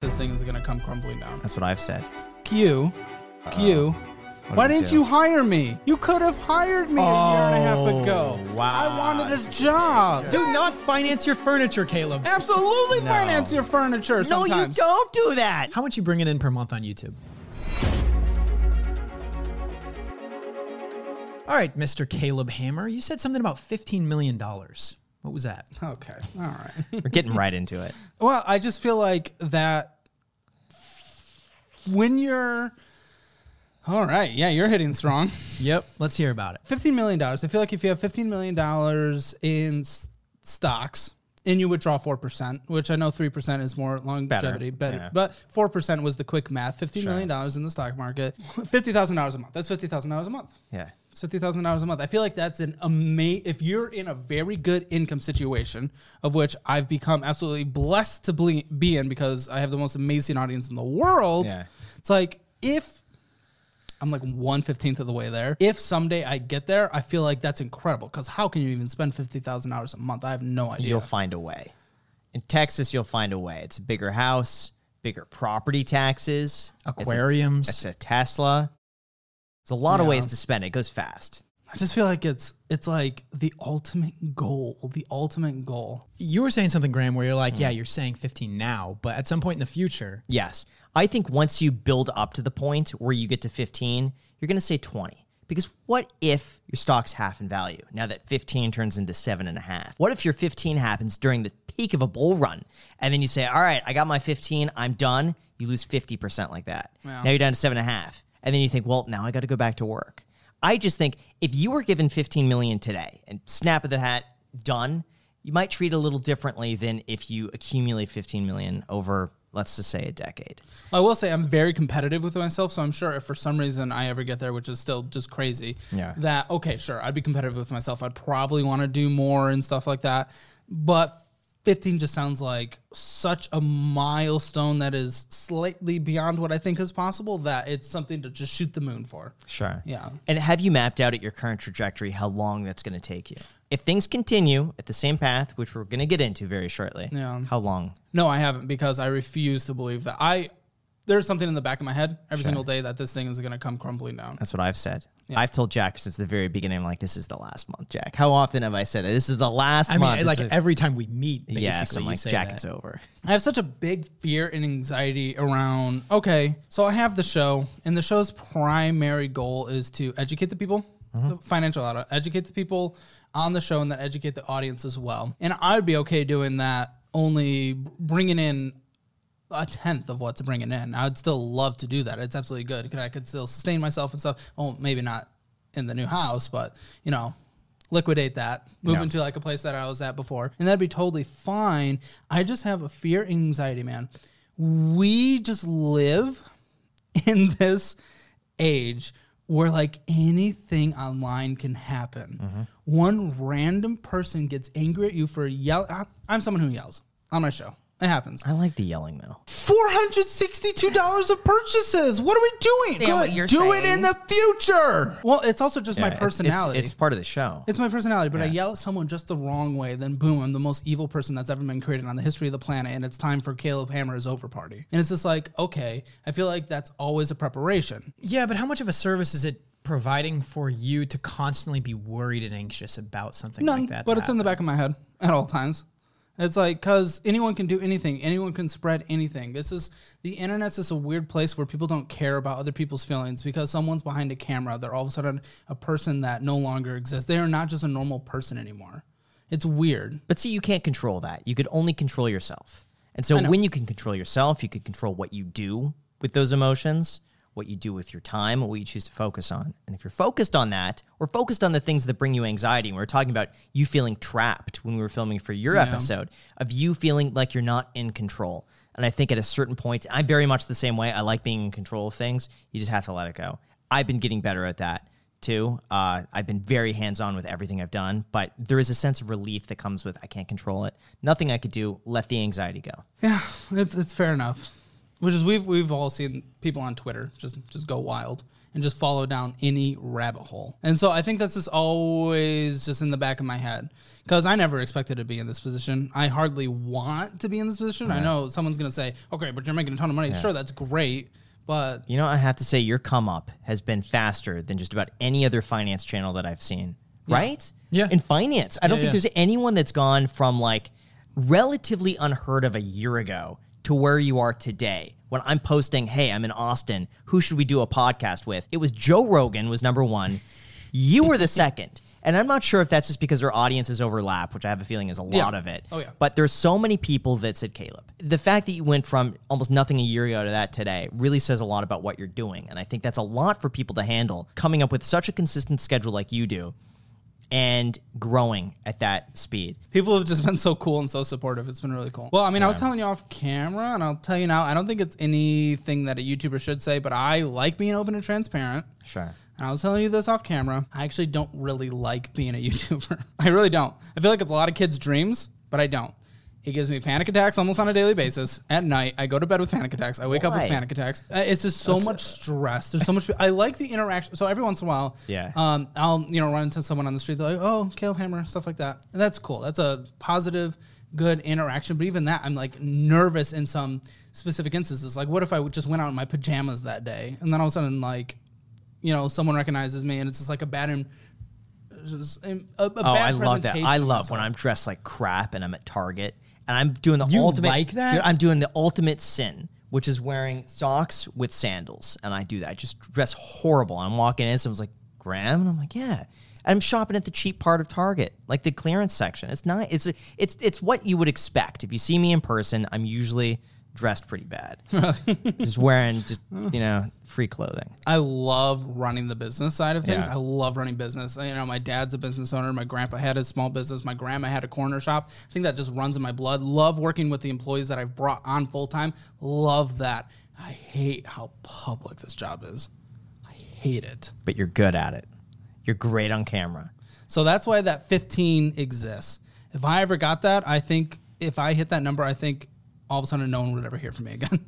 this thing is gonna come crumbling down. That's what I've said. F- you, F- you. What Why did I didn't do? you hire me? You could have hired me a year and a half Oh, ago. wow. I wanted a job. Do not finance your furniture, Caleb. Absolutely No. finance your furniture. No, you don't do that. How much you bringing in per month on YouTube? All right, Mr. Caleb Hammer, you said something about $15 million. What was that? Okay, all right. We're getting right into it. well, I just feel like that when you're. All right, yeah, you're hitting strong. Yep, let's hear about it. Fifteen million dollars. I feel like if you have fifteen million dollars in s- stocks and you withdraw four percent, which I know three percent is more longevity, better, yeah. but four percent was the quick math. Fifteen million dollars in the stock market, fifty thousand dollars a month. That's fifty thousand dollars a month. Yeah. It's fifty thousand dollars a month. I feel like that's an amazing. If you're in a very good income situation, of which I've become absolutely blessed to be in because I have the most amazing audience in the world. Yeah. It's like if I'm like one fifteenth of the way there. If someday I get there, I feel like that's incredible. Because how can you even spend fifty thousand dollars a month? I have no idea. You'll find a way. In Texas, you'll find a way. It's a bigger house, bigger property taxes, It's a- Aquariums. It's a, Tesla. There's a lot of ways to spend it. It goes fast. I just feel like it's it's like the ultimate goal. The ultimate goal. you were saying something, Graham, where you're like, hmm. yeah, you're saying 15 now, but at some point in the future, Yes. I think once you build up to the point where you get to 15, you're going to say 20. Because what if your stock's half in value now that 15 turns into seven and a half? What if your 15 happens during the peak of a bull run and then you say, all right, I got my 15, I'm done. You lose 50% like that. Yeah. Now you're down to seven and a half. And then you think, well, now I got to go back to work. I just think if you were given 15 million today and snap of the hat, done, you might treat it a little differently than if you accumulate 15 million over, let's just say, a decade. I will say I'm very competitive with myself, so I'm sure if for some reason I ever get there, which is still just crazy, Yeah. that okay, sure, I'd be competitive with myself. I'd probably want to do more and stuff like that. But 15 just sounds like such a milestone that is slightly beyond what I think is possible that it's something to just shoot the moon for. Sure. Yeah. And have you mapped out at your current trajectory how long that's going to take you? If things continue at the same path, which we're going to get into very shortly, Yeah. how long? No, I haven't because I refuse to believe that I there's something in the back of my head every single day that this thing is going to come crumbling down. That's what I've said. I've told Jack since the very beginning, I'm like, this is the last month, Jack. How often have I said it? This is the last I mean, month. like a- every time we meet, basically, yes, I'm you like, say Jack, that. it's over. I have such a big fear and anxiety around. Okay, so I have the show, and the show's primary goal is to educate the people, mm-hmm. the financial auto, educate the people on the show, and then educate the audience as well. And I'd be okay doing that, only bringing in a tenth of what's bringing in. I'd still love to do that. It's absolutely good. I could still sustain myself and stuff. Well, maybe not in the new house, but you know, liquidate that, move Yeah. into like a place that I was at before, and that'd be totally fine. I just have a fear, anxiety, man. We just live in this age where like anything online can happen. Mm-hmm. One random person gets angry at you for yell. I- I'm someone who yells on my show. It happens. I like the yelling though. Four hundred sixty-two dollars of purchases. What are we doing? Understand what Good. you're Do it saying. in the future. Well, it's also just Yeah, my it's- it's- personality. It's, part of the show. It's my personality, but I Yeah. yell at someone just the wrong way, then boom, I'm the most evil person that's ever been created on the history of the planet, and it's time for Caleb Hammer's over party. And it's just like, okay, I feel like that's always a preparation. Yeah, but how much of a service is it providing for you to constantly be worried and anxious about something None, like that? but to it's in the back of my head at all times. It's like because anyone can do anything, anyone can spread anything. This is the internet's just a weird place where people don't care about other people's feelings because someone's behind a camera. They're all of a sudden a person that no longer exists. They are not just a normal person anymore. It's weird. But see, you can't control that. You could only control yourself. And so when you can control yourself, you can control what you do with those emotions, what you do with your time, what you choose to focus on. And if you're focused on that, or focused on the things that bring you anxiety, we were talking about you feeling trapped when we were filming for your episode, of you feeling like you're not in control. And I think at a certain point, I'm very much the same way. I like being in control of things. You just have to let it go. I've been getting better at that too. Uh, I've been very hands on with everything I've done, but there is a sense of relief that comes with I can't control it. Nothing I could do. Let the anxiety go. Yeah, it's it's fair enough. Which is we've we've all seen people on Twitter just just go wild and just follow down any rabbit hole. And so I think that's just always just in the back of my head because I never expected to be in this position. I hardly want to be in this position. I know someone's going to say, okay, but you're making a ton of money. Sure, that's great. But You know, I have to say, your come up has been faster than just about any other finance channel that I've seen. Right? Yeah. In finance, I don't Yeah, think yeah. there's anyone that's gone from like relatively unheard of a year ago to where you are today. When I'm posting, hey, I'm in Austin. Who should we do a podcast with? It was Joe Rogan was number one. You were the second. And I'm not sure if that's just because their audiences overlap, which I have a feeling is a lot Yeah. of it. Oh, yeah. But there's so many people that said Caleb. The fact that you went from almost nothing a year ago to that today really says a lot about what you're doing. And I think that's a lot for people to handle coming up with such a consistent schedule like you do and growing at that speed. people have just been so cool and so supportive. It's been really cool. Well, I mean, I was telling you off camera, and I'll tell you now. I don't think it's anything that a YouTuber should say, but I like being open and transparent. Sure. And I was telling you this off camera. I actually don't really like being a YouTuber. I really don't. I feel like it's a lot of kids' dreams, but I don't. It gives me panic attacks almost on a daily basis. At night, I go to bed with panic attacks. I wake up Why? with panic attacks. Uh, It's just so much stress. There's so much. I like the interaction. So every once in a while, Yeah. um, I'll you know run into someone on the street. They're like, "Oh, Caleb Hammer," stuff like that. And that's cool. That's a positive, good interaction. But even that, I'm like nervous in some specific instances. Like, what if I just went out in my pajamas that day, and then all of a sudden, like, you know, someone recognizes me, and it's just like a bad. Im- a, a Oh, bad I love that. presentation I of love myself. when I'm dressed like crap and I'm at Target and I'm doing the You ultimate. like that? Dude, I'm doing the ultimate sin, which is wearing socks with sandals, and I do that. I just dress horrible. I'm walking in, someone's like, "Graham," and I'm like, "Yeah." And I'm shopping at the cheap part of Target, like the clearance section. It's not. It's it's it's what you would expect if you see me in person. I'm usually dressed pretty bad, just wearing just you know free clothing. I love running the business side of things. Yeah. I love running business. You know, my dad's a business owner. My grandpa had a small business. My grandma had a corner shop. I think that just runs in my blood. Love working with the employees that I've brought on full time. Love that. I hate how public this job is. I hate it. But you're good at it. You're great on camera. So that's why that 15 exists. If I ever got that, I think if I hit that number, I think all of a sudden no one would ever hear from me again.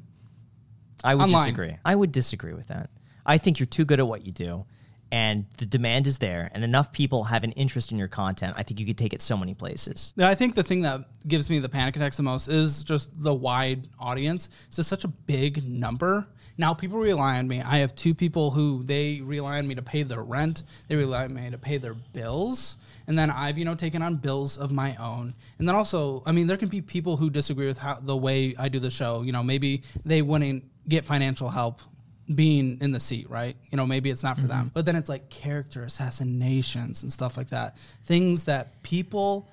I would Online. disagree. I would disagree with that. I think you're too good at what you do, and the demand is there, and enough people have an interest in your content. I think you could take it so many places. Yeah, I think the thing that gives me the panic attacks the most is just the wide audience. It's just such a big number. Now people rely on me. I have two people who they rely on me to pay their rent. They rely on me to pay their bills. And then I've, you know, taken on bills of my own. And then also, I mean, there can be people who disagree with how the way I do the show. You know, maybe they wouldn't get financial help being in the seat, right? You know, maybe it's not for them. Mm-hmm. But then it's like character assassinations and stuff like that. Things that people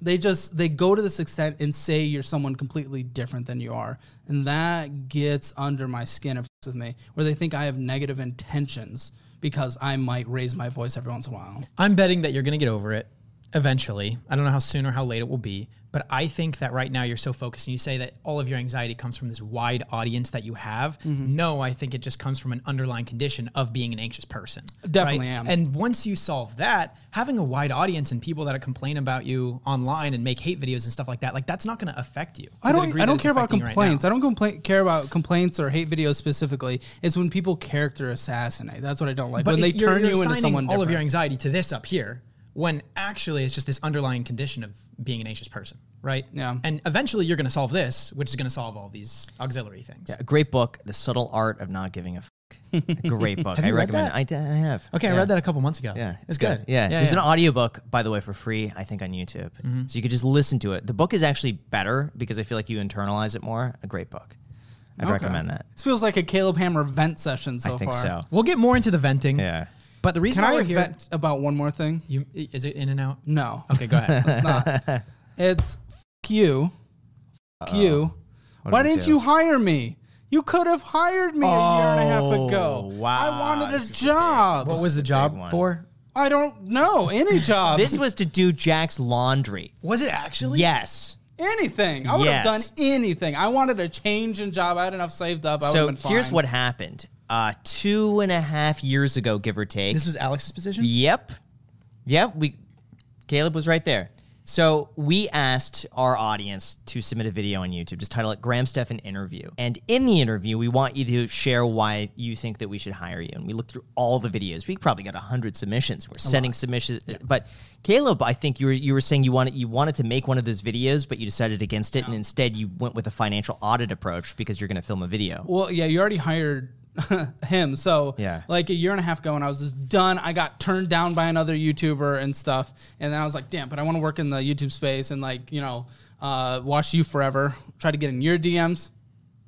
they just they go to this extent and say you're someone completely different than you are and that gets under my skin and with me where they think i have negative intentions because i might raise my voice every once in a while I'm betting that you're going to get over it eventually. I don't know how soon or how late it will be, but I think that right now you're so focused and you say that all of your anxiety comes from this wide audience that you have. Mm-hmm. No, I think it just comes from an underlying condition of being an anxious person. Definitely am. And once you solve that, having a wide audience and people that complain about you online and make hate videos and stuff like that, like that's not going to affect you. I don't. I don't care about you right complaints. I don't compla- care about complaints or hate videos specifically. It's when people character assassinate. That's what I don't like. when they you're- turn you're you into someone all different. of your anxiety to this up here when actually it's just this underlying condition of being an anxious person right Yeah. and eventually you're going to solve this which is going to solve all these auxiliary things Yeah, a great book, The Subtle Art of Not Giving a Fuck. Great book. Have I you read recommend that? it. I, d- I have. okay i read that a couple months ago Yeah, it's good, Yeah, yeah there's yeah. an audiobook, by the way, for free, I think, on YouTube. Mm-hmm. So you could just listen to it. The book is actually better because I feel like you internalize it more. A great book. I'd Okay. recommend that. This feels like a Caleb Hammer vent session so I think far. so. we'll get more into the venting Yeah. But the reason Can why I we're here vent about one more thing? you is it in and out No. okay go ahead It's not. It's f- you. F- you. Why did we didn't do? you hire me? You could have hired me a year and a half Oh, ago. wow. I wanted a This is a big- job. what was the big job one. for I don't know. Any job. This was to do Jack's laundry. was it actually Yes. anything. I would have done anything. I wanted a change in job. I had enough saved up. I would So have been here's what happened. Uh, two and a half years ago, give or take. this was alex's position Yep. Yep. We Caleb was right there. So we asked our audience to submit a video on YouTube. Just title it Graham Stephan interview. And in the interview, we want you to share why you think that we should hire you. And we looked through all the videos. We probably got hundred submissions. We're sending submissions, but Caleb, I think you were you were saying you wanted you wanted to make one of those videos, but you decided against it, and instead you went with a financial audit approach because you're going to film a video. Well, yeah, you already hired him. So Yeah. like a year and a half ago when I was just done, I got turned down by another YouTuber and stuff. And then I was like, damn, but I want to work in the YouTube space and like, you know, uh, watch you forever. Try to get in your DMs.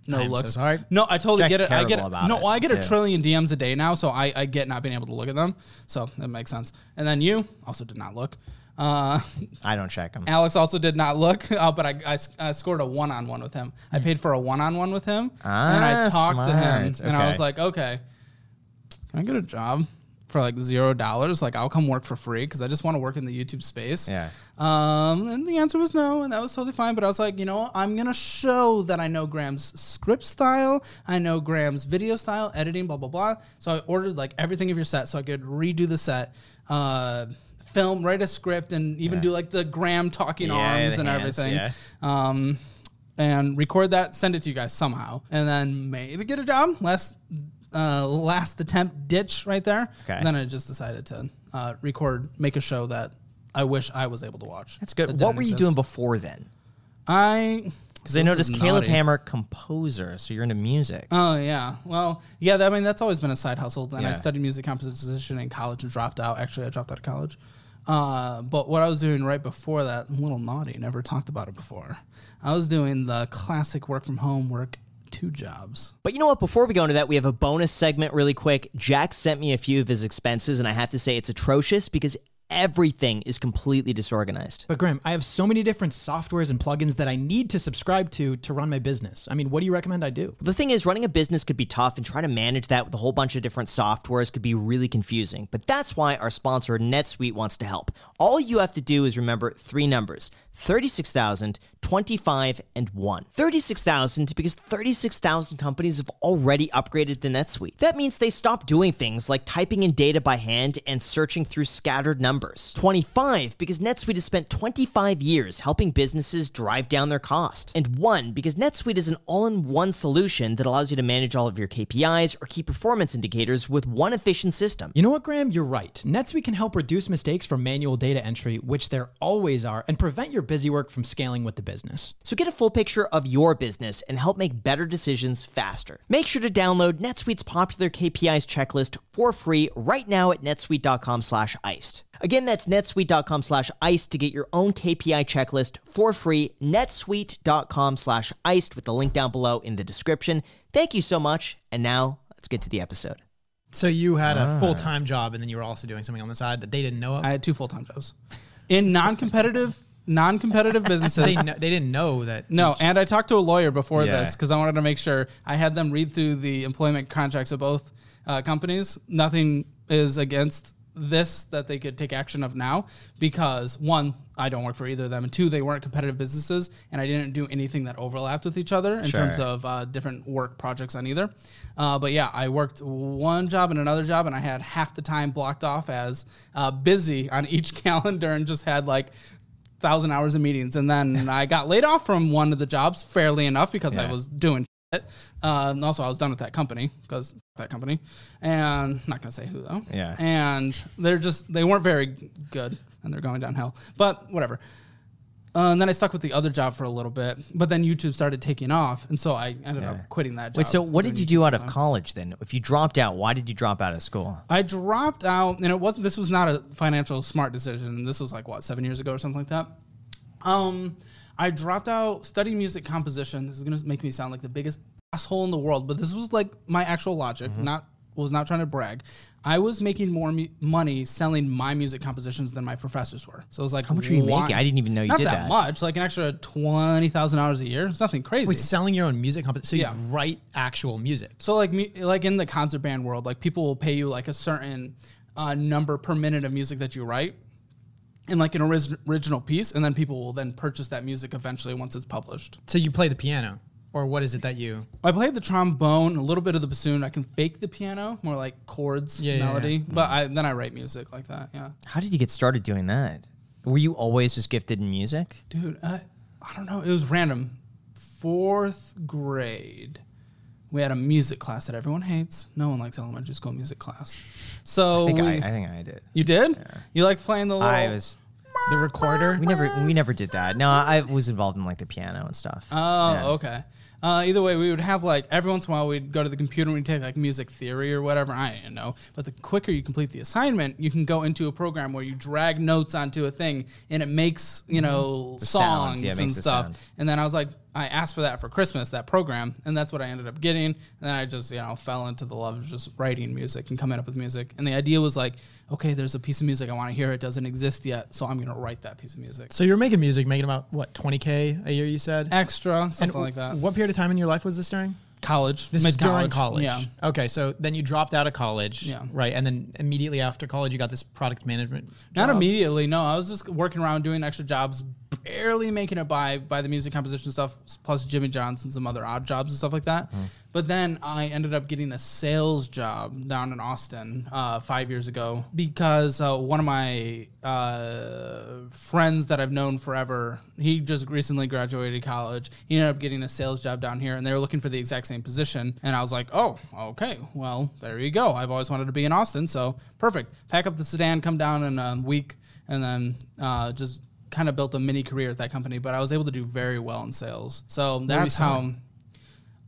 No so looks. sorry. No, I totally Jack's get it. I get it. No, it. I get a Yeah. trillion DMs a day now, so I, I get not being able to look at them. So that makes sense. And then you also did not look. Uh, I don't check them. Alex also did not look, uh, but I, I, I scored a one on one with him. I paid for a one on one with him, and I Ah, talked to him, smart. and I was like, okay, can I get a job for like zero dollars? Like I'll come work for free because I just want to work in the YouTube space. Yeah. Um, and the answer was no, and that was totally fine. But I was like, you know, what? I'm gonna show that I know Graham's script style, I know Graham's video style, editing, blah blah blah. So I ordered like everything of your set, so I could redo the set, uh, film, write a script, and even do like the Graham talking Yeah, arms and hands, everything. yeah. Um, and record that, send it to you guys somehow, and then maybe get a job. Last, uh, last attempt ditch right there. Okay. And then I just decided to uh, record, make a show that I wish I was able to watch. That's good. that What were you exist. doing before then? I Because I noticed Caleb naughty. Hammer, composer, so you're into music. Oh yeah, well yeah. that- I mean that's always been a side hustle. And I studied music composition in college and dropped out. Actually, I dropped out of college. Uh, but what I was doing right before that, a little naughty. Never talked about it before. I was doing the classic work from home work, two jobs. But you know what? Before we go into that, we have a bonus segment really quick. Jack sent me a few of his expenses, and I have to say it's atrocious because everything is completely disorganized. But Graham, I have so many different softwares and plugins that I need to subscribe to to run my business. I mean, what do you recommend I do? The thing is, running a business could be tough, and trying to manage that with a whole bunch of different softwares could be really confusing. But that's why our sponsor, NetSuite, wants to help. All you have to do is remember three numbers 36,000, 25, and 1. 36,000 because 36,000 companies have already upgraded to NetSuite. That means they stopped doing things like typing in data by hand and searching through scattered numbers. 25 because NetSuite has spent 25 years helping businesses drive down their cost. And 1 because NetSuite is an all-in-one solution that allows you to manage all of your KPIs or key performance indicators with one efficient system. You know what, Graham? You're right. NetSuite can help reduce mistakes from manual data entry, which there always are, and prevent your busy work from scaling with the business. So get a full picture of your business and help make better decisions faster. Make sure to download NetSuite's popular KPIs checklist for free right now at netsuite.com slash iced. Again, that's netsuite.com slash iced to get your own KPI checklist for free. netsuite.com slash iced with the link down below in the description. Thank you so much. And now let's get to the episode. So you had Ah. a full time job, and then you were also doing something on the side that they didn't know of. I had two full time jobs in non-competitive non-competitive businesses. they, kn- they didn't know that. No, and I talked to a lawyer before Yeah. this because I wanted to make sure I had them read through the employment contracts of both uh, companies. Nothing is against this that they could take action of now because one, I don't work for either of them, and two, they weren't competitive businesses, and I didn't do anything that overlapped with each other in Sure. terms of uh, different work projects on either. Uh, but yeah, I worked one job and another job, and I had half the time blocked off as uh, busy on each calendar, and just had like thousand hours of meetings, and then I got laid off from one of the jobs fairly enough because I was doing. Shit. Uh, and also, I was done with that company because that company, and not gonna say who though. Yeah. And they're just they weren't very good, and they're going downhill. But whatever. Uh, and then I stuck with the other job for a little bit, but then YouTube started taking off, and so I ended Yeah. up quitting that job. Wait, so what did you do out of college then? If you dropped out, why did you drop out of school? I dropped out, and it wasn't. This was not a financial smart decision. This was like what seven years ago or something like that. Um, I dropped out studying music composition. This is gonna make me sound like the biggest asshole in the world, but this was like my actual logic. Mm-hmm. Not was not trying to brag. I was making more mu- money selling my music compositions than my professors were. So it was like, How much were you why- making? I didn't even know you not did that, that. much. Like an extra twenty thousand dollars a year. It's nothing crazy. Wait, selling your own music company. So Yeah. you write actual music. So like me, like in the concert band world, like people will pay you like a certain uh, number per minute of music that you write, in like an orig- original piece, and then people will then purchase that music eventually once it's published. So you play the piano, or what is it that you? I played the trombone, a little bit of the bassoon. I can fake the piano, more like chords, Yeah, yeah, melody, yeah. but I then I write music like that. Yeah. How did you get started doing that? Were you always just gifted in music? Dude, I, I don't know. It was random. Fourth grade, we had a music class that everyone hates. No one likes elementary school music class. So I think, we, I, I think I did. you did. You liked playing the little. I was. The recorder. We never we never did that. No, I was involved in like the piano and stuff. Oh, Yeah. okay. Uh, either way, we would have like every once in a while we'd go to the computer and we'd take like music theory or whatever. I didn't know, but the quicker you complete the assignment, you can go into a program where you drag notes onto a thing and it makes you know The songs yeah, and stuff. And then I was like, I asked for that for Christmas, that program, and that's what I ended up getting. And then I just you know fell into the love of just writing music and coming up with music. And the idea was like, okay, there's a piece of music I want to hear. It doesn't exist yet, so I'm gonna write that piece of music. So you're making music, making about what 20k a year? You said. Extra, something like that. What period of time in your life was this during? College. This is during college. Yeah. Okay, so then you dropped out of college. Yeah. Right, and then immediately after college, you got this product management. Not immediately. No, I was just working around doing extra jobs, barely making it by by the music composition stuff, plus Jimmy John's, some other odd jobs and stuff like that. But then I ended up getting a sales job down in Austin uh, five years ago because uh, one of my uh, friends that I've known forever, he just recently graduated college. He ended up getting a sales job down here, and they were looking for the exact same position. And I was like, oh, okay, well, there you go. I've always wanted to be in Austin, so perfect. Pack up the sedan, come down in a week, and then uh, just kind of built a mini career at that company. But I was able to do very well in sales. So that's how.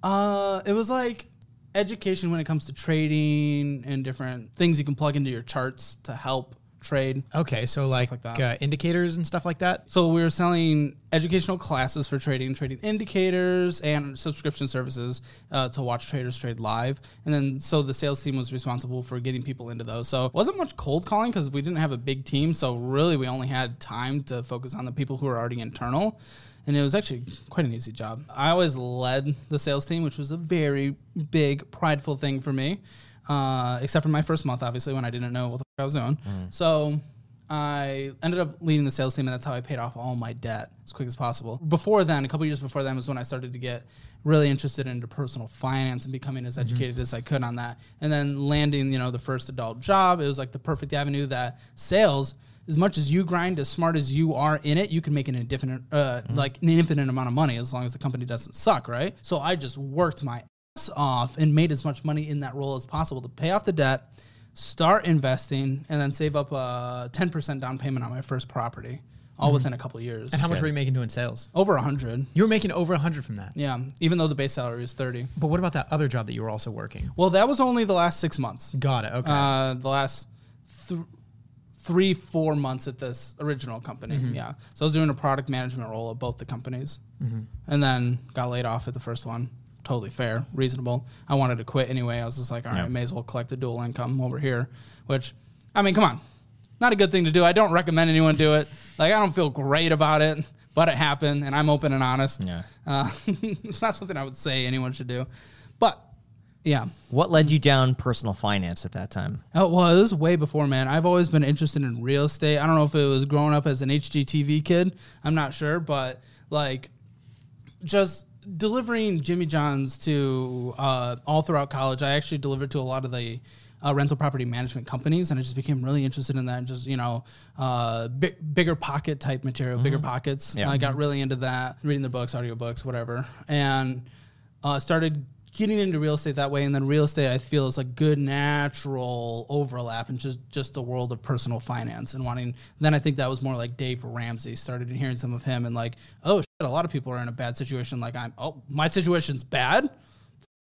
Uh, it was like education when it comes to trading and different things you can plug into your charts to help trade. Okay, so like, like that. uh, indicators and stuff like that. So we were selling educational classes for trading, trading indicators, and subscription services uh, to watch traders trade live. And then so the sales team was responsible for getting people into those. So it wasn't much cold calling because we didn't have a big team. So really, we only had time to focus on the people who were already internal. And it was actually quite an easy job. I always led the sales team, which was a very big, prideful thing for me. Uh, except for my first month, obviously, when I didn't know what the I was doing. Mm-hmm. So I ended up leading the sales team, and that's how I paid off all my debt as quick as possible. Before then, a couple years before then, was when I started to get really interested into personal finance and becoming as mm-hmm. educated as I could on that. And then landing, you know, the first adult job, it was like the perfect avenue that sales. As much as you grind, as smart as you are in it, you can make an infinite, uh, mm-hmm. like an infinite amount of money as long as the company doesn't suck, right? So I just worked my ass off and made as much money in that role as possible to pay off the debt, start investing, and then save up a 10% down payment on my first property, all mm-hmm. within a couple of years. And how much good. were you making doing sales? Over a hundred. You were making over 100 from that. Yeah, even though the base salary was 30. But what about that other job that you were also working? Well, that was only the last six months. Got it. Okay. Uh, the last th- three, four months at this original company. Mm-hmm. Yeah. So I was doing a product management role at both the companies. Mm-hmm. And then got laid off at the first one. Totally fair, reasonable. I wanted to quit anyway. I was just like, all right, Yeah. may as well collect the dual income over here, which, I mean, come on. Not a good thing to do. I don't recommend anyone do it. Like, I don't feel great about it, but it happened, and I'm open and honest. Yeah. Uh, it's not something I would say anyone should do. But, yeah. What led you down personal finance at that time? Oh well, it was way before, man. I've always been interested in real estate. I don't know if it was growing up as an HGTV kid. I'm not sure, but like, just delivering Jimmy John's to uh, all throughout college. I actually delivered to a lot of the uh, rental property management companies, and I just became really interested in that. And just you know, uh, bi- bigger pocket type material, BiggerPockets. Yeah. I got really into that, reading the books, audiobooks, whatever, and uh, started getting into real estate that way. And then real estate, I feel, is a good natural overlap and just just the world of personal finance and wanting. Then I think that was more like Dave Ramsey. Started hearing some of him and like, oh a lot of people are in a bad situation. Like I'm, oh, my situation's bad.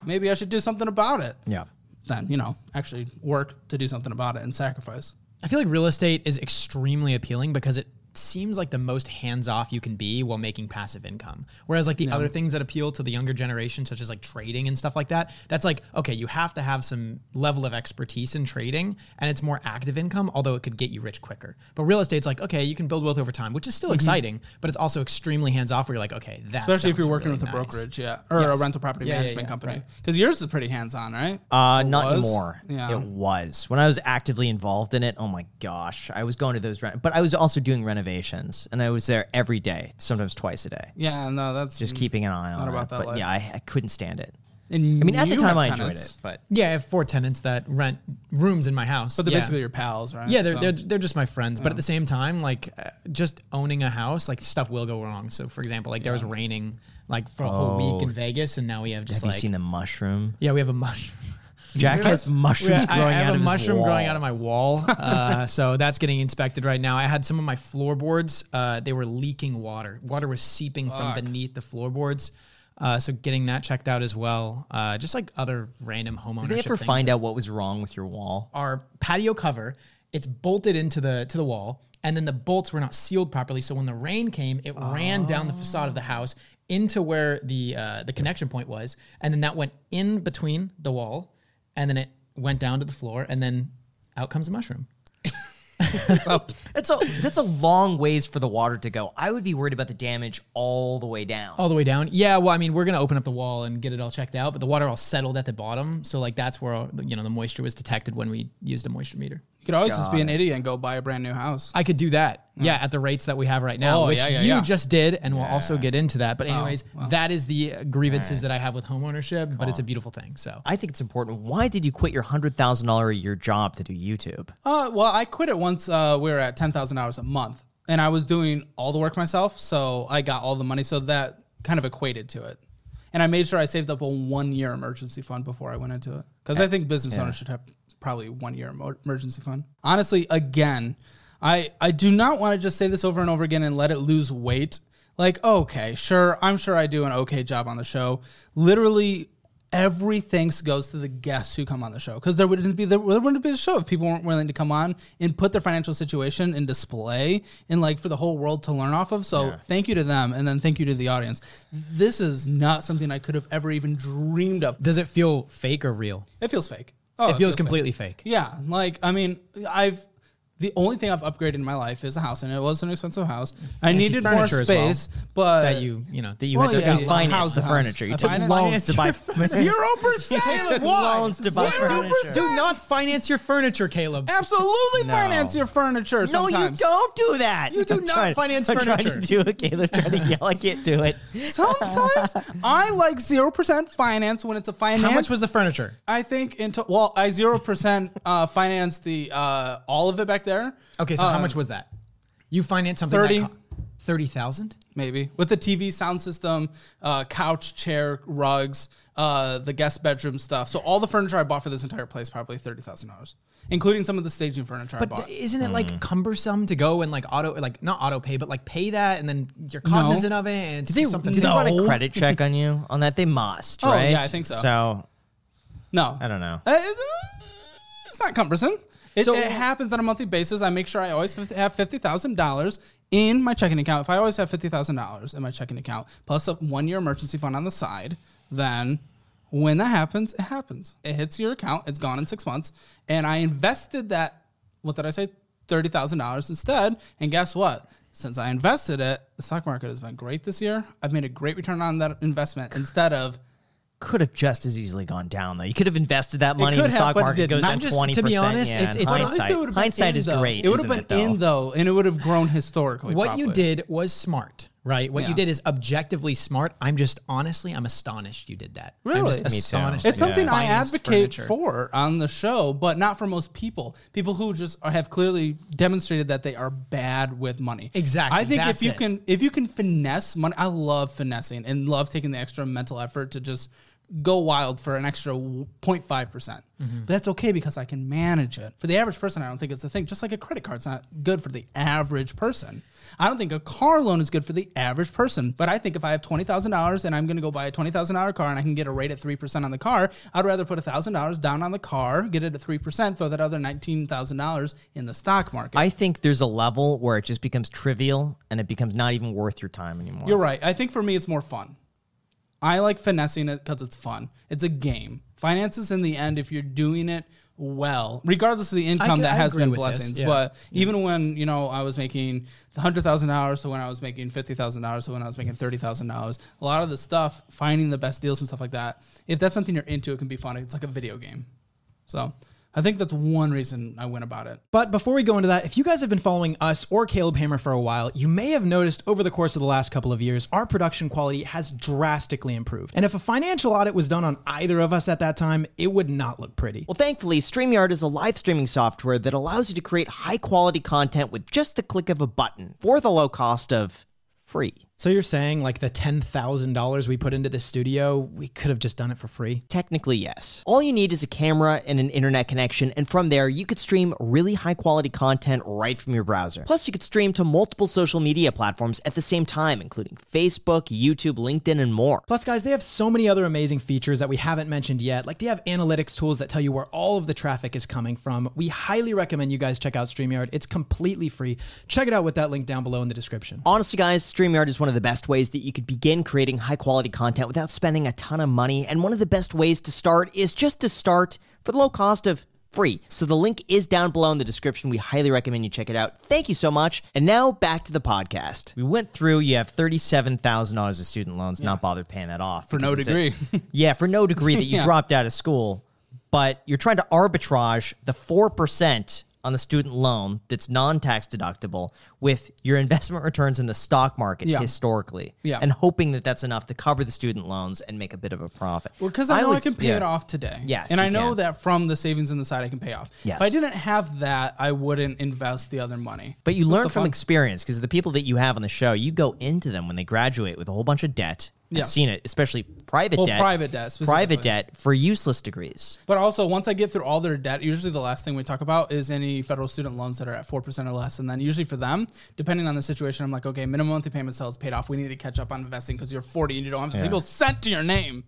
Maybe I should do something about it. Yeah. Then you know, actually work to do something about it and sacrifice. I feel like real estate is extremely appealing because it seems like the most hands off you can be while making passive income. Whereas like the other things that appeal to the younger generation, such as like trading and stuff like that, that's like, okay, you have to have some level of expertise in trading and it's more active income, although it could get you rich quicker. But real estate's like, okay, you can build wealth over time, which is still exciting, but it's also extremely hands off where you're like, okay, that Especially if you're working really with a nice. brokerage, yeah, or Yes. a rental property Yeah, yeah, management yeah, company. right. Because yours is pretty hands on, right? Uh, Or not was? anymore. Yeah. It was when I was actively involved in it. Oh my gosh, I was going to those, rent- but I was also doing renovations, and I was there every day, sometimes twice a day, Yeah, no, that's just keeping an eye on Not it. about that but life. yeah, I, I couldn't stand it. And I mean, at the time, have I enjoyed it, but Yeah, I have four tenants that rent rooms in my house. But they're yeah. basically your pals, right? Yeah, they're, So- they're they're just my friends. But at the same time, like uh, just owning a house, like stuff will go wrong. So for example, like there was raining like for a whole week in Oh. Vegas, and now we have just have like you seen the mushroom? yeah, we have a mushroom. Jack has mushrooms Yeah, growing I have out a of his mushroom wall. growing out of my wall, uh, so that's getting inspected right now. I had some of my floorboards; uh, they were leaking water. Water was seeping from beneath the floorboards. Uh, so getting that checked out as well. Uh, just like other random homeowners. Did they ever find out what was wrong with your wall? our patio cover. It's bolted into the to the wall, and then the bolts were not sealed properly. So when the rain came, it ran down the facade of the house into where the uh, the connection point was, and then that went in between the wall, and then it went down to the floor, and then out comes a mushroom. That's a that's a long ways for the water to go. I would be worried about the damage all the way down. All the way down. Yeah, well, I mean, we're gonna open up the wall and get it all checked out, but the water all settled at the bottom, so like that's where you know the moisture was detected when we used a moisture meter. You could always just be an idiot and go buy a brand new house. I could do that. Yeah, at the rates that we have right now, Oh, which yeah, yeah, you yeah. just did, and we'll also get into that. But anyways, well. that is the grievances that I have with homeownership, but it's a beautiful thing. So I think it's important. Why did you quit your hundred thousand dollar a year job to do YouTube? Uh, well, I quit it once uh, we were at 10,000 hours a month and I was doing all the work myself. So I got all the money. So that kind of equated to it. And I made sure I saved up a one year emergency fund before I went into it. Because I think business owners should have probably one year emo- emergency fund. Honestly, again, I, I do not want to just say this over and over again and let it lose weight. Like, okay, sure, I'm sure I do an okay job on the show. Literally, every thanks goes to the guests who come on the show because there wouldn't be there wouldn't be a show if people weren't willing to come on and put their financial situation in display and like for the whole world to learn off of. So thank you to them and then thank you to the audience. This is not something I could have ever even dreamed of. does it feel fake or real? It feels fake. Oh, it feels fake. completely fake. Yeah, like I mean, I've the only thing I've upgraded in my life is a house, and it was an expensive house. I Fancy needed more furniture as well. space, but That you, you know, That you Well, had to yeah, you financed house the house. furniture. You I took financed- loans to buy zero percent. Why? loans to buy Zero furniture. percent. do not finance your furniture, Caleb. Absolutely No. finance your furniture. No, you sometimes. don't do that. You do I'm not trying- finance I'm trying furniture. to do it, Caleb. Trying to yell. I can't do it. Sometimes I like zero percent finance when it's a finance. How much was the furniture? I think in into well, I zero percent uh, financed the uh, all of it back there. Okay, so how Uh, much was that? You financed something 30. that co- thirty thousand. maybe with the TV sound system, uh, couch, chair, rugs, uh, the guest bedroom stuff. So all the furniture I bought for this entire place probably thirty thousand dollars, including some of the staging furniture I But bought. isn't it like cumbersome to go and like auto, like not auto pay, but like pay that and then you're cognizant of it and it's Do they, just something. do they run a credit check on you on that? They must, Oh, right? yeah, I think so. So no, I don't know. Uh, it- it's not cumbersome. It, So- it happens on a monthly basis. I make sure I always have fifty thousand dollars in my checking account. If I always have fifty thousand dollars in my checking account plus a one year emergency fund on the side, then when that happens, it happens. It hits your account. It's gone in six months, and I invested that. What did I say? Thirty thousand dollars instead. And guess what? Since I invested it, the stock market has been great this year. I've made a great return on that investment instead of Could have just as easily gone down though. You could have invested that money in the have, stock market goes down just- twenty to be honest, yeah, it's- it's- hindsight. least it would have been hindsight in, is though. great. It would have been it, though? in though, and it would have grown historically. what you did was smart, right? What Yeah. you did is objectively smart. I'm just honestly, I'm astonished you did that. I'm Really? too. astonished. It's something I advocate furniture. for on the show, but not for most people. People who just are- have clearly demonstrated that they are bad with money. Exactly, I think that's if you it. can if you can finesse money, I love finessing and love taking the extra mental effort to just go wild for an extra 0.5%. percent Mm-hmm. But that's okay because I can manage it. For the average person, I don't think it's a thing. Just like a credit card's not good for the average person. I don't think a car loan is good for the average person. But I think if I have $20,000 and I'm going to go buy a $20,000 car and I can get a rate at 3% on the car, I'd rather put $1,000 down on the car, get it at 3%, throw that other $19,000 in the stock market. I think there's a level where it just becomes trivial and it becomes not even worth your time anymore. You're right. I think for me, it's more fun. I like finessing it because it's fun. It's a game. Finances, in the end, if you're doing it well, regardless of the income could- that I has been blessings. yeah. But even when you know I was making hundred thousand dollars to when I was making fifty thousand dollars to when I was making thirty thousand dollars, a lot of the stuff, finding the best deals and stuff like that. If that's something you're into, it can be fun. It's like a video game. So I think that's one reason I went about it. But before we go into that, if you guys have been following us or Caleb Hammer for a while, you may have noticed over the course of the last couple of years, our production quality has drastically improved. And if a financial audit was done on either of us at that time, it would not look pretty. Well, thankfully, StreamYard is a live streaming software that allows you to create high quality content with just the click of a button for the low cost of free. So you're saying like the $10,000 we put into this studio, we could have just done it for free? Technically, yes. All you need is a camera and an internet connection, and from there, you could stream really high quality content right from your browser. Plus, you could stream to multiple social media platforms at the same time, including Facebook, YouTube, LinkedIn, and more. Plus, guys, they have so many other amazing features that we haven't mentioned yet. Like they have analytics tools that tell you where all of the traffic is coming from. We highly recommend you guys check out StreamYard. It's completely free. Check it out with that link down below in the description. Honestly, guys, StreamYard is one of the best ways that you could begin creating high quality content without spending a ton of money. And one of the best ways to start is just to start for the low cost of free. So the link is down below in the description. We highly recommend you check it out. Thank you so much. And now back to the podcast. We went through, you have $37,000 of student loans, not bothered paying that off. For no because it's a- degree. yeah, for no degree that you Yeah. dropped out of school, but you're trying to arbitrage the 4% on the student loan that's non-tax deductible with your investment returns in the stock market Yeah. historically Yeah. and hoping that that's enough to cover the student loans and make a bit of a profit. Well, because I know I, can pay yeah. it off today. Yes, and I know can. that from the savings in the side I can pay off. Yes. If I didn't have that, I wouldn't invest the other money. But you That's learn from fun. experience because the people that you have on the show, you go into them when they graduate with a whole bunch of debt. I've Yes. seen it, especially private Well, debt. private debt, specifically. Private debt for useless degrees. But also, once I get through all their debt, usually the last thing we talk about is any federal student loans that are at 4% or less. And then usually for them, depending on the situation, I'm like, okay, minimum monthly payment sales paid off. We need to catch up on investing because you're 40 and you don't have a single cent to your name.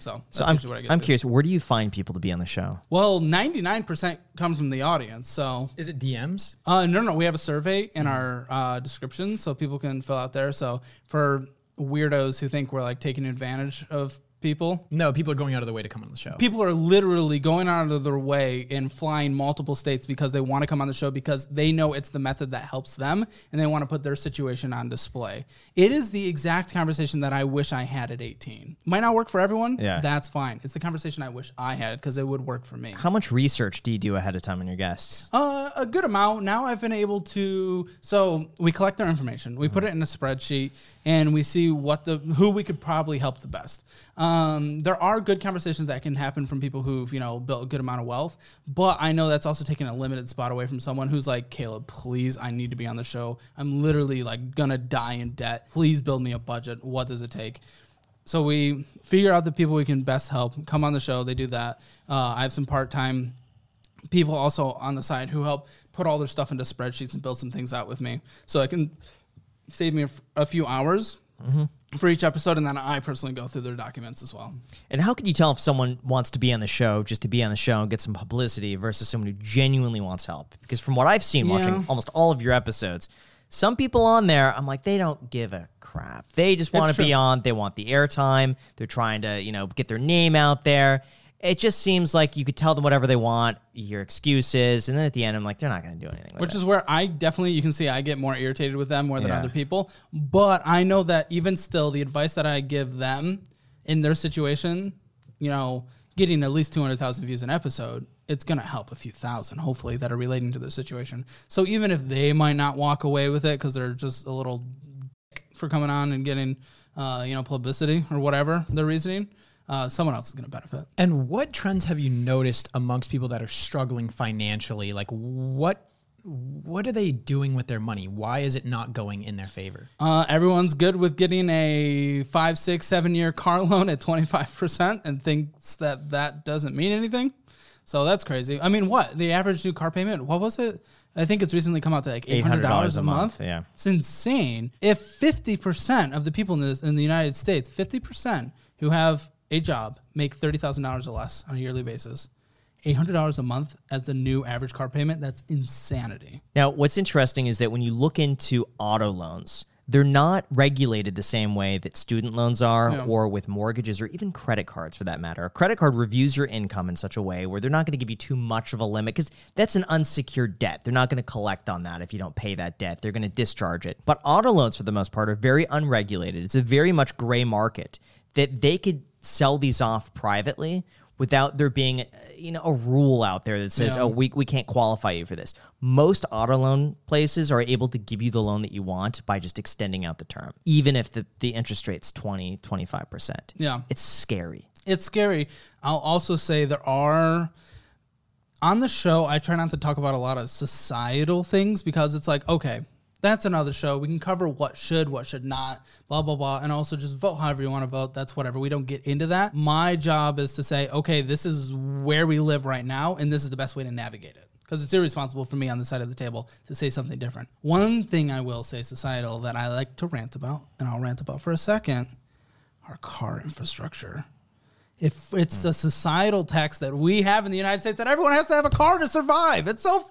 So that's So I'm, usually what I get I'm curious, where do you find people to be on the show? Well, 99% comes from the audience. So Is it DMs? Uh, no, no, we have a survey in our uh, description, so people can fill out there. So for weirdos who think we're like taking advantage of people, No, people are going out of the way to come on the show. people are literally going out of their way and flying multiple states because they want to come on the show because they know it's the method that helps them and they want to put their situation on display. It is the exact conversation that I wish I had at 18. Might not work for everyone. Yeah. That's fine. It's the conversation I wish I had because it would work for me. How much research do you do ahead of time on your guests? Uh, a good amount. Now I've been able to. So we collect their information, we put it in a spreadsheet, and we see what the who we could probably help the best. Um, there are good conversations that can happen from people who've you know built a good amount of wealth, but I know that's also taking a limited spot away from someone who's like, Caleb, please, I need to be on the show. I'm literally like gonna die in debt. Please build me a budget. What does it take? So we figure out the people we can best help come on the show. They do that. Uh, I have some part time people also on the side who help put all their stuff into spreadsheets and build some things out with me. So it can save me a, f- a few hours Mm-hmm. for each episode, and then I personally go through their documents as well. And how could you tell if someone wants to be on the show just to be on the show and get some publicity versus someone who genuinely wants help? Because from what I've seen Yeah. watching almost all of your episodes, some people on there, I'm like, they don't give a crap. They just want to be on. They want the airtime. They're trying to, you know, get their name out there. It just seems like you could tell them whatever they want, your excuses, and then at the end, I'm like, they're not going to do anything with Which is where I definitely, you can see I get more irritated with them more than Yeah. other people. But I know that even still, the advice that I give them in their situation, you know, getting at least 200,000 views an episode, it's going to help a few thousand, hopefully, that are relating to their situation. So even if they might not walk away with it because they're just a little dick for coming on and getting, uh, you know, publicity or whatever their reasoning, uh, someone else is going to benefit. And what trends have you noticed amongst people that are struggling financially? Like what what are they doing with their money? Why is it not going in their favor? Uh, everyone's good with getting a five, six, seven year car loan at 25% and thinks that that doesn't mean anything. So that's crazy. I mean, what? The average new car payment, what was it? I think it's recently come out to like $800, $800 a a month. month, yeah. It's insane. If 50% of the people in, this, in the United States, 50% who have a job make $30,000 or less on a yearly basis, $800 a month as the new average car payment, that's insanity. Now, what's interesting is that when you look into auto loans, they're not regulated the same way that student loans are or with mortgages or even credit cards for that matter. A credit card reviews your income in such a way where they're not going to give you too much of a limit because that's an unsecured debt. They're not going to collect on that if you don't pay that debt. They're going to discharge it. But auto loans, for the most part, are very unregulated. It's a very much gray market that they could sell these off privately without there being, uh, you know, a rule out there that says, Yeah. "Oh, we we can't qualify you for this." Most auto loan places are able to give you the loan that you want by just extending out the term, even if the the interest rate's 20, 25%. Yeah. It's scary. it's scary. I'll also say there are on the show. I try not to talk about a lot of societal things because it's like, okay, that's another show. We can cover what should, what should not, blah blah blah, and also just vote however you want to vote. That's whatever. We don't get into that. My job is to say, okay, this is where we live right now, and this is the best way to navigate it. Because it's irresponsible for me on the side of the table to say something different. One thing I will say societal that I like to rant about, and I'll rant about for a second, our car infrastructure if it's a societal tax that we have in the United States that everyone has to have a car to survive. It's so.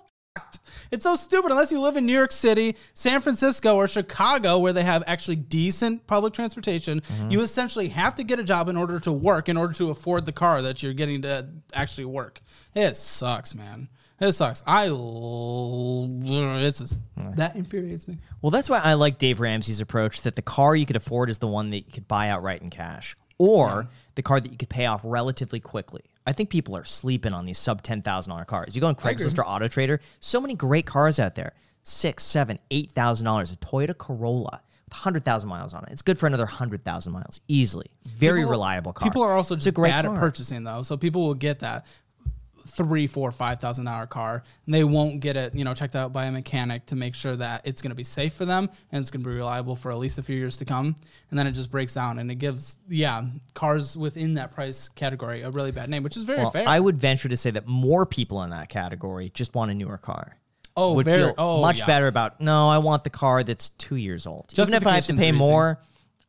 It's so stupid unless you live in New York City, San Francisco, or Chicago where they have actually decent public transportation. Mm-hmm. You essentially have to get a job in order to work, in order to afford the car that you're getting to actually work. It sucks, man. It sucks. I it's just, that infuriates me. Well, that's why I like Dave Ramsey's approach that the car you could afford is the one that you could buy outright in cash or the car that you could pay off relatively quickly. I think people are sleeping on these sub $10,000 cars. You go on Craigslist or Auto Trader, so many great cars out there. Six, seven, eight thousand dollars. A Toyota Corolla with hundred thousand miles on it. It's good for another hundred thousand miles easily. Very People- reliable car. People are also just great bad car. at purchasing though, so people will get that three, four, five thousand dollar car, and they won't get it, you know, checked out by a mechanic to make sure that it's going to be safe for them and it's going to be reliable for at least a few years to come. And then it just breaks down, and it gives, yeah, cars within that price category a really bad name, which is very Well, fair. I would venture to say that more people in that category just want a newer car. Oh, would very- feel oh, much yeah. better about. No, I want the car that's two years old. Even if I have to pay easy. more,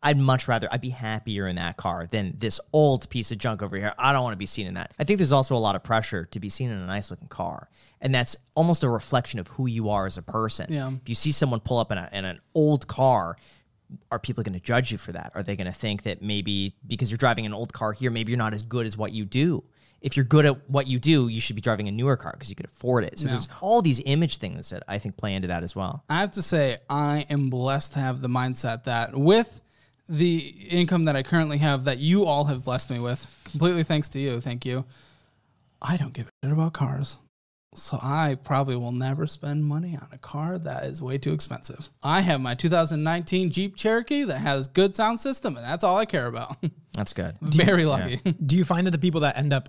I'd much rather. I'd be happier in that car than this old piece of junk over here. I don't want to be seen in that. I think there's also a lot of pressure to be seen in a nice looking car, and that's almost a reflection of who you are as a person. Yeah. If you see someone pull up in, a, in an old car. Are people going to judge you for that? Are they going to think that maybe because you're driving an old car here, maybe you're not as good as what you do? if you're good at what you do, you should be driving a newer car because you could afford it. So there's all these image things that I think play into that as well. I have to say, I am blessed to have the mindset that with the income that I currently have, that you all have blessed me with, completely thanks to you, thank you. I don't give a shit about cars. So I probably will never spend money on a car that is way too expensive. I have my 2019 Jeep Cherokee that has good sound system, and that's all I care about. That's good. Very lucky. Do you find that the people that end up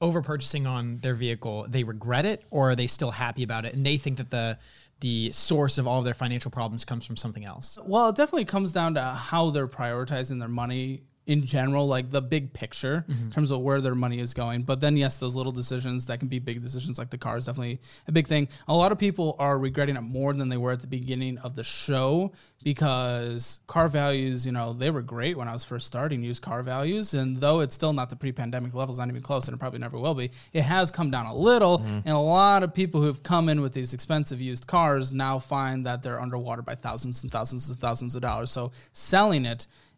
over purchasing on their vehicle, they regret it or are they still happy about it and they think that the the source of all of their financial problems comes from something else? Well, it definitely comes down to how they're prioritizing their money in general, like the big picture in mm-hmm. terms of where their money is going. But then, yes, those little decisions that can be big decisions, like the car, is definitely a big thing. A lot of people are regretting it more than they were at the beginning of the show because car values, you know, they were great when I was first starting used car values. And though it's still not the pre pandemic levels, not even close, and it probably never will be, it has come down a little. Mm-hmm. And a lot of people who've come in with these expensive used cars now find that they're underwater by thousands and thousands and thousands of dollars. So selling it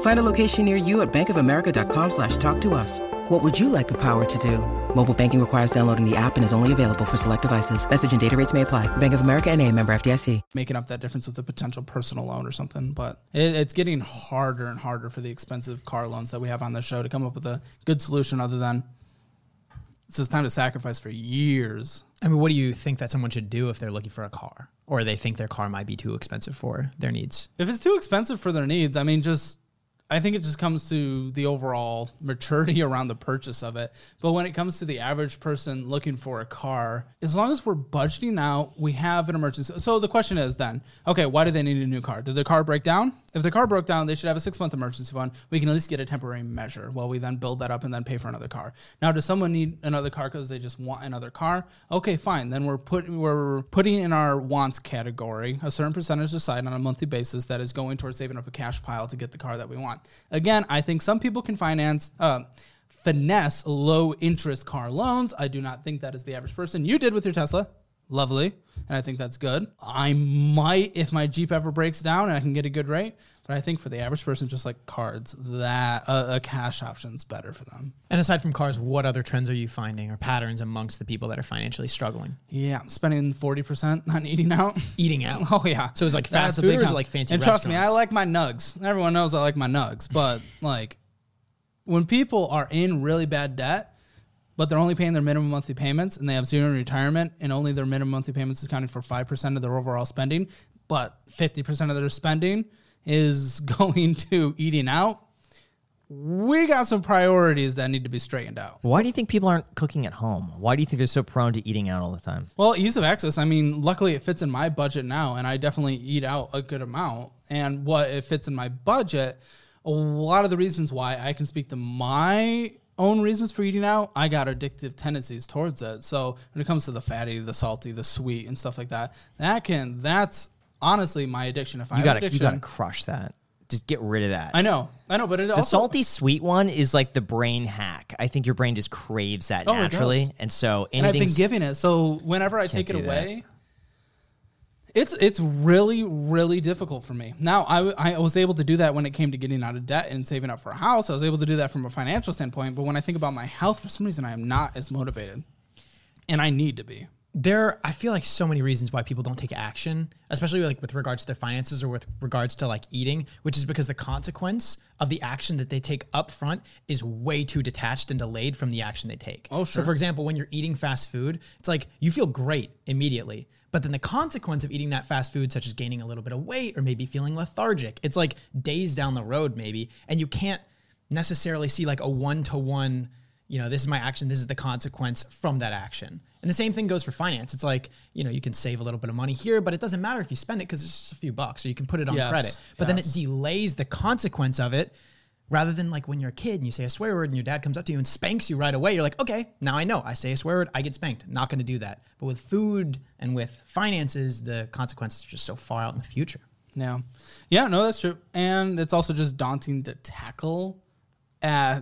Find a location near you at bankofamerica.com slash talk to us. What would you like the power to do? Mobile banking requires downloading the app and is only available for select devices. Message and data rates may apply. Bank of America and a member FDIC. making up that difference with a potential personal loan or something. But it, it's getting harder and harder for the expensive car loans that we have on the show to come up with a good solution other than it's time to sacrifice for years. I mean, what do you think that someone should do if they're looking for a car or they think their car might be too expensive for their needs? If it's too expensive for their needs, I mean, just I think it just comes to the overall maturity around the purchase of it. But when it comes to the average person looking for a car, as long as we're budgeting out, we have an emergency. So the question is then, okay, why do they need a new car? Did their car break down? If their car broke down, they should have a six month emergency fund. We can at least get a temporary measure while we then build that up and then pay for another car. Now, does someone need another car because they just want another car? Okay, fine. Then we're put we're putting in our wants category a certain percentage aside on a monthly basis that is going towards saving up a cash pile to get the car that we want. Again, I think some people can finance. Uh, finesse low interest car loans. I do not think that is the average person. You did with your Tesla. Lovely, and I think that's good. I might, if my Jeep ever breaks down and I can get a good rate, but I think for the average person, just like cards, that a, a cash option's better for them. And aside from cars, what other trends are you finding or patterns amongst the people that are financially struggling? Yeah, spending forty percent on eating out. Eating out. Oh yeah. So it's like fast food or is it like fancy And trust me, I like my nugs. Everyone knows I like my nugs, but like when people are in really bad debt, but they're only paying their minimum monthly payments and they have zero in retirement and only their minimum monthly payments is accounting for 5% of their overall spending, but 50% of their spending is going to eating out. We got some priorities that need to be straightened out. Why do you think people aren't cooking at home? Why do you think they're so prone to eating out all the time? Well, ease of access. I mean, luckily it fits in my budget now, and I definitely eat out a good amount. And what it fits in my budget, a lot of the reasons why I can speak to my own reasons for eating out, I got addictive tendencies towards it. So when it comes to the fatty, the salty, the sweet, and stuff like that, that can that's honestly my addiction. If I You gotta you gotta crush that. Just get rid of that. I know, I know, but it the also salty sweet one is like the brain hack. I think your brain just craves that Oh, naturally, and so and I've been giving it. So whenever I take it away. that. It's it's really really difficult for me. Now I I was able to do that when it came to getting out of debt and saving up for a house. I was able to do that from a financial standpoint. But when I think about my health, for some reason I am not as motivated, and I need to be. there i feel like so many reasons why people don't take action especially like with regards to their finances or with regards to like eating which is because the consequence of the action that they take up front is way too detached and delayed from the action they take Oh, sure. so for example when you're eating fast food it's like you feel great immediately but then the consequence of eating that fast food such as gaining a little bit of weight or maybe feeling lethargic it's like days down the road maybe and you can't necessarily see like a one-to-one you know, this is my action, this is the consequence from that action. And the same thing goes for finance. It's like, you know, you can save a little bit of money here, but it doesn't matter if you spend it because it's just a few bucks or you can put it on Yes, credit. But then it delays the consequence of it rather than like when you're a kid and you say a swear word and your dad comes up to you and spanks you right away. You're like, okay, now I know. I say a swear word, I get spanked. Not going to do that. But with food and with finances, the consequences are just so far out in the future. Yeah, yeah, no, that's true, and it's also just daunting to tackle at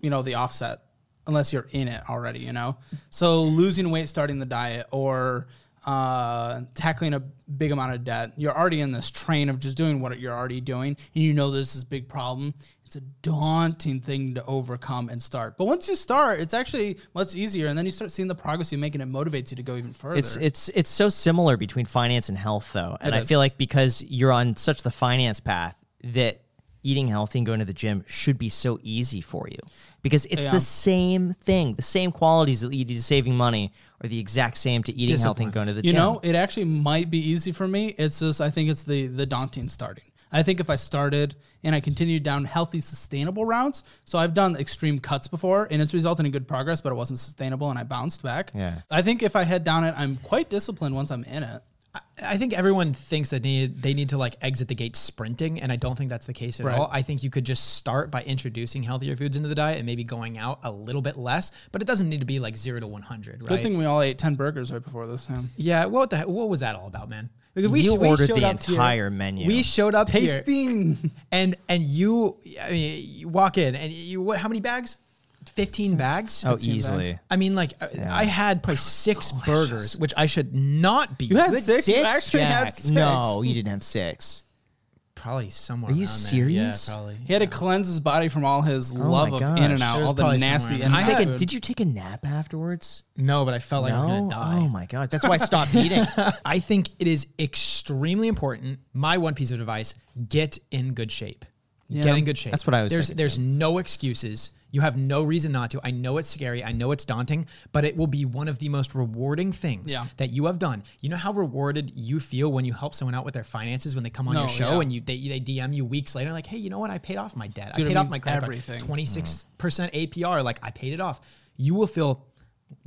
you know the offset unless you're in it already. You know, so losing weight, starting the diet, or uh, tackling a big amount of debt, you're already in this train of just doing what you're already doing, and you know there's this big problem. It's a daunting thing to overcome and start. But once you start, it's actually much easier, and then you start seeing the progress you make, and it motivates you to go even further. It's it's it's so similar between finance and health though. And I feel like because you're on such the finance path that eating healthy and going to the gym should be so easy for you. Because it's Yeah. the same thing. The same qualities that lead you to saving money are the exact same to eating healthy and going to the you gym. You know it actually might be easy for me it's just i think it's the the daunting starting i think if i started and i continued down healthy sustainable routes so i've done extreme cuts before and it's resulted in good progress but it wasn't sustainable and i bounced back Yeah. i think if i head down it i'm quite disciplined once i'm in it I think everyone thinks that they need, they need to like exit the gate sprinting, and I don't think that's the case at Right. all. I think you could just start by introducing healthier foods into the diet and maybe going out a little bit less, but it doesn't need to be like zero to one hundred, right? good thing we all ate 10 burgers right before this yeah. yeah. What the heck- what was that all about, man? Because You sh- ordered showed the up here- entire menu. We showed up here, tasting and and you, I mean, you walk in and you what? How many bags? Fifteen bags. oh, 15 easily. bags. I mean, like uh, I- I had probably six burgers, which I should not be. You had Good six? You actually had six. No, you didn't have six. Probably somewhere. Are you around there. serious? Yeah, probably. he had to cleanse his body from all his oh love my of gosh. in and out There's all the nasty somewhere in in Did there. you, take a, did you take a nap afterwards? No, but I felt like I was gonna die. Oh my god. That's why I stopped eating. I think it is extremely important. My one piece of advice: get in good shape. Yeah. Get in good shape. That's what I was There's thinking, there's no excuses. You have no reason not to. I know it's scary. I know it's daunting, but it will be one of the most rewarding things Yeah. that you have done. You know how rewarded you feel when you help someone out with their finances when they come on No, your show yeah. and you they, they DM you weeks later like, hey, you know what? I paid off my debt. Dude, I paid off my credit everything. card. Twenty six mm-hmm. percent APR. Like I paid it off. You will feel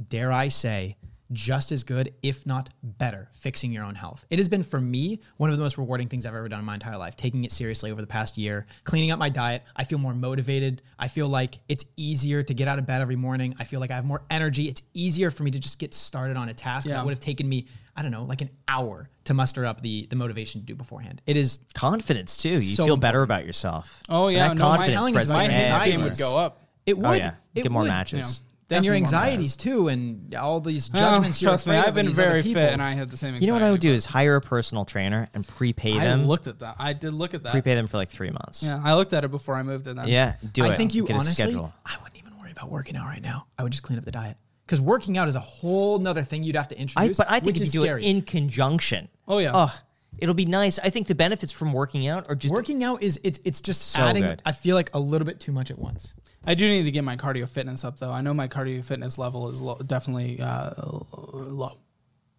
dare I say, just as good, if not better, fixing your own health. It has been for me one of the most rewarding things I've ever done in my entire life, taking it seriously over the past year, cleaning up my diet. I feel more motivated. I feel like it's easier to get out of bed every morning. I feel like I have more energy. It's easier for me to just get started on a task Yeah. that would have taken me, I don't know, like an hour to muster up the the motivation to do beforehand. It is confidence too. You So feel better about yourself. oh And yeah that no, confidence spreads to my my anxiety game would go up it oh, would Oh yeah, it get more would. matches. and your Definitely your anxieties too, and all these Oh, judgments. you're trust me, I've been very fit, and I had the same. You know what I would do is hire a personal trainer and prepay them. I looked at that. I did look at that. prepay them for like three months. Yeah, I looked at it before I moved in. Then. Yeah, do it. I think you get honestly, a schedule. I wouldn't even worry about working out right now. I would just clean up the diet because working out is a whole nother thing you'd have to I, introduce. but I think if you do scary. it in conjunction, Oh yeah. oh, it'll be nice. I think the benefits from working out are just working out is it's it's just So adding. good. I feel like a little bit too much at once. I do need to get my cardio fitness up though. I know my cardio fitness level is low, definitely uh, low,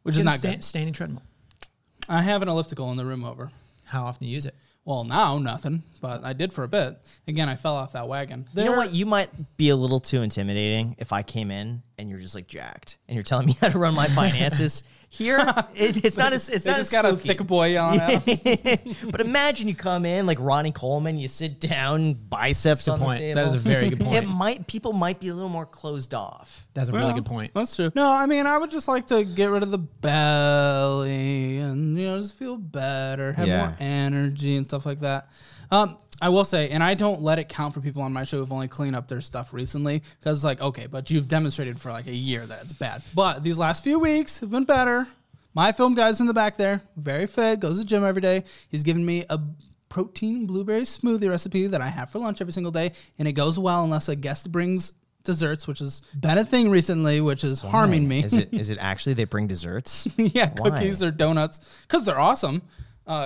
which is Get a not sta- good. standing treadmill. I have an elliptical in the room over. How often do you use it? Well, now nothing, but I did for a bit. Again, I fell off that wagon. You know what? You might be a little too intimidating if I came in and you're just like jacked and you're telling me how to run my finances. Here, it, it's not as it's They not just as got a thick boy on it. but imagine you come in like Ronnie Coleman, you sit down, biceps That's on point. the table. That is a very good point. It might people might be a little more closed off. That's a really Well, good point. That's true. No, I mean, I would just like to get rid of the belly and you know just feel better, have Yeah. more energy and stuff like that. Um, I will say, and I don't let it count for people on my show who've only cleaned up their stuff recently because it's like, okay, but you've demonstrated for like a year that it's bad. But these last few weeks have been better. My film guy's in the back there, very fit, goes to the gym every day. He's given me a protein blueberry smoothie recipe that I have for lunch every single day, and it goes well unless a guest brings desserts, which has been a thing recently, which is harming me. Is it is it actually they bring desserts? yeah, Why? cookies or donuts because they're awesome.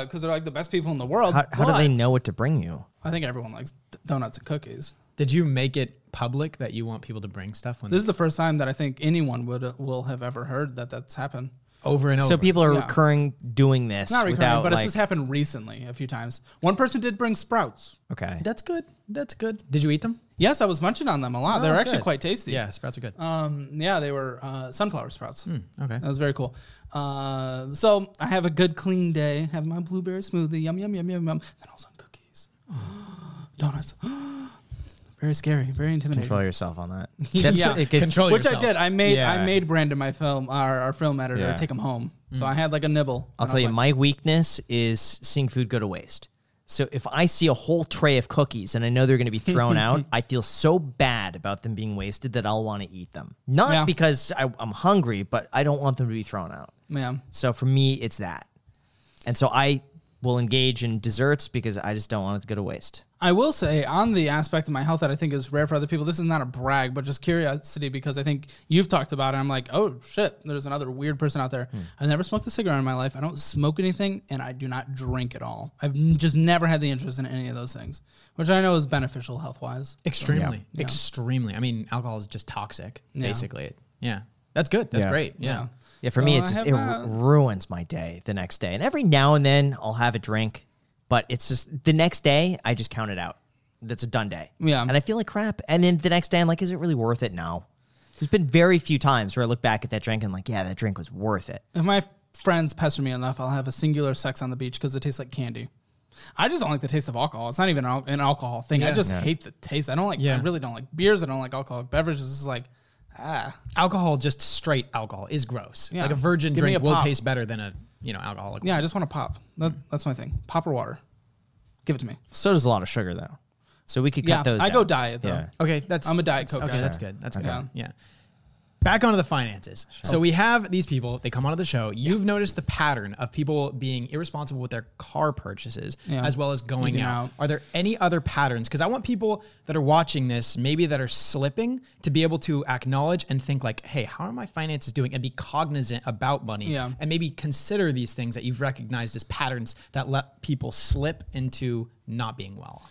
Because they're like the best people in the world. How, how do they know what to bring you? I think everyone likes d- donuts and cookies. Did you make it public that you want people to bring stuff when This is the first time that I think anyone would uh, will have ever heard that that's happened. over and over? So people are Yeah. recurring doing this It's not recurring, without but like it's just happened recently a few times. One person did bring sprouts. okay. That's good. That's good. Did you eat them? Yes, I was munching on them a lot. They're Oh, actually good. quite tasty. Yeah, sprouts are good. Um, yeah, they were uh, sunflower sprouts. okay. That was very cool. Uh, so I have a good clean day. Have my blueberry smoothie. Yum yum yum yum yum. And also cookies, donuts. very scary. Very intimidating. Control yourself on that. Yeah. it could- Control Which yourself. I did. I made Yeah. I made Brandon my film our, our film editor Yeah. take him home. So I had like a nibble. I'll tell you, like, my weakness is seeing food go to waste. So if I see a whole tray of cookies and I know they're going to be thrown out, I feel so bad about them being wasted that I'll want to eat them. Not Yeah. because I, I'm hungry, but I don't want them to be thrown out. yeah. So for me, it's that. And so I will engage in desserts because I just don't want it to go to waste. I will say on the aspect of my health that I think is rare for other people. This is not a brag, but just curiosity because I think you've talked about it. I'm like, oh shit, there's another weird person out there. Hmm. I've never smoked a cigarette in my life. I don't smoke anything, and I do not drink at all. I've just never had the interest in any of those things, which I know is beneficial health wise. Extremely, Yeah. extremely. I mean, alcohol is just toxic, Yeah. basically. Yeah, that's good. That's Yeah. great. Yeah. Yeah. Yeah, for So me, it just it that. ruins my day the next day. And every now and then I'll have a drink, but it's just the next day I just count it out. That's a done day. Yeah. and I feel like crap. And then the next day I'm like, is it really worth it? No. There's been very few times where I look back at that drink and like, yeah, that drink was worth it. If my friends pester me enough, I'll have a singular sex on the beach because it tastes like candy. I just don't like the taste of alcohol. It's not even al- an alcohol thing. I just Yeah. hate the taste. I don't like. I Yeah. really don't like beers. I don't like alcoholic beverages. It's like, ah, Alcohol, just straight alcohol, is gross. Yeah. Like a virgin Give me drink a will pop. taste better than a you know alcoholic. yeah. I just want to pop. That, mm. that's my thing. Pop or water. Give it to me. So does a lot of sugar though. So we could cut Yeah, those. I go diet though. Yeah. Okay, that's I'm a Diet Coke Okay, guy. that's good. That's good. Okay. Yeah. Back onto the finances. So we have these people. They come onto the show. You've noticed the pattern of people being irresponsible with their car purchases, Yeah. as well as going out. out. Are there any other patterns? Because I want people that are watching this, maybe that are slipping, to be able to acknowledge and think like, "Hey, how are my finances doing?" and be cognizant about money, Yeah. and maybe consider these things that you've recognized as patterns that let people slip into not being well.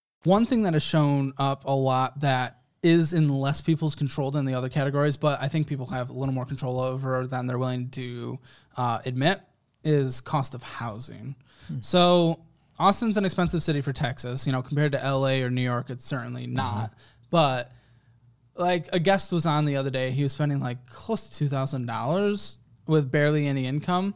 One thing that has shown up a lot that is in less people's control than the other categories, but I think people have a little more control over than they're willing to uh, admit is cost of housing. So Austin's an expensive city for Texas. You know, compared to LA or New York, it's certainly not. But like a guest was on the other day. He was spending like close to two thousand dollars with barely any income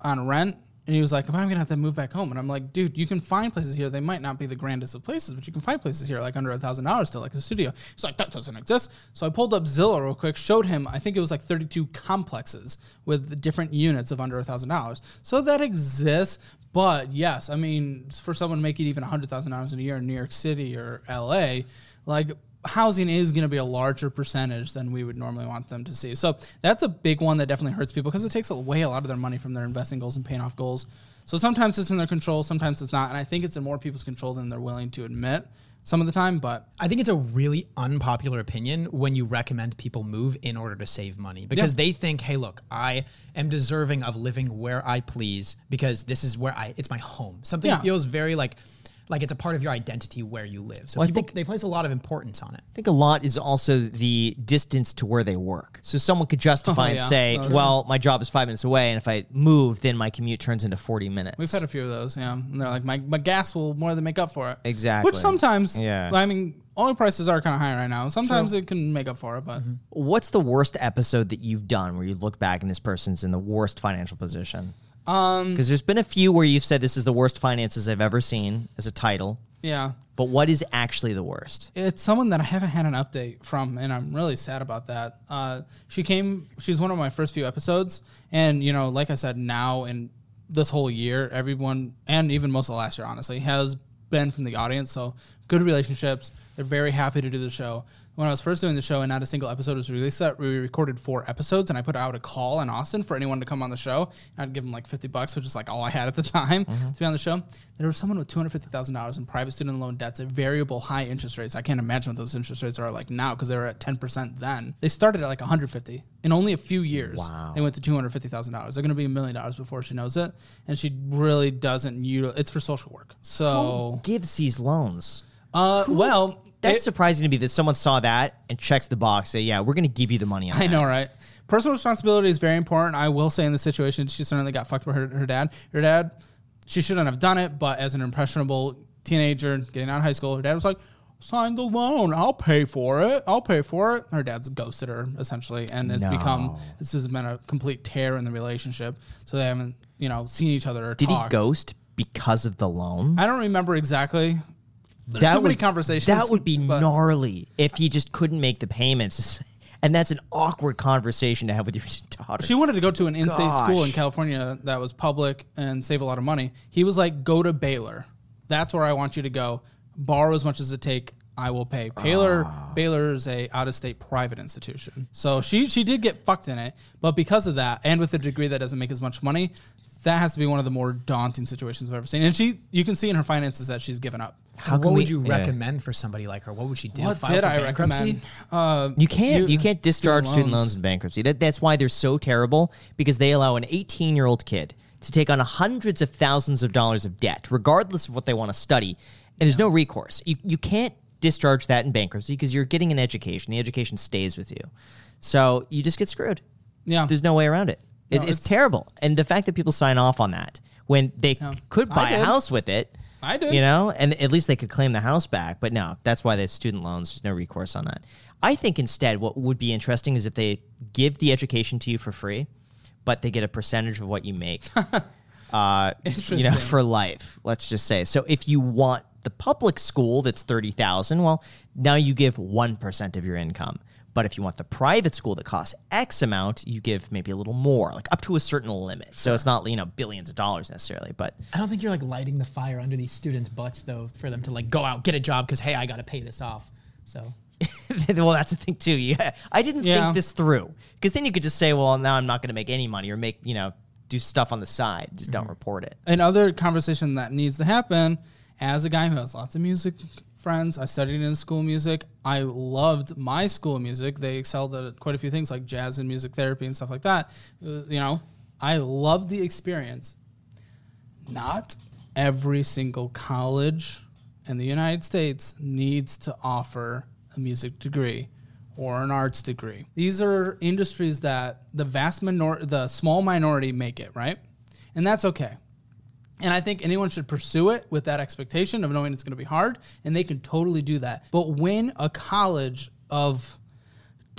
on rent. And he was like, I'm gonna have to move back home, and I'm like, dude, you can find places here. They might not be the grandest of places, but you can find places here like under a thousand dollars still, like a studio. He's like, that doesn't exist. So I pulled up Zillow real quick, showed him. I think it was like 32 complexes with different units of under a thousand dollars. So that exists. But yes, I mean, for someone making even a hundred thousand dollars a year in New York City or LA, like housing is going to be a larger percentage than we would normally want them to see. So that's a big one that definitely hurts people because it takes away a lot of their money from their investing goals and paying off goals. So sometimes it's in their control, sometimes it's not, and I think it's in more people's control than they're willing to admit some of the time. But I think it's a really unpopular opinion when you recommend people move in order to save money because they think, hey, look, I am deserving of living where I please because this is where I it's my home. Something Yeah. that feels very like like it's a part of your identity where you live. So Well, I think- they place a lot of importance on it. I think a lot is also the distance to where they work. So someone could justify oh, and yeah. say, That's well, my job is five minutes away, and if I move, then my commute turns into 40 minutes. we've had a few of those, yeah. And they're like, my, my gas will more than make up for it. Exactly. Which sometimes, Yeah. I mean, oil prices are kind of high right now. Sometimes it can make up for it, but mm-hmm. What's the worst episode that you've done where you look back and this person's in the worst financial position? Um, Because there's been a few where you've said this is the worst finances I've ever seen as a title, yeah. but what is actually the worst? It's someone that I haven't had an update from, and I'm really sad about that. Uh, she came, she's one of my first few episodes, and you know, like I said, now in this whole year, everyone, and even most of last year, honestly, has been from the audience. So good relationships. They're very happy to do the show. When I was first doing the show and not a single episode was released, that we recorded four episodes, and I put out a call in Austin for anyone to come on the show. And I'd give them like fifty bucks, which is like all I had at the time to be on the show. There was someone with two hundred fifty thousand dollars in private student loan debts at variable high interest rates. I can't imagine what those interest rates are like now because they were at ten percent then. They started at like one hundred fifty in only a few years. Wow. They went to two hundred fifty thousand dollars. They're going to be a million dollars before she knows it, and she really doesn't. Util- it's for social work. So, Who gives these loans? uh, well, That's it- surprising to me that someone saw that and checks the box. Say, yeah, we're going to give you the money on I that." know, right? Personal responsibility is very important. I will say in this situation, she certainly got fucked by her, her dad. Her dad, she shouldn't have done it, but as an impressionable teenager getting out of high school, her dad was like, sign the loan. I'll pay for it. I'll pay for it. Her dad's ghosted her essentially and has become, this has been a complete tear in the relationship. So they haven't, you know, seen each other or Did talked. he ghost because of the loan? I don't remember exactly. There's that too many would, conversations. That would be but- gnarly if he just couldn't make the payments. And that's an awkward conversation to have with your daughter. She wanted to go to an in-state school in California that was public and save a lot of money. He was like, "Go to Baylor. That's where I want you to go. Borrow as much as it take. I will pay." Baylor, Ah. Baylor is a out-of-state private institution, so she she did get fucked in it. But because of that, and with a degree that doesn't make as much money, that has to be one of the more daunting situations I've ever seen. And she, you can see in her finances that she's given up. How what can would we- you yeah. recommend for somebody like her? What would she do? What File did for I bankruptcy? recommend? Uh, You can't you, You- can't discharge student student loans. loans in bankruptcy. That, that's why they're so terrible because they allow an 18 year old kid to take on hundreds of thousands of dollars of debt, regardless of what they want to study, and there's no recourse. You you can't discharge that in bankruptcy because you're getting an education. The education stays with you, so you just get screwed. yeah, There's no way around it. It's, No, it's it's- terrible, and the fact that people sign off on that when they could buy a house with it. I did. You know, and at least they could claim the house back. But no, that's why the student loans. There's no recourse on that. I think instead, what would be interesting is if they give the education to you for free, but they get a percentage of what you make. uh, you know, for life. Let's just say. So if you want the public school that's thirty thousand, well, now you give one percent of your income. But if you want the private school that costs X amount, you give maybe a little more, like up to a certain limit. So it's not you know billions of dollars necessarily, but I don't think you're like lighting the fire under these students' butts though, for them to like go out get a job because hey, I got to pay this off. So well, that's the thing too. Yeah, I didn't Yeah. think this through because then you could just say, well, now I'm not going to make any money or make you know do stuff on the side. Just don't mm-hmm. report it. another conversation that needs to happen as a guy who has lots of music friends i studied in school music. I loved my school music. They excelled at quite a few things like jazz and music therapy and stuff like that. Uh, you know i loved the experience. Not every single college in the united states needs to offer a music degree or an arts degree. These are industries that the vast minor the small minority make it right? And that's okay and I think anyone should pursue it with that expectation of knowing it's going to be hard, and they can totally do that. But when a college of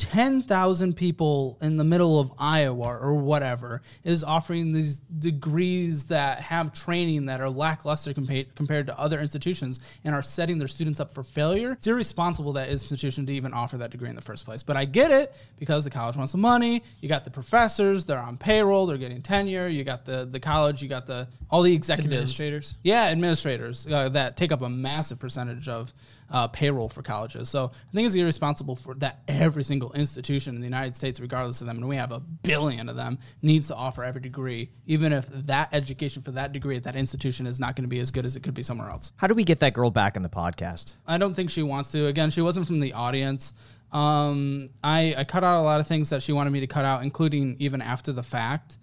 10,000 people in the middle of Iowa or whatever is offering these degrees that have training that are lackluster compa- compared to other institutions and are setting their students up for failure, it's irresponsible that institution to even offer that degree in the first place. But I get it because the college wants the money. You got the professors, they're on payroll, they're getting tenure. You got the, the college, you got the all the executives. Administrators? Yeah, administrators uh, that take up a massive percentage of uh, payroll for colleges. So I think it's irresponsible for that every single institution in the United States, regardless of them, and we have a billion of them, needs to offer every degree, even if that education for that degree at that institution is not going to be as good as it could be somewhere else. How do we get that girl back in the podcast? I don't think she wants to. Again, she wasn't from the audience. Um, I, I cut out a lot of things that she wanted me to cut out, including even after the fact.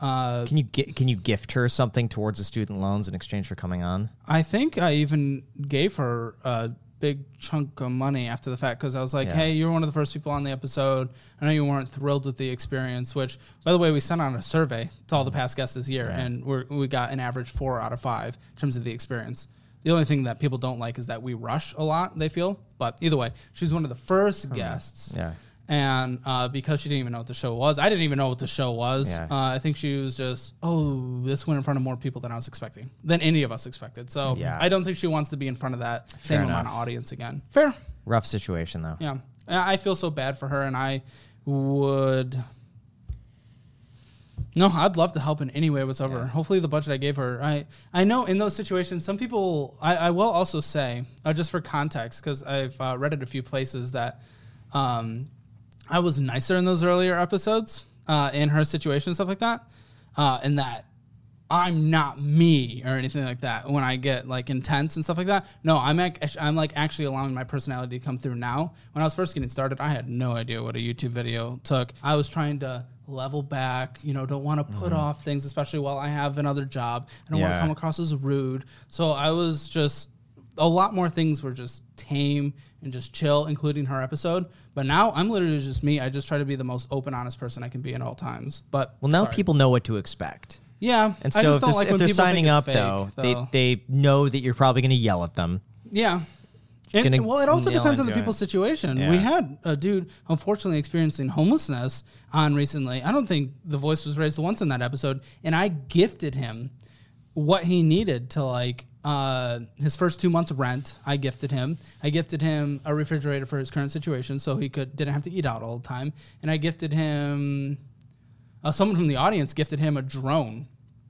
Uh, Can you get, can you gift her something towards the student loans in exchange for coming on? I think I even gave her a big chunk of money after the fact because I was like, Yeah. hey, you're one of the first people on the episode. I know you weren't thrilled with the experience, which, by the way, we sent out a survey to all the past guests this year, and we're, we got an average four out of five in terms of the experience. The only thing that people don't like is that we rush a lot, they feel. But either way, she's one of the first guests. Yeah. And uh, because she didn't even know what the show was, I didn't even know what the show was. Yeah. Uh, I think she was just, oh, this went in front of more people than I was expecting, than any of us expected. So Yeah. I don't think she wants to be in front of that same amount of audience again. Fair. Rough situation though. Yeah. I I feel so bad for her, and I would. No, I'd love to help in any way whatsoever. Hopefully, the budget I gave her. I I know in those situations, some people. I, I will also say, uh, just for context, because I've uh, read it a few places that um, I was nicer in those earlier episodes uh, in her situation and stuff like that, uh, and that I'm not me or anything like that. When I get like intense and stuff like that, no, I'm ac- I'm like actually allowing my personality to come through now. When I was first getting started, I had no idea what a YouTube video took. I was trying to level back, you know, don't want to put off things, especially while I have another job. I don't want to come across as rude. So I was just a lot more things were just tame and just chill, including her episode. But now I'm literally just me. I just try to be the most open, honest person I can be at all times. But Well, now sorry. people know what to expect. yeah, And so if like if they're signing up fake, though, though. they they know that you're probably going to yell at them. Yeah. And, well, it also depends on the into it. people's situation. Yeah. We had a dude unfortunately experiencing homelessness on recently. I don't think the voice was raised once in that episode, and I gifted him what he needed to like uh, his first two months rent. I gifted him. I gifted him a refrigerator for his current situation, so he could didn't have to eat out all the time. And I gifted him. Uh, someone from the audience gifted him a drone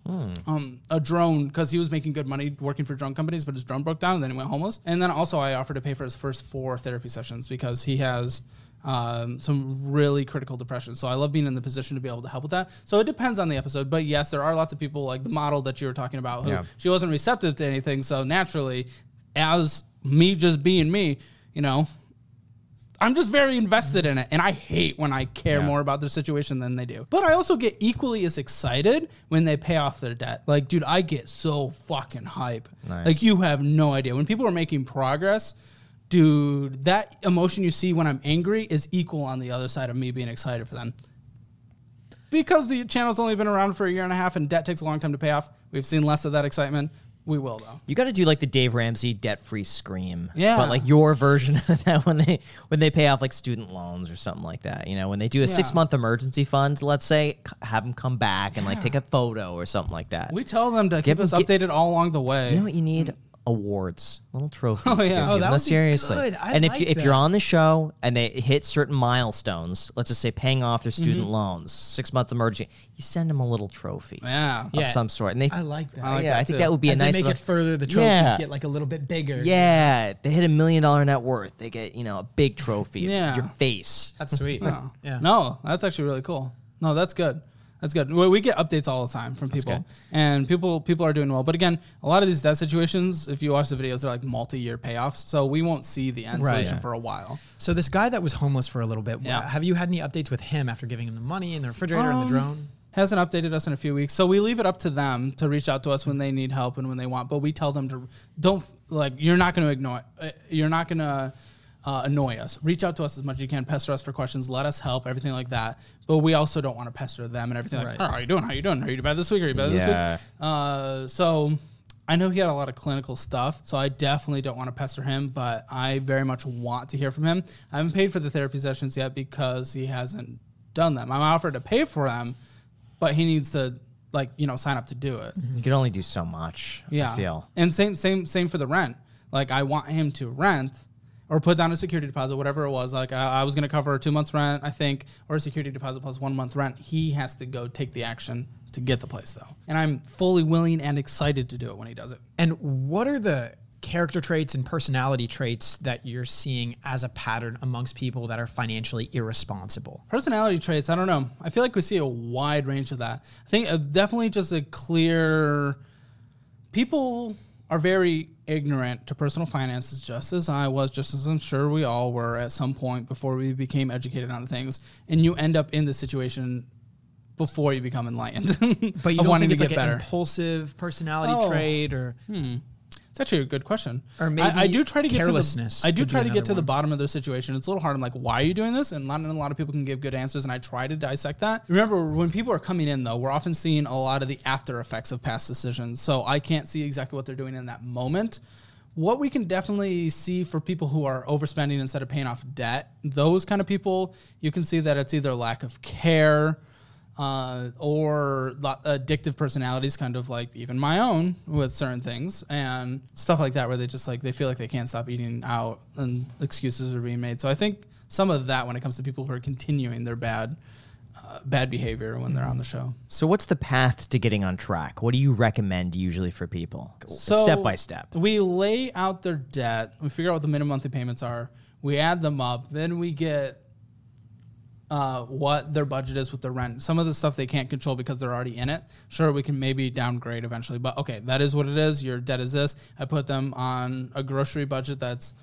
um, a drone because he was making good money working for drone companies, but his drone broke down and then he went homeless. And then also I offered to pay for his first four therapy sessions because he has um, some really critical depression. So I love being in the position to be able to help with that. So it depends on the episode, but yes, there are lots of people like the model that you were talking about who Yeah. she wasn't receptive to anything. So naturally, as me just being me, you know, I'm just very invested in it, and I hate when I care Yeah. more about their situation than they do. But I also get equally as excited when they pay off their debt. Like, dude, I get so fucking hype. Nice. Like, you have no idea. When people are making progress, dude, that emotion you see when I'm angry is equal on the other side of me being excited for them. Because the channel's only been around for a year and a half and debt takes a long time to pay off, we've seen less of that excitement. We will, though. You got to do like the Dave Ramsey debt-free scream. Yeah. But like your version of that when they when they pay off like student loans or something like that. You know, when they do a Yeah. 6-month emergency fund, let's say, have them come back and like take a photo or something like that. We tell them to keep us get- updated all along the way. You know what you need? Awards, little trophies. Oh, to yeah. give Oh, people. that No, would be seriously. good. I and if like you, if that. you're on the show and they hit certain milestones, let's just say paying off their student Mm-hmm. loans, six month emergency, you send them a little trophy yeah. of Yeah. some sort. And they, I like that. I like yeah, that I think too. that would be As a nice. they make little- it further, the trophies Yeah. get like a little bit bigger. Yeah, they hit a million dollar net worth. They get you know a big trophy. Yeah. your face. That's sweet. No. Yeah. No, that's actually really cool. No, that's good. That's good. We, we get updates all the time from people, good. and people people are doing well. But again, a lot of these debt situations, if you watch the videos, they're like multi-year payoffs, so we won't see the end Right. solution Yeah. for a while. So this guy that was homeless for a little bit, Yeah. have you had any updates with him after giving him the money and the refrigerator and the Um, drone? Hasn't updated us in a few weeks, so we leave it up to them to reach out to us when they need help and when they want. But we tell them to don't like you're not going to ignore it. Uh, You're not going to uh, annoy us. Reach out to us as much as you can. Pester us for questions. Let us help. Everything like that. But we also don't want to pester them and everything like, Right. oh, how are you doing? How are you doing? Are you bad this week? Are you bad this week? Uh, so I know he had a lot of clinical stuff, so I definitely don't want to pester him, but I very much want to hear from him. I haven't paid for the therapy sessions yet because he hasn't done them. I'm offered to pay for them, but he needs to like, you know, sign up to do it. You can only do so much. Yeah. I feel. And same same same for the rent. Like I want him to rent or put down a security deposit, whatever it was. Like I, I was going to cover two months rent, I think, or a security deposit plus one month rent. He has to go take the action to get the place though, and I'm fully willing and excited to do it when he does it. And what are the character traits and personality traits that you're seeing as a pattern amongst people that are financially irresponsible? Personality traits, I don't know. I feel like we see a wide range of that. I think uh, definitely just a clear. People are very ignorant to personal finances, just as I was, just as I'm sure we all were at some point before we became educated on things. And you end up in the situation before you become enlightened. But you don't wanting think to it's get like an better. impulsive personality Oh. trait or hmm. It's actually a good question. Or I- maybe I, do try to get carelessness To the, I do try to get to the bottom of the situation. It's a little hard. I'm like, why are you doing this? And not a lot of people can give good answers. And I try to dissect that. Remember, when people are coming in, though, we're often seeing a lot of the after effects of past decisions. So I can't see exactly what they're doing in that moment. What we can definitely see for people who are overspending instead of paying off debt, those kind of people, you can see that it's either lack of care uh, or addictive personalities, kind of like even my own with certain things and stuff like that, where they just like they feel like they can't stop eating out and excuses are being made. So I think some of that when it comes to people who are continuing their bad uh, bad behavior when they're on the show. So, what's the path to getting on track? What do you recommend usually for people? So step by step. We lay out their debt. We figure out what the minimum monthly payments are. We add them up. Then we get uh, what their budget is with their rent. Some of the stuff they can't control because they're already in it. Sure, we can maybe downgrade eventually, but okay, that is what it is. Your debt is this. I put them on a grocery budget that's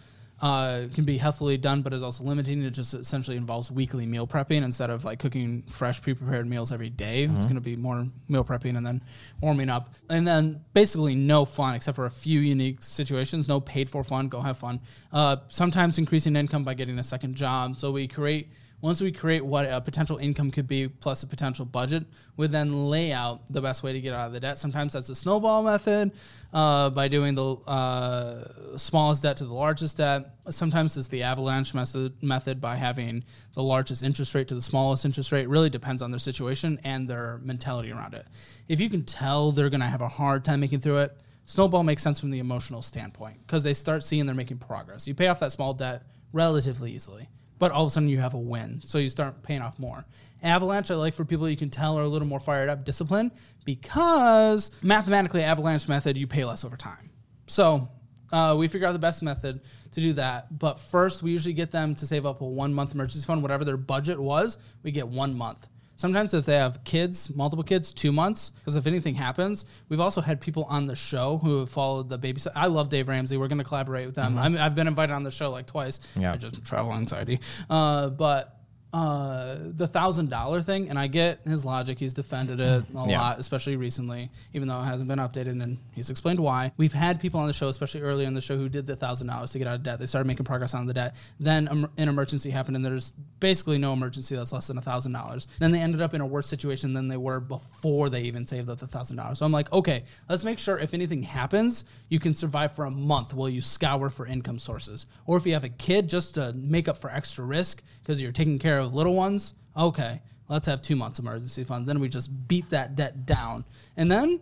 uh, can be healthily done, but is also limiting. It just essentially involves weekly meal prepping instead of like cooking fresh, pre-prepared meals every day. It's going to be more meal prepping and then warming up, and then basically no fun except for a few unique situations. No paid for fun. Go have fun. Uh, sometimes increasing income by getting a second job. So we create once we create what a potential income could be plus a potential budget, we then lay out the best way to get out of the debt. Sometimes that's a snowball method uh, by doing the uh, smallest debt to the largest debt. Sometimes it's the avalanche method, method by having the largest interest rate to the smallest interest rate. Really depends on their situation and their mentality around it. If you can tell they're going to have a hard time making through it, snowball makes sense from the emotional standpoint because they start seeing they're making progress. You pay off that small debt relatively easily but all of a sudden you have a win. So you start paying off more. Avalanche, I like for people you can tell are a little more fired up, disciplined, because mathematically, Avalanche method, you pay less over time. So uh, we figure out the best method to do that. But first, we usually get them to save up a one month emergency fund, whatever their budget was, we get one month. Sometimes if they have kids, multiple kids, two months, because if anything happens, we've also had people on the show who have followed the baby. I love Dave Ramsey. We're going to collaborate with them. I'm, I've been invited on the show like twice. Yeah. I just travel anxiety. Uh, but uh, the thousand dollar thing, and I get his logic. He's defended it a Yeah. lot, especially recently, even though it hasn't been updated, and he's explained why. We've had people on the show, especially earlier in the show, who did the thousand dollars to get out of debt. They started making progress on the debt. Then um, an emergency happened, and there's basically no emergency that's less than a thousand dollars. Then they ended up in a worse situation than they were before they even saved up the thousand dollars. So I'm like, okay, let's make sure if anything happens, you can survive for a month while you scour for income sources. Or if you have a kid, just to make up for extra risk because you're taking care of little ones. Okay, let's have two months emergency fund. Then we just beat that debt down. And then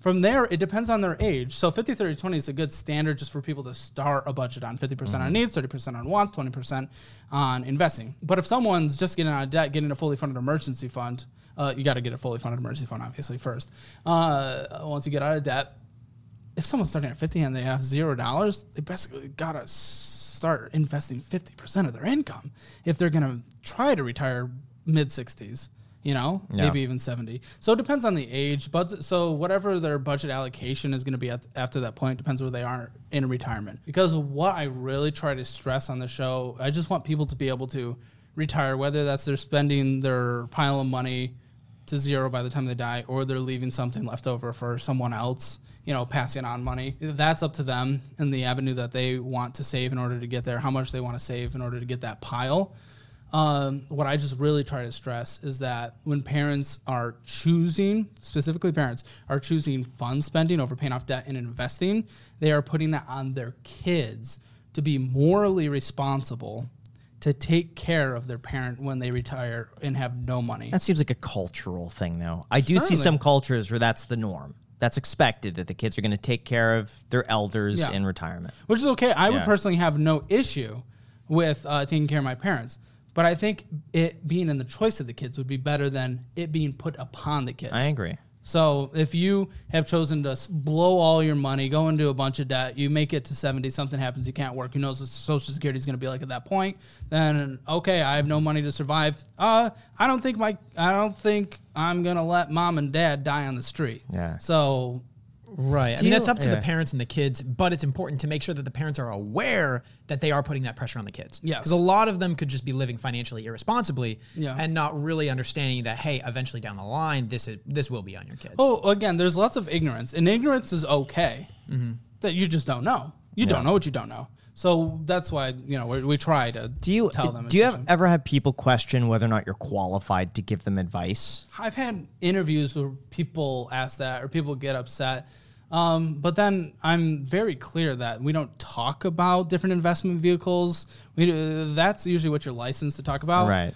from there, it depends on their age. So 50, 30, 20 is a good standard just for people to start a budget on 50% on needs, 30% on wants, 20% on investing. But if someone's just getting out of debt, getting a fully funded emergency fund, uh, you got to get a fully funded emergency fund, obviously, first. Uh, once you get out of debt, if someone's starting at 50 and they have zero dollars, they basically got to start investing 50% of their income if they're going to try to retire mid 60s, you know, Yeah. maybe even 70. So it depends on the age, but so whatever their budget allocation is going to be at, after that point depends where they are in retirement. Because what I really try to stress on the show, I just want people to be able to retire whether that's they're spending their pile of money to zero by the time they die, or they're leaving something left over for someone else, you know, passing on money. That's up to them and the avenue that they want to save in order to get there, how much they want to save in order to get that pile. um, what I just really try to stress is that when parents are choosing, specifically parents, are choosing fund spending over paying off debt and investing, they are putting that on their kids to be morally responsible to take care of their parent when they retire and have no money. That seems like a cultural thing, though. I do see some cultures where that's the norm. That's expected that the kids are going to take care of their elders Yeah. in retirement. which is okay. I would personally have no issue with uh, taking care of my parents, but I think it being in the choice of the kids would be better than it being put upon the kids. I agree. So if you have chosen to blow all your money, go into a bunch of debt, you make it to 70, something happens, you can't work, who knows what Social Security is going to be like at that point, then okay, I have no money to survive. Uh, I don't think my, I don't think I'm going to let mom and dad die on the street. Yeah. So Right. I mean, you- that's up to yeah. the parents and the kids, but it's important to make sure that the parents are aware that they are putting that pressure on the kids. Yeah. Because a lot of them could just be living financially irresponsibly Yeah. and not really understanding that, hey, eventually down the line, this is this will be on your kids. Oh, again, there's lots of ignorance, and ignorance is okay. Mm-hmm. That you just don't know. You don't know what you don't know. So that's why you know we, we try to Do you tell them. do you have, ever have people question whether or not you're qualified to give them advice? I've had interviews where people ask that or people get upset. Um, but then I'm very clear that we don't talk about different investment vehicles. We, uh, that's usually what you're licensed to talk about. Right.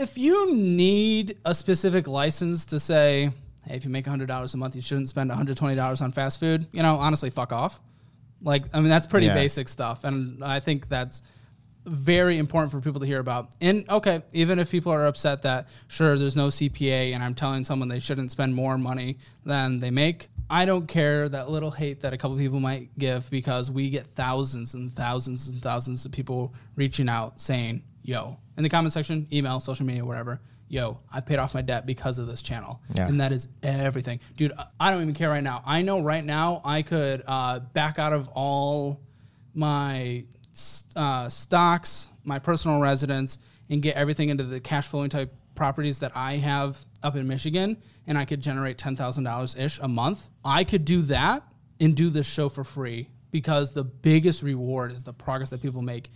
if you need a specific license to say, hey, if you make $100 a month, you shouldn't spend $120 on fast food, you know, honestly, fuck off. Like, I mean, that's pretty Yeah. basic stuff. And I think that's very important for people to hear about. And okay, even if people are upset that, sure, there's no CPA and I'm telling someone they shouldn't spend more money than they make, I don't care that little hate that a couple people might give because we get thousands and thousands and thousands of people reaching out saying, yo, in the comment section, email, social media, whatever, yo, I've paid off my debt because of this channel. Yeah. And that is everything. Dude, I don't even care right now. I know right now I could uh, back out of all my uh, stocks, my personal residence, and get everything into the cash flowing type properties that I have up in Michigan, and I could generate ten thousand dollars ish a month. I could do that and do this show for free because the biggest reward is the progress that people make.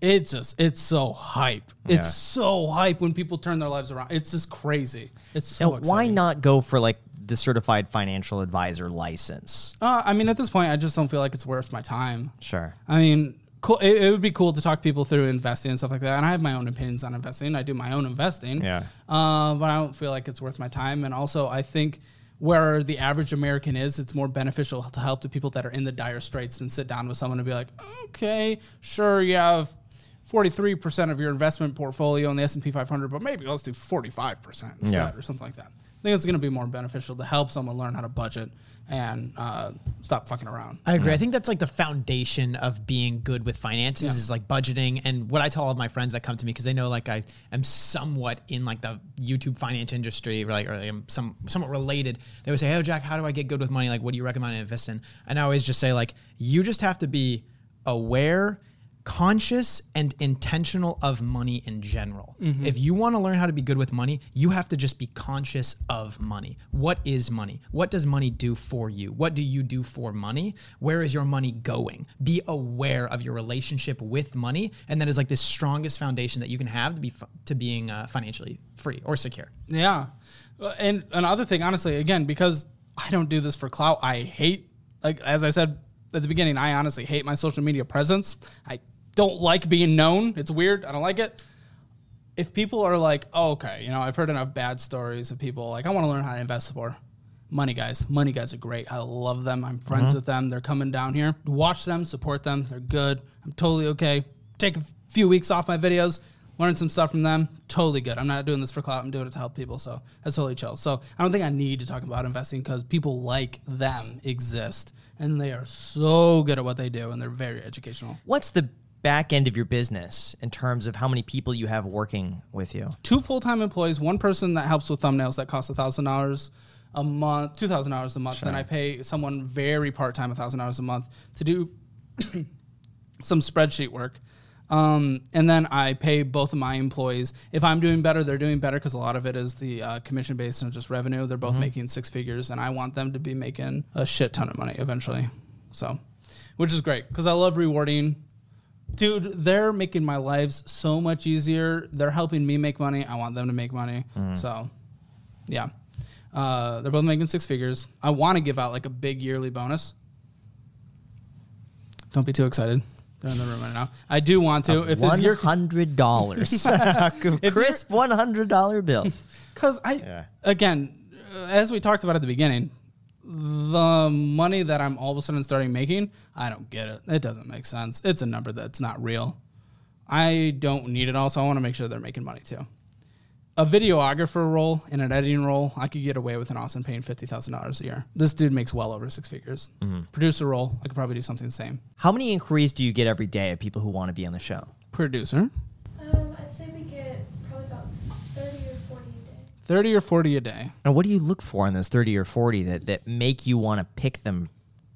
It's just it's so hype. Yeah. It's so hype when people turn their lives around. It's just crazy. It's so Now, exciting. why not go for like the certified financial advisor license? Uh, I mean, at this point, I just don't feel like it's worth my time. Sure. I mean, cool. It, it would be cool to talk people through investing and stuff like that. And I have my own opinions on investing. I do my own investing. Yeah. Uh, but I don't feel like it's worth my time. And also, I think where the average American is, it's more beneficial to help the people that are in the dire straits than sit down with someone and be like, okay, sure, you have. 43% of your investment portfolio in the S&P 500, but maybe let's do 45% instead Yeah. or something like that. I think it's going to be more beneficial to help someone learn how to budget and uh, stop fucking around. I agree. I think that's like the foundation of being good with finances is like budgeting. And what I tell all of my friends that come to me because they know like I am somewhat in like the YouTube finance industry, or like or I'm some somewhat related. They would say, "Oh, Jack, how do I get good with money? Like, what do you recommend I invest in?" And I always just say like, you just have to be aware conscious and intentional of money in general. If you want to learn how to be good with money, you have to just be conscious of money. What is money? What does money do for you? What do you do for money? Where is your money going? Be aware of your relationship with money, and that is like the strongest foundation that you can have to be to being uh, financially free or secure. Yeah. Uh, And another thing, honestly, again, because I don't do this for clout, I hate, like, as I said at the beginning, I honestly hate my social media presence. I don't like being known. It's weird. I don't like it. If people are like, oh, okay, you know, I've heard enough bad stories of people like, I want to learn how to invest more. Money guys, money guys are great. I love them. I'm friends uh-huh. with them. They're coming down here. Watch them, support them. They're good. I'm totally okay. Take a few weeks off my videos, learn some stuff from them. Totally good. I'm not doing this for clout. I'm doing it to help people. So that's totally chill. So I don't think I need to talk about investing because people like them exist and they are so good at what they do and they're very educational. What's the back end of your business in terms of how many people you have working with you? two full-time employees one person that helps with thumbnails that costs $1000 a month $2000 a month then i pay someone very part-time $1000 a month to do some spreadsheet work. Um, and then i pay both of my employees. If i'm doing better they're doing better because a lot of it is the uh, commission based and just revenue. They're both making six figures and i want them to be making a shit ton of money eventually. So which is great because i love rewarding Dude, they're making my lives so much easier. They're helping me make money. I want them to make money. So, yeah. Uh, they're both making six figures. I want to give out like a big yearly bonus. Don't be too excited. They're in the room right now. I do want to. If this year, hundred dollars, crisp one hundred dollar bill. because I, again, uh, as we talked about at the beginning, the money that I'm all of a sudden starting making, I don't get it. It doesn't make sense. It's a number that's not real. I don't need it all, so I want to make sure they're making money too. A videographer role and an editing role, I could get away with in Austin paying fifty thousand dollars a year. This dude makes well over six figures. Mm-hmm. Producer role, I could probably do something the same. How many inquiries do you get every day of people who want to be on the show? Producer, 30 or 40 a day. And what do you look for in those 30 or 40 that, that make you want to pick them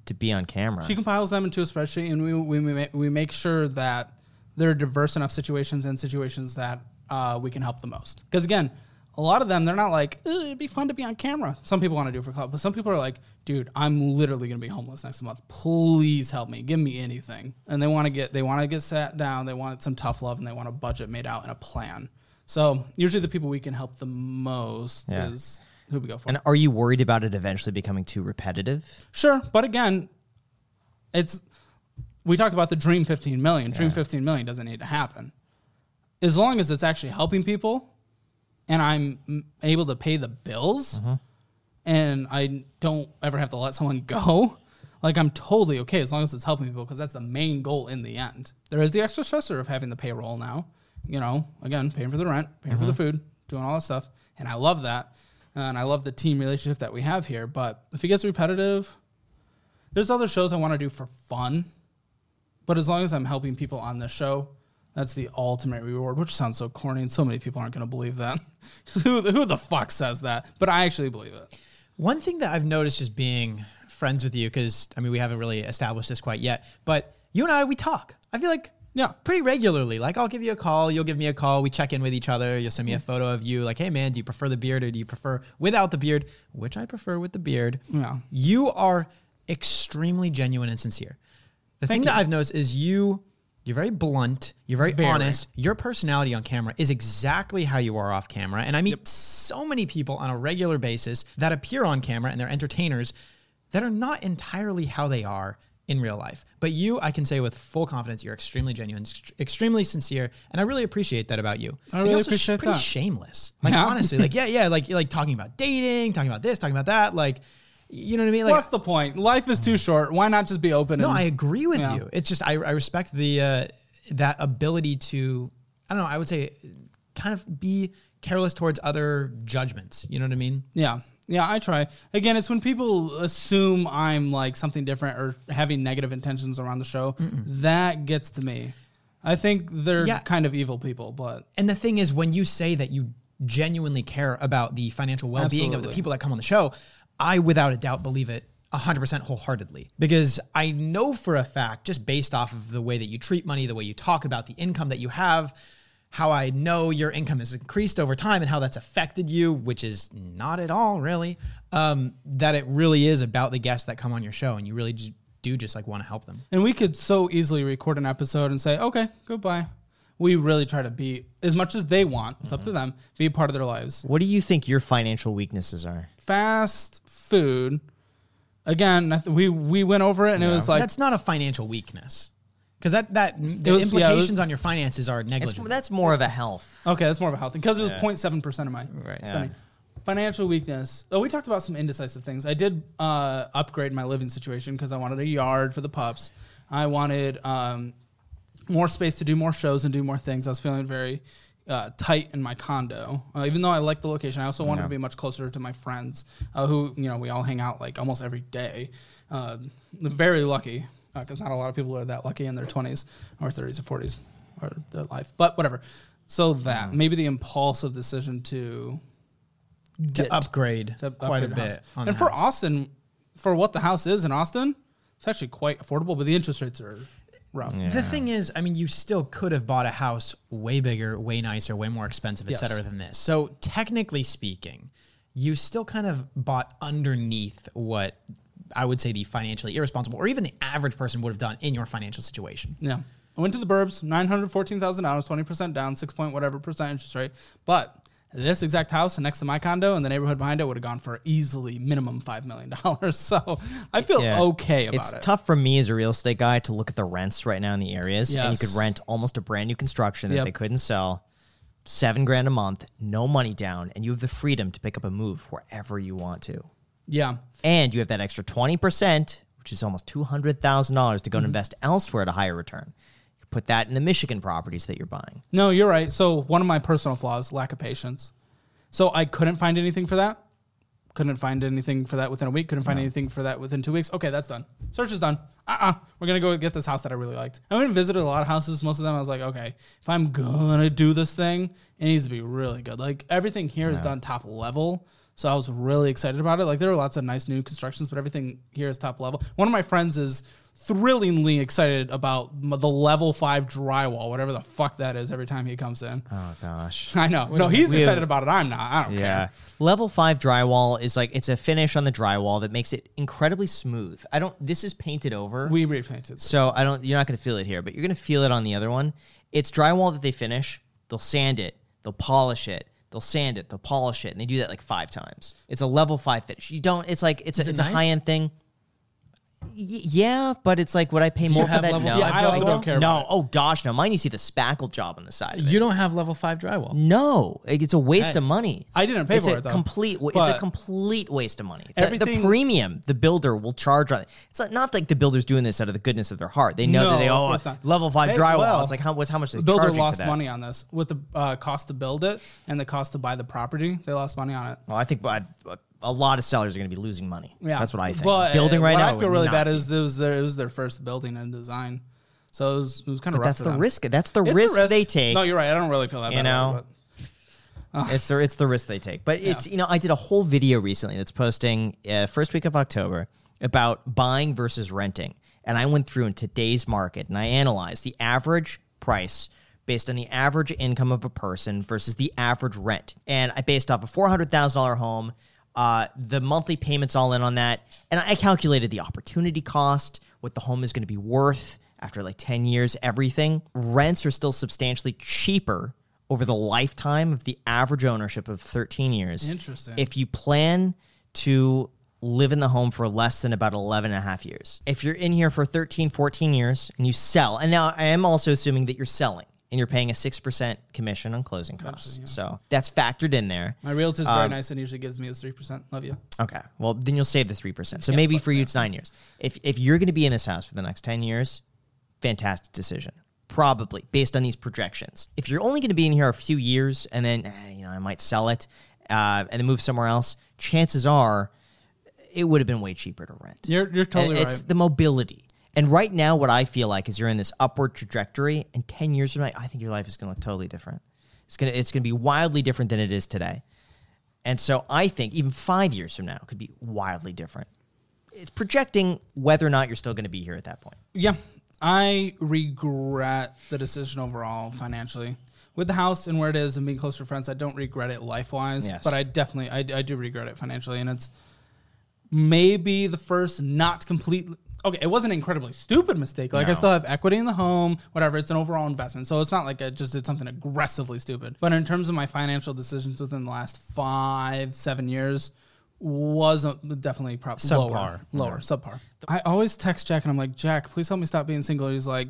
to be on camera? She compiles them into a spreadsheet, and we, we, we, make, we make sure that there are diverse enough situations and situations that uh, we can help the most. Because again, a lot of them, they're not like, it'd be fun to be on camera. Some people want to do it for club, but some people are like, dude, I'm literally going to be homeless next month. Please help me. Give me anything. And they want to get, they want to get sat down. They want some tough love and they want a budget made out and a plan. So usually the people we can help the most Yeah. is who we go for. and are you worried about it eventually becoming too repetitive? Sure, but again, it's we talked about the dream 15 million. Dream 15 million doesn't need to happen. As long as it's actually helping people and I'm able to pay the bills mm-hmm. and I don't ever have to let someone go, like I'm totally okay as long as it's helping people because that's the main goal in the end. There is the extra stressor of having the payroll now, you know, again, paying for the rent, paying for the mm-hmm. food, doing all that stuff. And I love that. And I love the team relationship that we have here. But if it gets repetitive, there's other shows I want to do for fun. But as long as I'm helping people on this show, that's the ultimate reward, which sounds so corny, and so many people aren't going to believe that. who, who the fuck says that? But I actually believe it. One thing that I've noticed just being friends with you, because I mean, we haven't really established this quite yet, but you and I, we talk. I feel like Yeah. pretty regularly. Like, I'll give you a call, you'll give me a call, we check in with each other. You'll send me a mm-hmm. photo of you, like, hey man, do you prefer the beard or do you prefer without the beard? Which I prefer with the beard. Yeah. You are extremely genuine and sincere. The thing that I've noticed is you. You're very blunt. You're very, Very. honest. Your personality on camera is exactly how you are off camera. And I meet so many people on a regular basis that appear on camera and they're entertainers that are not entirely how they are in real life. But you, I can say with full confidence, you're extremely genuine, ext- extremely sincere, and I really appreciate that about you. I And really you're sh- appreciate pretty that. shameless. Like Yeah. honestly, like yeah, yeah, like like talking about dating, talking about this, talking about that, like you know what I mean? Like What's the point? Life is too short. Why not just be open? no, and, I agree with Yeah. you. It's just I, I respect the uh, that ability to I don't know. I would say kind of be careless towards other judgments. You know what I mean? Yeah. Yeah, I try. Again, it's when people assume I'm like something different or having negative intentions around the show. That gets to me. I think they're Yeah. kind of evil people, but And the thing is, when you say that you genuinely care about the financial well being of the people that come on the show, I without a doubt believe it 100% wholeheartedly. Because I know for a fact, just based off of the way that you treat money, the way you talk about the income that you have, how I know your income has increased over time and how that's affected you, which is not at all really, um, that it really is about the guests that come on your show and you really just do just like want to help them. And we could so easily record an episode and say, okay, goodbye. We really try to be, as much as they want, it's up to them, be a part of their lives. What do you think your financial weaknesses are? Fast food. Again, we we went over it and it was like, that's not a financial weakness. Because that, that the was- yeah, it was- implications on your finances are That's, negligible. that's more of a health. okay, that's more of a health thing because it was 0.7% of my Right. spending. Financial weakness. Oh, we talked about some indecisive things. I did uh, upgrade my living situation because I wanted a yard for the pups. I wanted um, more space to do more shows and do more things. I was feeling very uh, tight in my condo. Uh, even though I like the location, I also wanted to be much closer to my friends, uh, who you know we all hang out like almost every day. Uh, very lucky Uh, because not a lot of people are that lucky in their twenties or thirties or forties or their life. But whatever. So that mm. maybe the impulsive decision to to get- upgrade to quite a upgrade the house. bit. On and for house. Austin, for what the house is in Austin, it's actually quite affordable. But the interest rates are rough. The thing is, I mean, you still could have bought a house way bigger, way nicer, way more expensive, et Yes. cetera, than this. So technically speaking, you still kind of bought underneath what I would say the financially irresponsible or even the average person would have done in your financial situation. Yeah. I went to the burbs, nine hundred fourteen thousand dollars, twenty percent down, six point whatever percent interest rate. But this exact house next to my condo and the neighborhood behind it would have gone for easily minimum five million dollars. So I feel Yeah. okay about it's it. It's tough for me as a real estate guy to look at the rents right now in the areas, and you could rent almost a brand new construction that Yep. they couldn't sell, seven grand a month, no money down, and you have the freedom to pick up a move wherever you want to, Yeah. and you have that extra twenty percent, which is almost two hundred thousand dollars to go and Mm-hmm. invest elsewhere at a higher return. You put that in the Michigan properties that you're buying. No, you're right. So one of my personal flaws, lack of patience. So I couldn't find anything for that. Couldn't find anything for that within a week. Couldn't find anything for that within two weeks. Okay, that's done. Search is done. Uh-uh. We're gonna go get this house that I really liked. I went and visited a lot of houses. Most of them I was like, okay, if I'm gonna do this thing, it needs to be really good. Like everything here is done top level. So I was really excited about it. Like there were lots of nice new constructions, but everything here is top level. One of my friends is thrillingly excited about the level five drywall, whatever the fuck that is, every time he comes in. Oh gosh. I know. No, he's We- excited about it. I'm not. I don't Yeah. care. Level five drywall is like it's a finish on the drywall that makes it incredibly smooth. I don't this is painted over. We repainted. so I don't you're not gonna feel it here, but you're gonna feel it on the other one. It's drywall that they finish, they'll sand it, they'll polish it, they'll sand it, they'll polish it, and they do that like five times. It's a level five finish. You don't it's like it's a, it it's a high end thing. Y- yeah, but it's like would I pay you more for have that? level No, Yeah, I also drywall? don't care No, about it. oh gosh, no. Mine you see the spackle job on the side. Of it. You don't have level five drywall. No, it's a waste Okay. of money. I didn't pay it's for a it, though. Complete, wa- it's a But complete waste of money. The- the, premium the builder will charge on it. It's not, not like the builder's doing this out of the goodness of their heart. They know that No, they of oh course not. level five Hey, drywall. well, it's like how what's how much they The builder charging lost for that? money on this with the uh, cost to build it and the cost to buy the property. They lost money on it. Well, I think but a lot of sellers are going to be losing money. Yeah, that's what I think. But, Building uh, right what now. I feel really bad is it was their it was their first building and design, so it was, it was kind of But rough. that's the them. risk. That's the It's risk, they take. No, you're right. I don't really feel that. You bad know? it, but- it's the it's the risk they take. But it's you know I did a whole video recently that's posting uh, first week of October about buying versus renting, and I went through in today's market and I analyzed the average price based on the average income of a person versus the average rent, and I based off a four hundred thousand dollar home. Uh, the monthly payments all in on that, and I calculated the opportunity cost, what the home is going to be worth after like ten years, everything. Rents are still substantially cheaper over the lifetime of the average ownership of 13 years. Interesting. If you plan to live in the home for less than about 11 and a half years. If you're in here for 13, 14 years and you sell, and now I am also assuming that you're selling and you're paying a 6% commission on closing costs. So that's factored in there. My realtor's very Um, nice and usually gives me his three percent. Love you. Okay. Well, then you'll save the 3%. So maybe for you it's 9 years. If if you're going to be in this house for the next 10 years, fantastic decision. Probably based on these projections. If you're only going to be in here a few years and then eh, you know I might sell it uh, and then move somewhere else, chances are it would have been way cheaper to rent. You're you're totally And it's right. the mobility. And right now, what I feel like is you're in this upward trajectory, and ten years from now, I think your life is going to look totally different. It's gonna it's gonna be wildly different than it is today. And so I think even five years from now could be wildly different. It's projecting whether or not you're still going to be here at that point. Yeah, I regret the decision overall financially with the house and where it is and being close to friends. I don't regret it life wise, Yes. but I definitely I, I do regret it financially, and it's maybe the first not completely. Okay, it wasn't an incredibly stupid mistake. Like I still have equity in the home, whatever. It's an overall investment, so it's not like I just did something aggressively stupid. But in terms of my financial decisions within the last five, seven years, was a- definitely probably lower, Subpar. lower, subpar. I always text Jack and I'm like, Jack, please help me stop being single. He's like,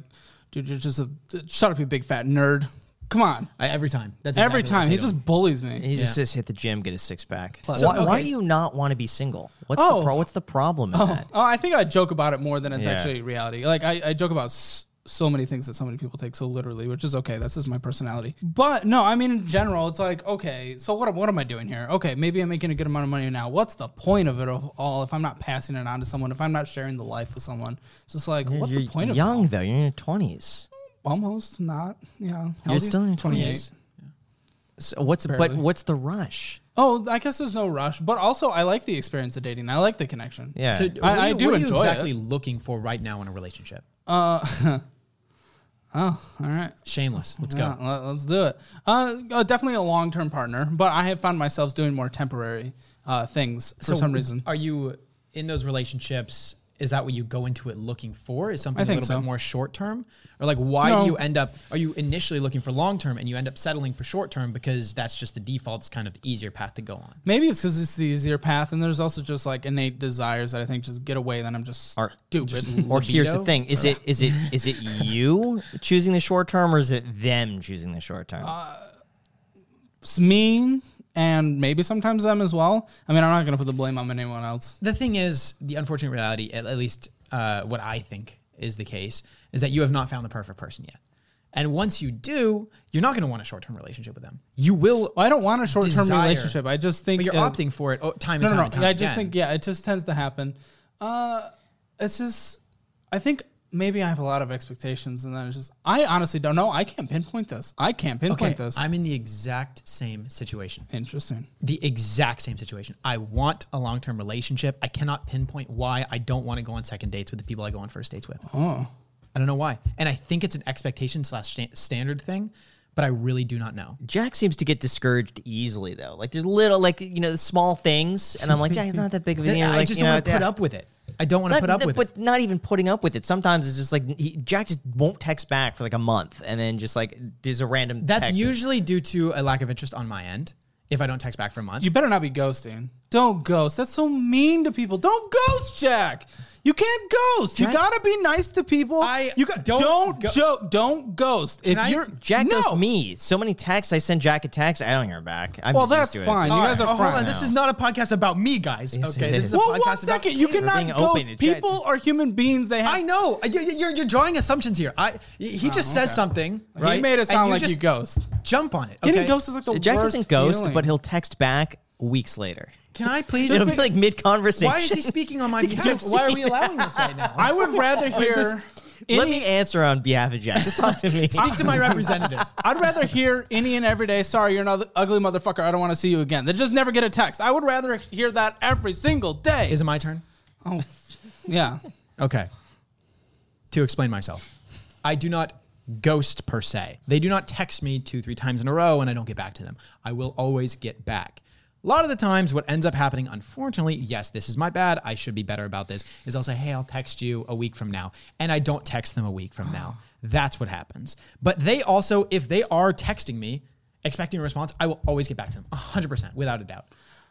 dude, you're just a shut up, you big fat nerd. Come on. I, every time. That's Every exactly what I time say he to just him. bullies me. He just says hit the gym, get a six pack. So, why, why okay. do you not want to be single? What's Oh. the pro- what's the problem in oh. that? Oh, I think I joke about it more than it's Yeah. actually reality. Like I, I joke about s- so many things that so many people take so literally, which is okay. That's just my personality. But no, I mean in general, it's like okay, so what? What am I doing here? Okay, maybe I'm making a good amount of money now. What's the point of it all if I'm not passing it on to someone? If I'm not sharing the life with someone? It's just like what's you're the point of it? young though. You're in your twenties. It? Almost not. Yeah, How You're old still in your 28. twenties. So what's but Barely. what's the rush? Oh, I guess there's no rush, but also I like the experience of dating. I like the connection. Yeah. So, I- what I are you, do what are you enjoy exactly it. looking for right now in a relationship? Uh, oh, all right. Shameless. Let's Yeah, go. let- let's do it. Uh, uh, definitely a long term partner, but I have found myself doing more temporary uh, things for some reason. Are you in those relationships? Is that what you go into it looking for? Is something I a think little so. bit more short term, or like why No. do you end up? Are you initially looking for long term and you end up settling for short term because that's just the default? It's kind of the easier path to go on. Maybe it's because it's the easier path, and there's also just like innate desires that I think just get away. Then I'm just Or- stupid. Or here's the thing: is it is it is it you choosing the short term, or is it them choosing the short term? Uh, it's me and maybe sometimes them as well. I mean, I'm not gonna put the blame on anyone else. The thing is, the unfortunate reality, at, at least uh, what I think is the case, is that you have not found the perfect person yet. And once you do, you're not going to want a short term relationship with them. You will. I don't want a short term Desire. relationship. I just think But you're uh, opting for it oh, time and no, time no. and time I just again. think yeah, it just tends to happen. Uh, it's just I think maybe I have a lot of expectations, and then it's just I honestly don't know. I can't pinpoint this. I can't pinpoint Okay, this. I'm in the exact same situation. Interesting. The exact same situation. I want a long term relationship. I cannot pinpoint why I don't want to go on second dates with the people I go on first dates with. Oh, I don't know why. And I think it's an expectation slash standard thing, but I really do not know. Jack seems to get discouraged easily, though. Like there's little, like you know, small things, and I'm like, Jack, it's not that big of a deal. I Like, just don't know, want to put yeah. up with it. I don't want to put up with but it. not even putting up with it. Sometimes it's just like he, Jack just won't text back for like a month, and then just like there's a random. That's text. usually due to a lack of interest on my end. If I don't text back for a month, you better not be ghosting. Don't ghost. That's so mean to people. Don't ghost, Jack. You can't ghost. You Jack- gotta be nice to people. I you got don't don't go- joke. Don't ghost. If I- you're Jack no. goes me. So many texts. I send Jack a text. I don't hear back. I'm Well, just used that's to fine. This You is- guys are oh, hold on. friends. This is not a podcast about me, guys. Yes, okay, this is. is a Well, podcast one about. You cannot ghost. to chat. People are human beings. They have. I know. You- you- You're, you're drawing assumptions here. I he oh, just says okay. something. Right? He made it sound you like you ghost. Jump on it. Getting okay? ghost is like the Jack worst doesn't ghost, feeling. but he'll text back weeks later. Can I please? It'll be like mid conversation. Why is he speaking on my behalf? Why are we allowing this right now? I would rather is this- hear. Let me answer on behalf of Jack. Just talk to me. Speak to my representative. I'd rather hear any and every day, sorry, you're another ugly motherfucker. I don't want to see you again. Than just never get a text. I would rather hear that every single day. Is it my turn? oh, yeah. Okay. To explain myself, I do not ghost per se. They do not text me two, three times in a row and I don't get back to them. I will always get back. A lot of the times, what ends up happening, unfortunately, yes, this is my bad. I should be better about this. Is I'll say, hey, I'll text you a week from now. And I don't text them a week from now. That's what happens. But they also, if they are texting me, expecting a response, I will always get back to them 100%, without a doubt.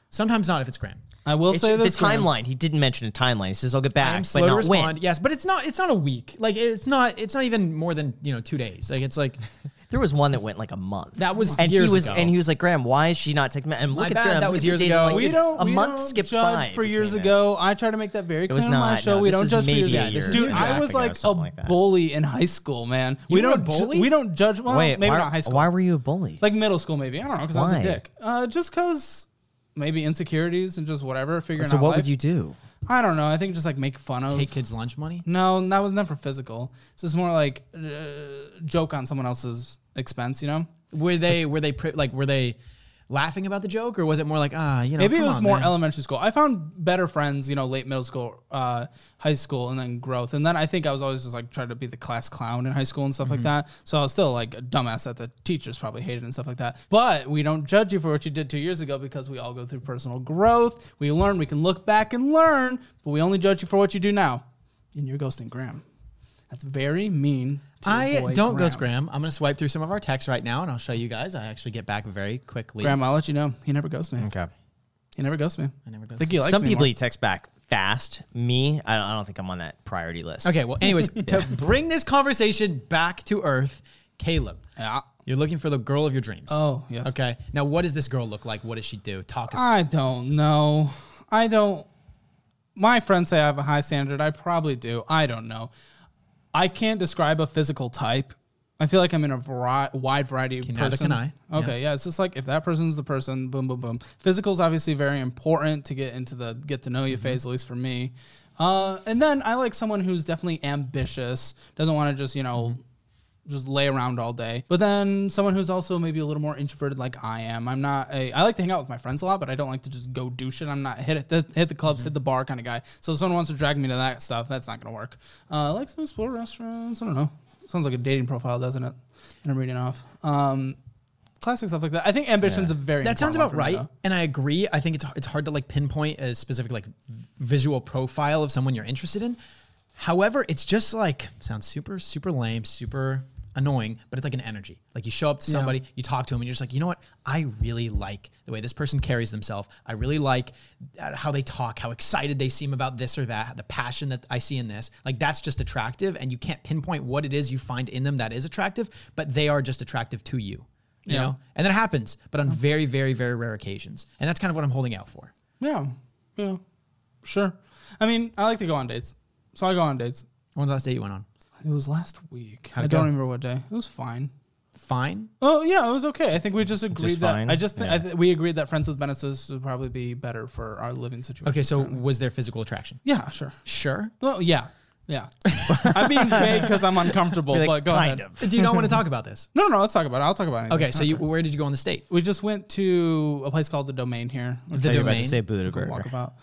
Sometimes not if it's Graham. I will It's say the this. Graham. timeline. He didn't mention a timeline. He says I'll get back, I'm but slow to not respond. when. Yes, but it's not. It's not a week. Like it's not. It's not even more than you know two days. Like it's like There was one that went like a month. That was and years he was ago. and he was like, Graham, why is she not texting me? And look My at bad, Graham, that look was at the years days. ago. I'm like, We dude, don't. a we month don't skipped judge by for years between ago. I try to make that very clear was on my not, show. no, we this don't was judge for maybe years a ago. year Dude, and a I half was ago, like a something like that. bully in high school, man. we were a don't. ju- bully? we don't judge. Well, this. Wait, maybe why, not high school. why were you a bully? like middle school, maybe. I don't know because I was a dick. Uh, just because maybe insecurities and just whatever. Figuring so out what life. would you do? I don't know. I think just like make fun of. take kids' lunch money. No, that was never physical. It's just more like uh, joke on someone else's expense. You know. Were they were they pri- like were they laughing about the joke or was it more like ah you know Maybe it was on, more man. elementary school. I found better friends, you know, late middle school, uh, high school, and then growth. And then I think I was always just like trying to be the class clown in high school and stuff like that. So I was still like a dumbass that the teachers probably hated and stuff like that. But we don't judge you for what you did two years ago because we all go through personal growth. We learn. We can look back and learn, but we only judge you for what you do now. And you're ghosting Graham. That's very mean. To I don't ghost Graham. I'm gonna swipe through some of our texts right now and I'll show you guys. I actually get back very quickly. Graham, I'll let you know. He never ghosts me. Okay. He never ghosts me. I never ghost think he likes Some me people more. he text back fast. Me, I don't, I don't think I'm on that priority list. Okay, well, anyways, to bring this conversation back to earth, Caleb, Yeah. you're looking for the girl of your dreams. Oh, yes. Okay. Now, what does this girl look like? What does she do? Talk us. I don't know. I don't. My friends say I have a high standard. I probably do. I don't know. I can't describe a physical type. I feel like I'm in a vari- wide variety of Can- person. can I. Okay, yeah. It's just like if that person's the person, boom, boom, boom. Physical is obviously very important to get into the get to know you Mm-hmm. phase, at least for me. Uh, and then I like someone who's definitely ambitious, doesn't want to just you know Mm-hmm. Just lay around all day. But then someone who's also maybe a little more introverted like I am. I'm not a I like to hang out with my friends a lot, but I don't like to just go do shit. I'm not hit the hit the clubs, hit the bar kind of guy. So if someone wants to drag me to that stuff, that's not gonna work. Uh, I like to explore restaurants. I don't know. Sounds like a dating profile, doesn't it? And I'm reading off. Um, classic stuff like that. I think ambition's a very That sounds about me, right, though. and I agree. I think it's it's hard to like pinpoint a specific like visual profile of someone you're interested in. However, it's just like sounds super super lame, super annoying, but it's like an energy. Like you show up to somebody, you talk to them, and you're just like, you know what? I really like the way this person carries themselves. I really like uh, how they talk, how excited they seem about this or that, the passion that I see in this. Like that's just attractive, and you can't pinpoint what it is you find in them that is attractive, but they are just attractive to you. You Yeah. know, and that happens, but on very, very, very rare occasions, and that's kind of what I'm holding out for. Yeah, yeah, sure. I mean, I like to go on dates, so I go on dates. When's the last date you went on? It was last week. How'd I it don't go? remember what day. It was fine. Fine. Oh yeah, it was okay. I think we just agreed that fine? I just think Yeah. I th- we agreed that friends with benefits would probably be better for our living situation. Okay, so currently. was there physical attraction? yeah, sure. Sure. Well, yeah, yeah. I'm being vague because I'm uncomfortable. Be like, but go kind ahead. of. Do you not want to talk about this? No, no, let's talk about it. I'll talk about it. Okay, so you where did you go on the state? we just went to a place called the Domain here. The I about Domain? to say Go Buddha walk about.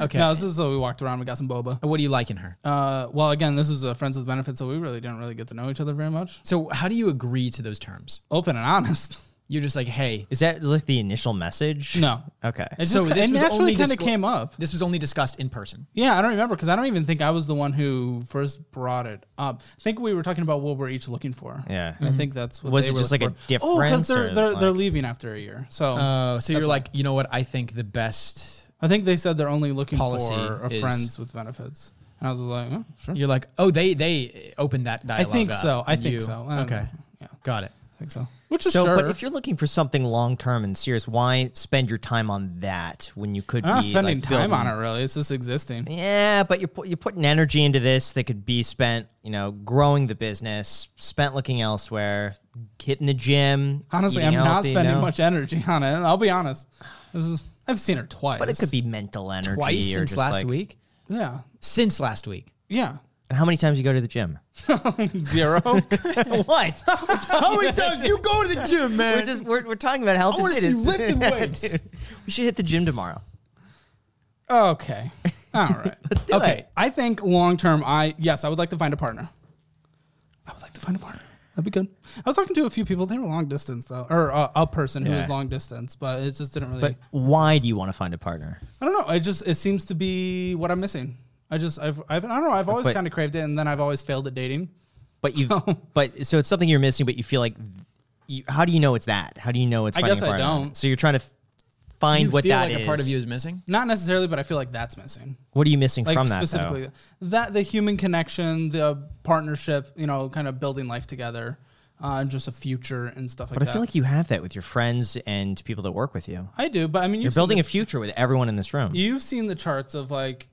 Okay. No, this is so we walked around. We got some boba. what do you like in her? Uh, well, again, this is a friends with benefits, so we really didn't really get to know each other very much. So how do you agree to those terms? Open and honest. You're just like, hey, Is that like the initial message? No. Okay. It just So so this it was naturally only kind of disclo- came up. this was only discussed in person. Yeah, I don't remember because I don't even think I was the one who first brought it up. I think we were talking about what we're each looking for. Yeah. And I think that's what Was they it were just looking like a for. Oh, because difference they're or they're, they're like- leaving after a year. So Uh, so you're That's like, you know what? I think the best. I think they said they're only looking Policy for a is- friends with benefits. And I was like, oh, sure. You're like, oh, they they opened that dialogue. I dialogue. think up, so. I and think you- so. I don't Okay, know. Yeah, got it. I think so. Which is So, sure. but if you're looking for something long term and serious, why spend your time on that when you could I'm not be spending like, time on it really. It's just existing. Yeah, but you're you're putting energy into this that could be spent, you know, growing the business, spent looking elsewhere, hitting the gym. Honestly, I'm not healthy, spending no? much energy on it. I'll be honest. This is I've seen her twice. But it could be mental energy Twice since last like, week. Yeah. Since last week. Yeah. And how many times you go to the gym? Zero. what? How many times you go to the gym, man? we're just we're, we're talking about health. I wanna see you lifting weights. Dude, we should hit the gym tomorrow. okay. All right. Let's do okay. it. I think long term, I yes, I would like to find a partner. I would like to find a partner. That'd be good. I was talking to a few people. They were long distance though, or uh, a person who Yeah. was long distance, but it just didn't really. But why do you want to find a partner? I don't know. It just it seems to be what I'm missing. I just I've, I've I don't know. I've always But- kind of craved it, and then I've always failed at dating. But you, but so it's something you're missing. But you feel like, you, how do you know it's that? How do you know it's? I finding guess a I partner? don't. So you're trying to f- find you what feel that like a part of you is missing. Not necessarily, but I feel like that's missing. What are you missing like from that? specifically Though? that the human connection the partnership you know kind of building life together uh, and just a future and stuff like that. But that I feel like you have that with your friends and people that work with you. i do but i mean You're you've building seen a future with everyone in this room. you've seen the charts of like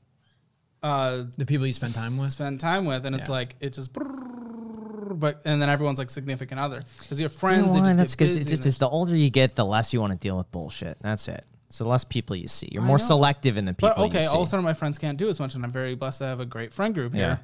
uh The people you spend time with. spend time with and it's Yeah. like it just but and then everyone's like significant other because you have You friends know they why? just That's get because busy it just and is the older you get, the less you want to deal with bullshit. That's it. So the less people you see, you're I more know. selective in the people. but okay you see. all of a sudden my friends can't do as much and i'm very blessed to have a great friend group Yeah. here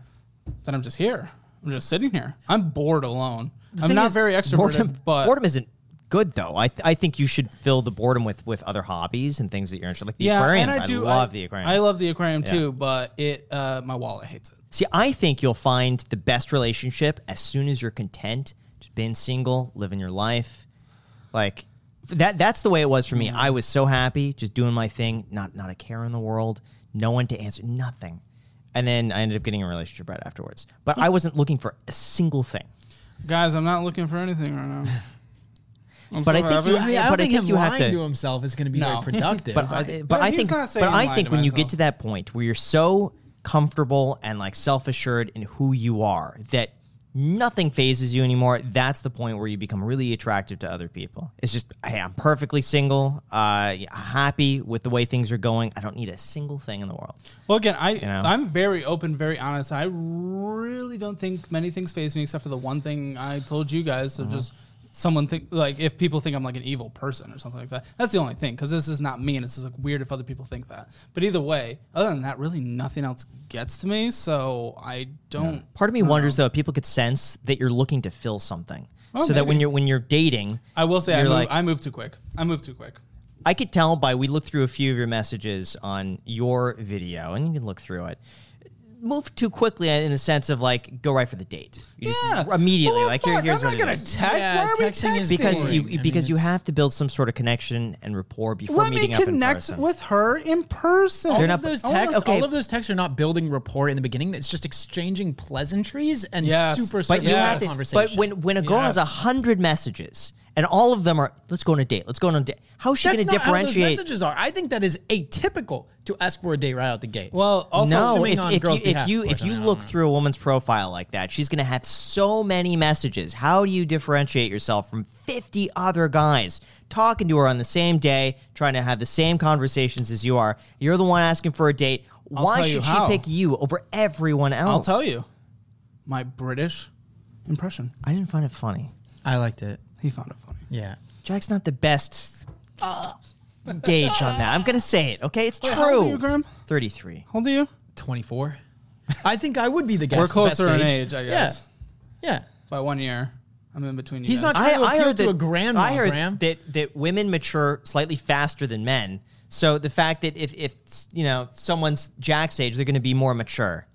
that i'm just here i'm just sitting here i'm bored alone i'm thing not is, very extroverted Boredom, but boredom isn't good though. I th- I think you should fill the boredom with with other hobbies and things that you're interested. Like the aquariums, and I, I do. love I, the aquarium. I love the aquarium Yeah. too, but it uh, my wallet hates it. See, I think you'll find the best relationship as soon as you're content, just being single, living your life. Like that that's the way it was for me. Mm. I was so happy just doing my thing, not not a care in the world, no one to answer, nothing. And then I ended up getting a relationship right afterwards. But I wasn't looking for a single thing. Guys, I'm not looking for anything right now. I'm But so I think you- happy. Yeah, but I think you have to- himself is going to be No. very productive. But I, but Yeah, I think but I think to when you get to that point where you're so comfortable and like self-assured in who you are that nothing fazes you anymore, that's the point where you become really attractive to other people. It's just hey, I'm perfectly single, uh happy with the way things are going. I don't need a single thing in the world. Well, again, I know? I'm very open, very honest. I really don't think many things faze me except for the one thing I told you guys Uh-huh. of just someone think like if people think I'm like an evil person or something like that. That's the only thing because this is not me and it's just like weird if other people think that. But either way, other than that, really nothing else gets to me. So I don't. Part of me wonders though if people could sense that you're looking to fill something. Oh, so that when you're when you're dating, I will say I move, like- I move too quick. I move too quick. I could tell by we looked through a few of your messages on your video, and you can look through it. Move too quickly in the sense of like go right for the date. You just Yeah. immediately Well, like here, fuck, here's I'm what not gonna text. Yeah, Why are we texting is because you I mean, because you have to build some sort of connection and rapport before Let me meeting up in connect person. with her in person. all They're of not- those all texts, okay. all of those texts are not building rapport in the beginning. It's just exchanging pleasantries and Yes. super But but you surface have to, conversation. but when when a girl has a hundred messages and all of them are let's go on a date, let's go on a date. How's she going to not how those differentiate? messages are. I think that is atypical to ask for a date right out the gate. well, also no, assuming if, on if you girls' if you if you look know. through a woman's profile like that, she's going to have so many messages. How do you differentiate yourself from fifty other guys talking to her on the same day, trying to have the same conversations as you are? You're the one asking for a date. I'll Why should she pick you over everyone else? I'll tell you, my British impression. I didn't find it funny. I liked it. He found it funny. Yeah. Jack's not the best uh, gauge on that. I'm gonna say it. Okay, it's Wait, true. how old are you, Graham? Thirty-three. How old are you? 24. I think I would be the guest. We're best closer in age. age, I guess. Yeah. Yeah. By one year. I'm in between you. He's guys. not trying to appeal to a grandma, I heard Graham. that that women mature slightly faster than men. So the fact that if if you know someone's Jack's age, they're going to be more mature.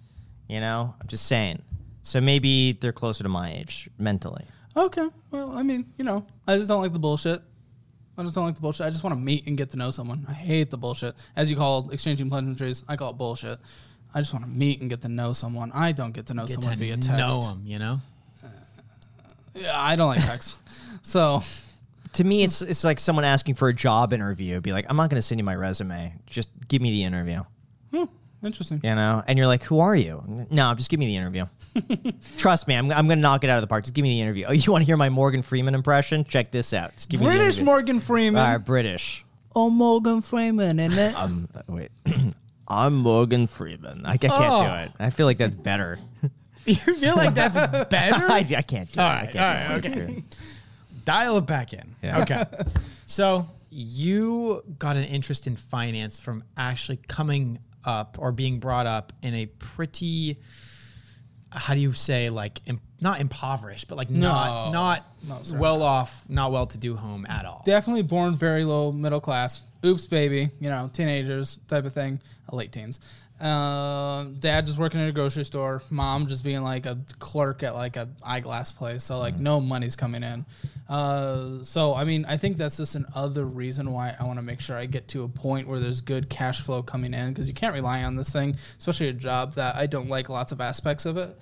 You know, I'm just saying. So maybe they're closer to my age mentally. Okay. Well, I mean, you know, I just don't like the bullshit. I just don't like the bullshit. I just want to meet and get to know someone. I hate the bullshit. As you call exchanging pleasantries, I call it bullshit. I just want to meet and get to know someone. I don't get to know Get someone to via text. know him, you know? Yeah, I don't like text. so, To me, it's it's like someone asking for a job interview. Be like, I'm not going to send you my resume. Just give me the interview. hmm, interesting. you know and you're like who are you no just give me the interview trust me I'm, I'm gonna knock it out of the park just give me the interview oh you want to hear my morgan freeman impression check this out just give me the British interview. Morgan Freeman. All right, british Oh, Morgan Freeman, isn't it? um wait i'm morgan freeman i, I can't Oh. do it i feel like that's better You feel like that's better? I, I can't do it All I right, can't all do right, okay. Dial it back in. Yeah. Okay. so you got an interest in finance from actually coming up or being brought up in a pretty, how do you say, like, im- not impoverished, but like not, No. not No, sir. well off, not well to do home at all. Definitely born very low middle class. Oops, baby. You know, teenagers type of thing. Late teens. Uh, dad just working at a grocery store. Mom just being like a clerk at like a eyeglass place. So like no money's coming in. Uh, so I mean, I think that's just another reason why I want to make sure I get to a point where there's good cash flow coming in because you can't rely on this thing, especially a job that I don't like lots of aspects of it.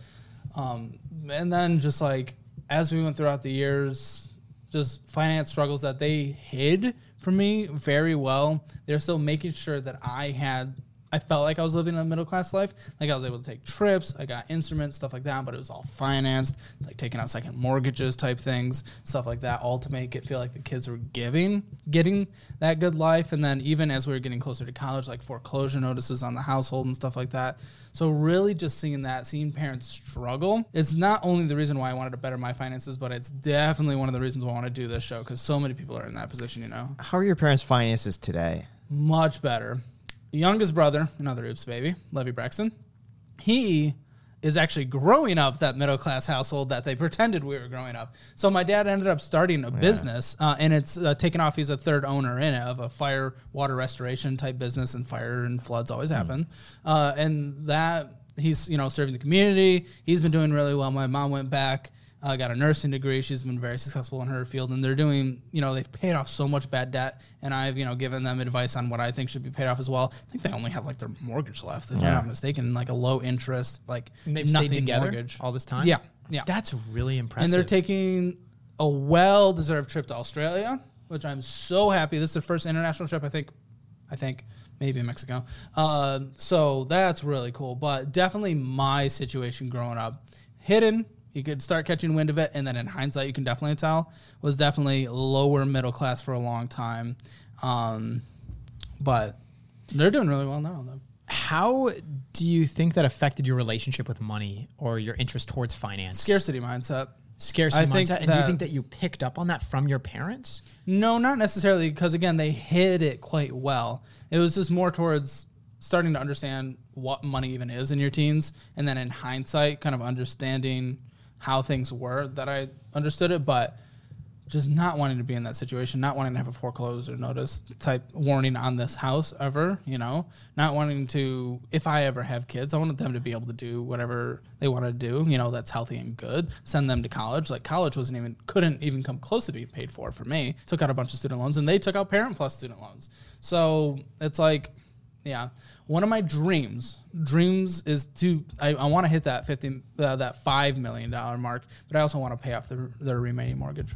Um, and then just like as we went throughout the years, just finance struggles that they hid from me very well. They're still making sure that I had. I felt like I was living a middle class life. Like I was able to take trips, I got instruments, stuff like that, but it was all financed, like taking out second mortgages type things, stuff like that, all to make it feel like the kids were giving, getting that good life. And then even as we were getting closer to college, like foreclosure notices on the household and stuff like that. So really just seeing that, seeing parents struggle is not only the reason why I wanted to better my finances, but it's definitely one of the reasons why I want to do this show because so many people are in that position, you know. how are your parents finances today Much better. Youngest brother, another oops baby, Levy Braxton. He is actually growing up that middle class household that they pretended we were growing up. So my dad ended up starting a business, uh, and it's uh, taken off. He's a third owner in it of a fire water restoration type business, and fire and floods always happen. Uh, and that he's you know serving the community. He's been doing really well. My mom went back uh, got a nursing degree. She's been very successful in her field, and they're doing, you know, they've paid off so much bad debt, and I've, you know, given them advice on what I think should be paid off as well. I think they only have like their mortgage left, if I'm not mistaken, like a low interest, like And they've nothing stayed together mortgage. all this time? Yeah, yeah. That's really impressive. and they're taking a well-deserved trip to Australia, which I'm so happy. This is their first international trip, I think. I think maybe in Mexico. Uh, so that's really cool. But definitely my situation growing up, hidden. You could start catching wind of it, and then in hindsight, you can definitely tell was definitely lower middle class for a long time. Um, but they're doing really well now. Though. How do you think that affected your relationship with money or your interest towards finance? Scarcity mindset. Scarcity I mindset. And do you think that you picked up on that from your parents? No, not necessarily, because again, they hid it quite well. It was just more towards starting to understand what money even is in your teens, and then in hindsight, kind of understanding how things were that I understood it. But just not wanting to be in that situation, not wanting to have a foreclosure notice type warning on this house ever, you know, not wanting to, if I ever have kids, I wanted them to be able to do whatever they want to do, you know, that's healthy and good. Send them to college. Like college wasn't even, couldn't even come close to being paid for for me. Took out a bunch of student loans and they took out Parent Plus student loans. So it's like, yeah. One of my dreams, dreams is to I, I want to hit that fifty uh, that five million dollar mark, but I also want to pay off the the remaining mortgage.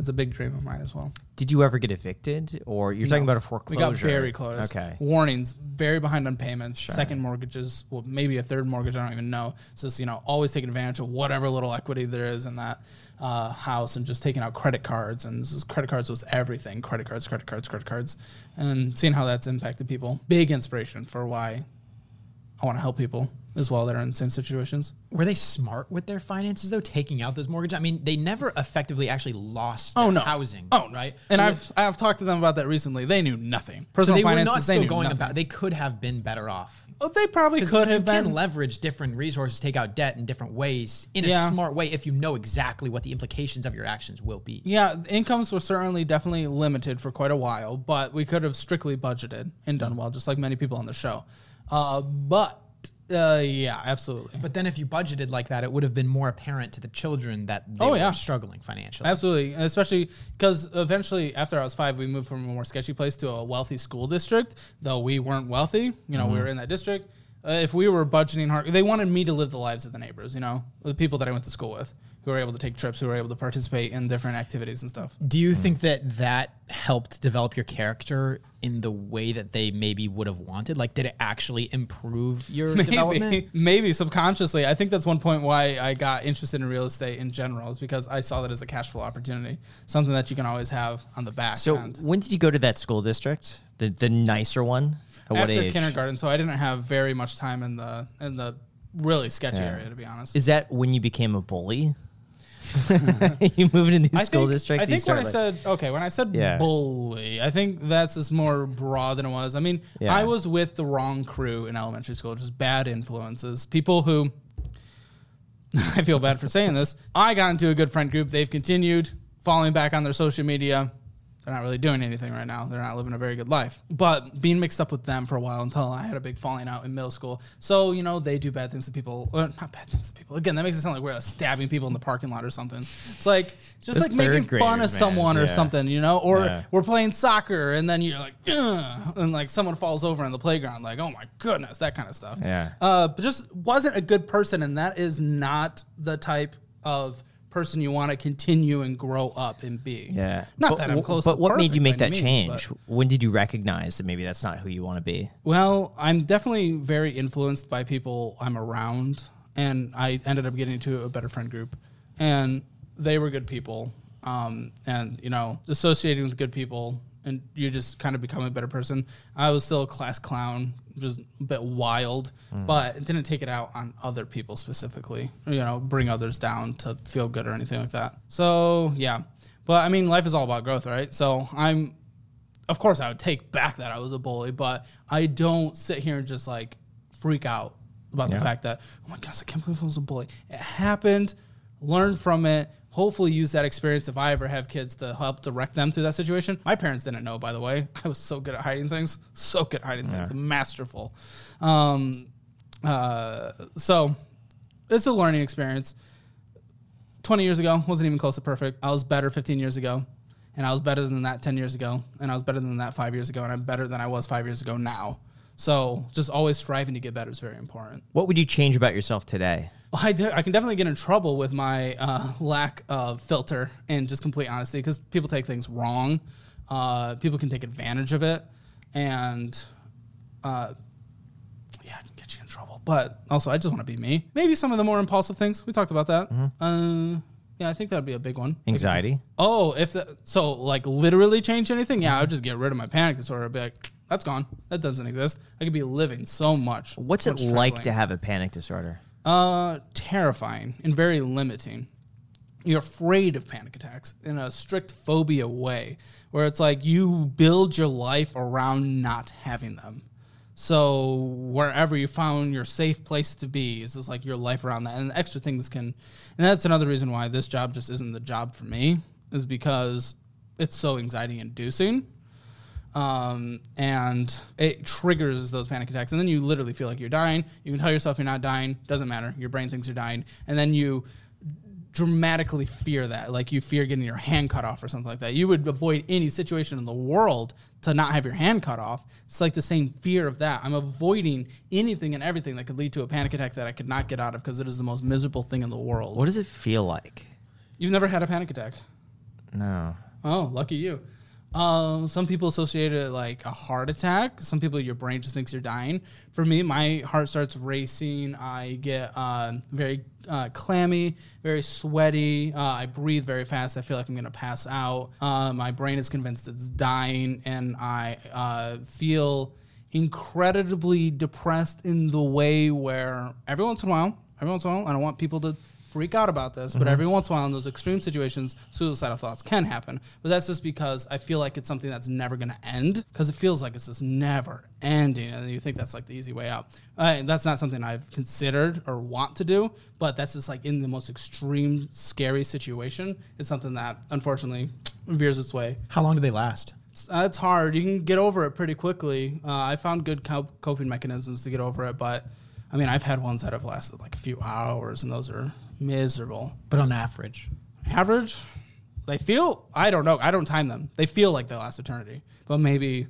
That's a big dream of mine as well. Did you ever get evicted, or you're talking about a foreclosure? We got very close. Okay. Warnings, very behind on payments, second mortgages, well, maybe a third mortgage. I don't even know. So it's, you know, always taking advantage of whatever little equity there is in that uh, house and just taking out credit cards. And this is- credit cards was everything credit cards, credit cards, credit cards. And seeing how that's impacted people. Big inspiration for why I want to help people as well that are in the same situations. Were they smart with their finances though, taking out those mortgages? I mean, they never effectively actually lost Oh no, housing. Oh right. And They- I've I've talked to them about that recently. They knew nothing. so Personal they were finances. not they still going nothing. about. They could have been better off. Oh, they probably could you have can been. leverage different resources, take out debt in different ways in Yeah. a smart way if you know exactly what the implications of your actions will be. Yeah, incomes were certainly definitely limited for quite a while, but we could have strictly budgeted and done well, just like many people on the show. Uh, but uh, yeah, absolutely, But then if you budgeted like that, it would have been more apparent to the children that they Oh, were yeah. struggling financially. absolutely, and especially because eventually, after I was five, we moved from a more sketchy place to a wealthy school district. Though we weren't wealthy, you know, we were in that district. Uh, if we were budgeting hard, they wanted me to live the lives of the neighbors, you know, the people that I went to school with, who were able to take trips, who were able to participate in different activities and stuff. Do you mm-hmm. think that that helped develop your character in the way that they maybe would have wanted? Like, did it actually improve your development? maybe, maybe subconsciously. I think that's one point why I got interested in real estate in general is because I saw that as a cash flow opportunity, something that you can always have on the back So end. when did you go to that school district? The the nicer one? At what After age? kindergarten, so I didn't have very much time in the in the really sketchy Yeah. area to be honest. Is that when you became a bully? you moved in these I school think, districts. I think when I like- said okay, when I said Yeah. bully, I think that's just more broad than it was. I mean, Yeah. I was with the wrong crew in elementary school, just bad influences, people who. I feel bad for saying this. I got into a good friend group. They've continued following back on their social media. They're not really doing anything right now. They're not living a very good life. But being mixed up with them for a while until I had a big falling out in middle school. So, you know, they do bad things to people. Or not bad things to people. Again, that makes it sound like we're stabbing people in the parking lot or something. It's like just like making fun of man. someone or Yeah. something, you know? Or Yeah. we're playing soccer and then you're like, Ugh, and like someone falls over in the playground, like, oh my goodness, that kind of stuff. Yeah. Uh, but just wasn't a good person, and that is not the type of person you want to continue and grow up and be. yeah. Not but, that I'm close. But to what made you make that means, change? but- When did you recognize that maybe that's not who you want to be? Well, I'm definitely very influenced by people I'm around, and I ended up getting into a better friend group, and they were good people. Um, and you know, associating with good people, and you just kind of become a better person. I was still a class clown, just a bit wild, mm. but it didn't take it out on other people specifically. You know, bring others down to feel good or anything like that. So yeah, but I mean, life is all about growth, right? So I'm of course I would take back that I was a bully, but I don't sit here and just like freak out about the fact that oh my gosh, I can't believe I was a bully. It happened. Learn from it. Hopefully, use that experience if I ever have kids to help direct them through that situation. My parents didn't know, by the way. I was so good at hiding things, so good at hiding things, masterful. Um, uh, so it's a learning experience. 20 years ago wasn't even close to perfect. I was better 15 years ago, and I was better than that 10 years ago, and I was better than that five years ago, and I'm better than I was five years ago now. So just always striving to get better is very important. What would you change about yourself today? Well, I, do, I can definitely get in trouble with my uh, lack of filter and just complete honesty because people take things wrong. Uh, people can take advantage of it, and uh, yeah, I can get you in trouble. But also, I just want to be me. Maybe some of the more impulsive things we talked about that. Uh, yeah, I think that would be a big one. Anxiety. Oh, if the, so, like literally change anything? Yeah, I would just get rid of my panic disorder. I'd be like, that's gone. That doesn't exist. I could be living so much. What's so it much like to have a panic disorder? Uh, terrifying and very limiting. You're afraid of panic attacks in a strict phobia way, where it's like you build your life around not having them. So wherever you found your safe place to be is just like your life around that. And the extra things can, and that's another reason why this job just isn't the job for me. is because it's so anxiety inducing. Um, and it triggers those panic attacks. And then you literally feel like you're dying. You can tell yourself you're not dying, doesn't matter. Your brain thinks you're dying. And then you dramatically fear that. Like you fear getting your hand cut off or something like that. You would avoid any situation in the world to not have your hand cut off. It's like the same fear of that. I'm avoiding anything and everything that could lead to a panic attack that I could not get out of because it is the most miserable thing in the world. What does it feel like? You've never had a panic attack? No. Oh, lucky you. Um, some people associate it like a heart attack. Some people, your brain just thinks you're dying. For me, my heart starts racing. I get uh, very uh, clammy, very sweaty. Uh, I breathe very fast. I feel like I'm gonna pass out. Uh, my brain is convinced it's dying, and I uh, feel incredibly depressed in the way where every once in a while, every once in a while, I don't want people to freak out about this, but every once in a while in those extreme situations, suicidal thoughts can happen. But that's just because I feel like it's something that's never going to end because it feels like it's just never ending. And you think that's like the easy way out. Uh, that's not something I've considered or want to do, but that's just like in the most extreme, scary situation. It's something that unfortunately veers its way. How long do they last? It's, uh, it's hard. You can get over it pretty quickly. Uh, I found good cop- coping mechanisms to get over it, but I mean, I've had ones that have lasted like a few hours, and those are miserable. But on average, Average, they feel. I don't know. I don't time them. They feel like they last eternity, but maybe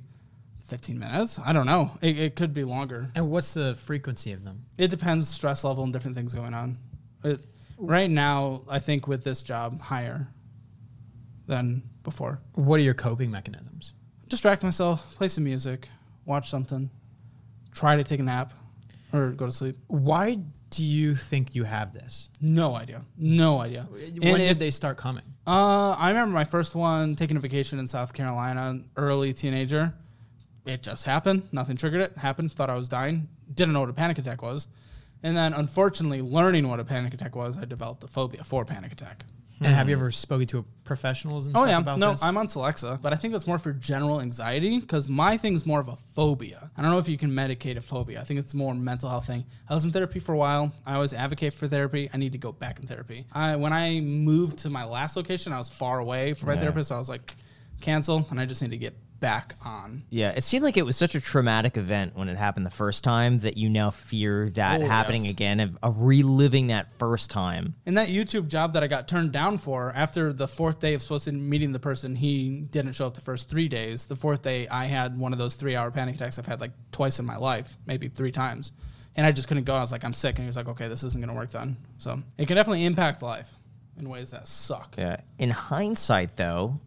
fifteen minutes. I don't know. It, it could be longer. and what's the frequency of them? It depends stress level and different things going on. It, right now, I think with this job, higher than before. What are your coping mechanisms? distract myself, play some music, watch something, try to take a nap or go to sleep. Why do you think you have this? No idea. No idea. when And did if- they start coming? Uh, I remember my first one taking a vacation in South Carolina, early teenager. It just happened. Nothing triggered it. Happened. Thought I was dying. Didn't know what a panic attack was. And then, unfortunately, learning what a panic attack was, I developed a phobia for panic attack. And have you hmm. ever spoken to professionals and Oh stuff yeah, about no, this? I'm on Celexa, but I think that's more for general anxiety because my thing's more of a phobia. I don't know if you can medicate a phobia. I think it's more a mental health thing. I was in therapy for a while. I always advocate for therapy. I need to go back in therapy. I when I moved to my last location, I was far away from my therapist, so I was like, cancel, and I just need to get back on. Yeah, it seemed like it was such a traumatic event when it happened the first time that you now fear that Oh, happening yes. again, of, of reliving that first time. And that YouTube job that I got turned down for after the fourth day of supposed to meeting the person, he didn't show up the first three days. The fourth day, I had one of those three hour panic attacks I've had like twice in my life, maybe three times. And I just couldn't go. I was like, I'm sick. And he was like, okay, this isn't going to work then. So it can definitely impact life in ways that suck. Yeah. In hindsight, though,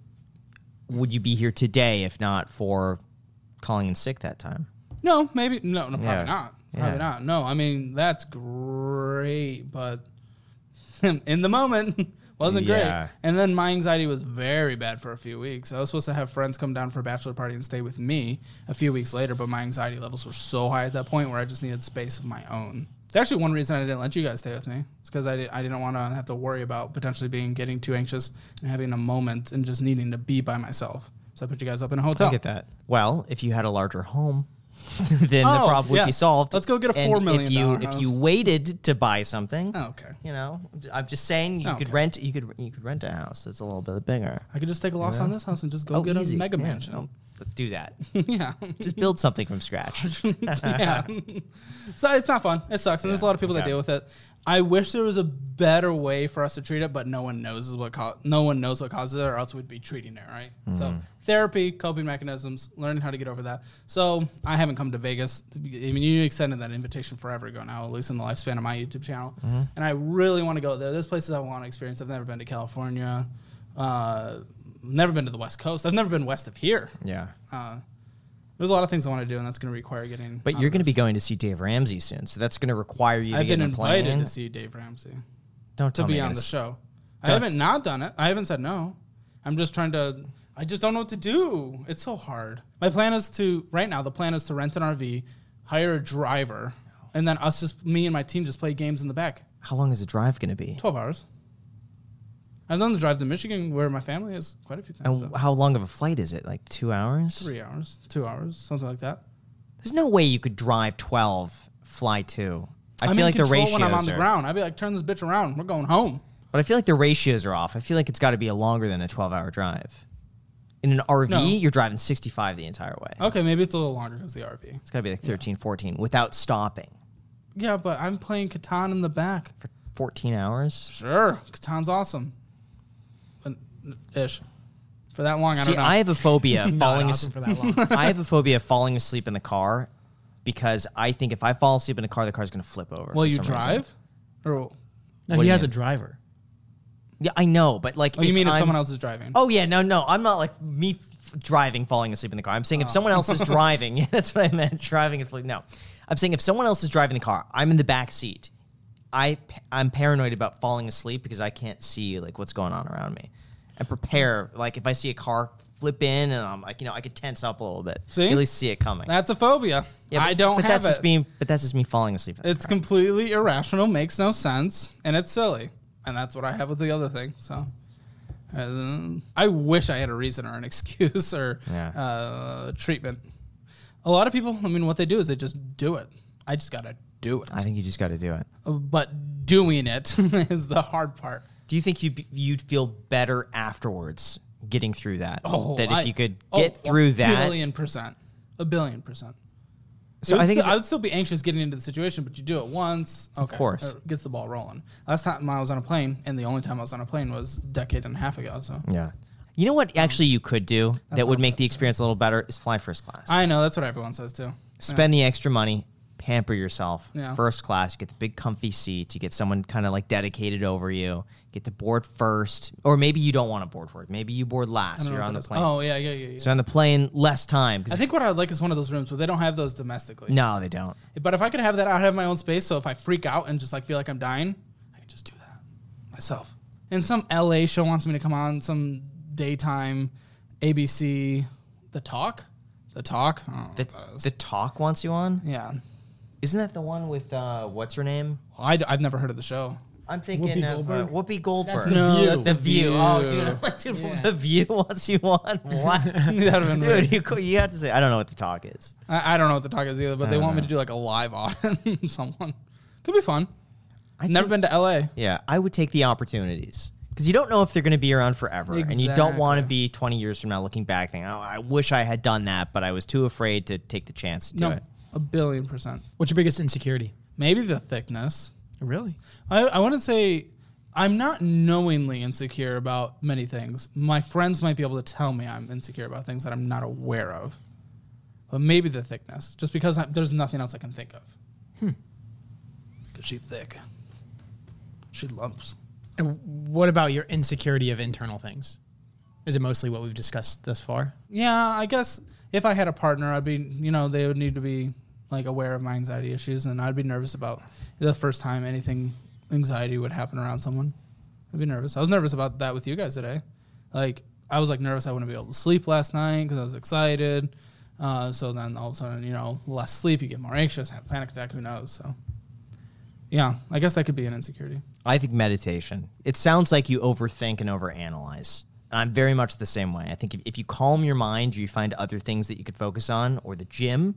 would you be here today if not for calling in sick that time? No, maybe. No, no, probably Yeah. not. Probably Yeah. not. No, I mean, that's great, but in the moment wasn't Yeah. great. And then my anxiety was very bad for a few weeks. I was supposed to have friends come down for a bachelor party and stay with me a few weeks later, but my anxiety levels were so high at that point where I just needed space of my own. It's actually one reason I didn't let you guys stay with me. It's because I, di- I didn't want to have to worry about potentially being getting too anxious and having a moment and just needing to be by myself. So I put you guys up in a hotel. I get that. Well, if you had a larger home, then the Oh, problem would yeah. be solved. Let's go get a And $4 million If you dollar if you waited to buy something, Oh, okay. you know, I'm just saying you could Okay. rent you could you could rent a house that's a little bit bigger. I could just take a loss on this house and just go Oh, get easy. a mega Yeah, mansion. don't do that. yeah. just build something from scratch. yeah. so it's not fun. It sucks. And there's a lot of people that okay. deal with it. I wish there was a better way for us to treat it, but no one knows is what co- no one knows what causes it, or else we'd be treating it right. So therapy, coping mechanisms, learning how to get over that. So I haven't come to Vegas. I mean, you extended that invitation forever ago now, at least in the lifespan of my YouTube channel. And I really want to go there. There's places I want to experience. I've never been to California. Uh, never been to the West Coast. I've never been west of here. yeah. Uh, there's a lot of things I want to do, and that's going to require getting. But you're going to be going to see Dave Ramsey soon, so that's going to require you to I've get been in a plane. invited to see Dave Ramsey Don't to tell me to be on the s- show. I Don't- haven't not done it. I haven't said no. I'm just trying to. I just don't know what to do. It's so hard. My plan is to right now. The plan is to rent an RV, hire a driver, and then us just me and my team just play games in the back. How long is the drive going to be? Twelve hours. I've done the drive to Michigan where my family is quite a few times. And how long of a flight is it? Like two hours? Three hours, two hours, something like that. There's no way you could drive 12, fly two. I I'm feel in like the ratios when I'm on the ground. I'd be like, turn this bitch around. We're going home. But I feel like the ratios are off. I feel like it's got to be a longer than a 12 hour drive. In an RV, No. you're driving 65 the entire way. Okay, maybe it's a little longer because the RV. It's got to be like 13, 14 without stopping Yeah, but I'm playing Catan in the back. for 14 hours. Sure, Catan's awesome. But, ish. For that long, I See, don't know. I have a phobia of Not falling awesome asleep. for that long. I have a phobia of falling asleep in the car because I think if I fall asleep in the car, the car's going to flip over. Will for you some reason. drive? Or No, What do he you has mean? a driver. Yeah, I know, but like, oh, you mean if I'm- someone else is driving? Oh yeah, no, no, I'm not like me f- driving, falling asleep in the car. I'm saying if oh. someone else is driving, yeah, that's what I meant. Driving is like no. I'm saying if someone else is driving the car, I'm in the back seat. I I'm paranoid about falling asleep because I can't see like what's going on around me. I prepare like if I see a car flip in and I'm like you know I could tense up a little bit. See? at least see it coming. That's a phobia. Yeah, I don't but have that's it. just me. But that's just me falling asleep. It's completely irrational, makes no sense, and it's silly. And that's what I have with the other thing. So uh, I wish I had a reason or an excuse or Yeah. uh, treatment. A lot of people, I mean, what they do is they just do it. I just got to do it. I think you just got to do it. but doing it is the hard part. Do you think you you'd feel better afterwards getting through that? Oh, that if I- you could oh, get through that. a billion percent, a billion percent. So I think still- I would still be anxious getting into the situation, but you do it once, okay, course. it gets the ball rolling. Last time I was on a plane, and the only time I was on a plane was a decade and a half ago. So Yeah. You know what actually you could do that would make the experience a little better is fly first class. I know that's what everyone says too. Spend the extra money, pamper yourself. Yeah. First class, you get the big comfy seat, you get someone kind of like dedicated over you, get to board first, or maybe you don't want to board first. Maybe you board last. You're on the is. plane. Oh yeah, yeah, yeah. yeah. So on the plane, less time. I think what I would like is one of those rooms, but they don't have those domestically. no, they don't. But if I could have that, I'd have my own space. So if I freak out and just like feel like I'm dying, I can just do that myself. And some LA show wants me to come on some daytime ABC, The Talk, The Talk. I don't know The, what that is. the talk wants you on. yeah, Isn't that the one with uh, what's her name? I, have never heard of the show. I'm thinking Whoopi of uh, Whoopi Goldberg. No, View. that's the the view. View. Oh, dude, I'm like, dude, the view wants you want, What? That'd have been dude, weird. you, you have to say. I don't know what the talk is. I, I don't know what the talk is either, but they want me to do like a live on someone. Could be fun. I've never been to LA. Yeah, I would take the opportunities because you don't know if they're going to be around forever, and you don't want to be 20 years from now looking back thinking, "Oh, I wish I had done that, but I was too afraid to take the chance to do it." A billion percent. What's your biggest insecurity? Maybe the thickness. Really? I, I want to say I'm not knowingly insecure about many things. My friends might be able to tell me I'm insecure about things that I'm not aware of. But maybe the thickness, just because I, there's nothing else I can think of. Hmm. Because she's thick. She lumps. And what about your insecurity of internal things? Is it mostly what we've discussed thus far? Yeah, I guess if I had a partner, I'd be, you know, they would need to be like aware of my anxiety issues, and I'd be nervous about the first time anything anxiety would happen around someone. I'd be nervous. I was nervous about that with you guys today. Like I was like nervous I wouldn't be able to sleep last night because I was excited. Uh, so then all of a sudden, you know, less sleep, you get more anxious, have a panic attack. Who knows? So yeah, I guess that could be an insecurity. I think meditation. It sounds like you overthink and overanalyze. I'm very much the same way. I think if, if you calm your mind, you find other things that you could focus on, or the gym,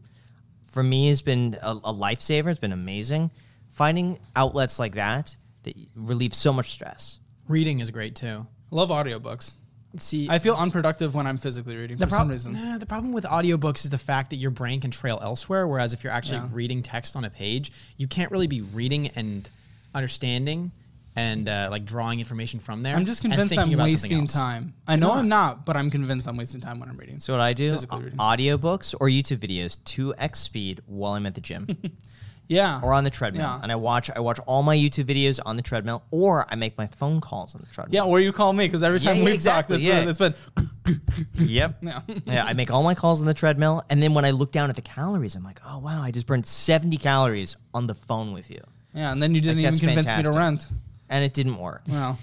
for me, it has been a, a lifesaver. It's been amazing. Finding outlets like that that relieve so much stress. Reading is great too. Love audiobooks. See, I feel unproductive when I'm physically reading the for prob- some reason. Nah, the problem with audiobooks is the fact that your brain can trail elsewhere. Whereas if you're actually Yeah. reading text on a page, you can't really be reading and understanding and uh, like drawing information from there. I'm just and convinced thinking I'm about something wasting else. time. I know You're I'm not, but I'm convinced I'm wasting time when I'm reading. So what I do, Physically reading. audiobooks or YouTube videos, 2x speed while I'm at the gym yeah. or on the treadmill. Yeah. And I watch I watch all my YouTube videos on the treadmill or I make my phone calls on the treadmill. Yeah, or you call me because every Yeah, time yeah, we've exactly, talked, yeah. it's, it's been Yep. Yeah. yeah, I make all my calls on the treadmill, and then when I look down at the calories, I'm like, oh wow, I just burned 70 calories on the phone with you, yeah, and then you didn't Like, even that's convince me fantastic. to rent. And it didn't work. Well,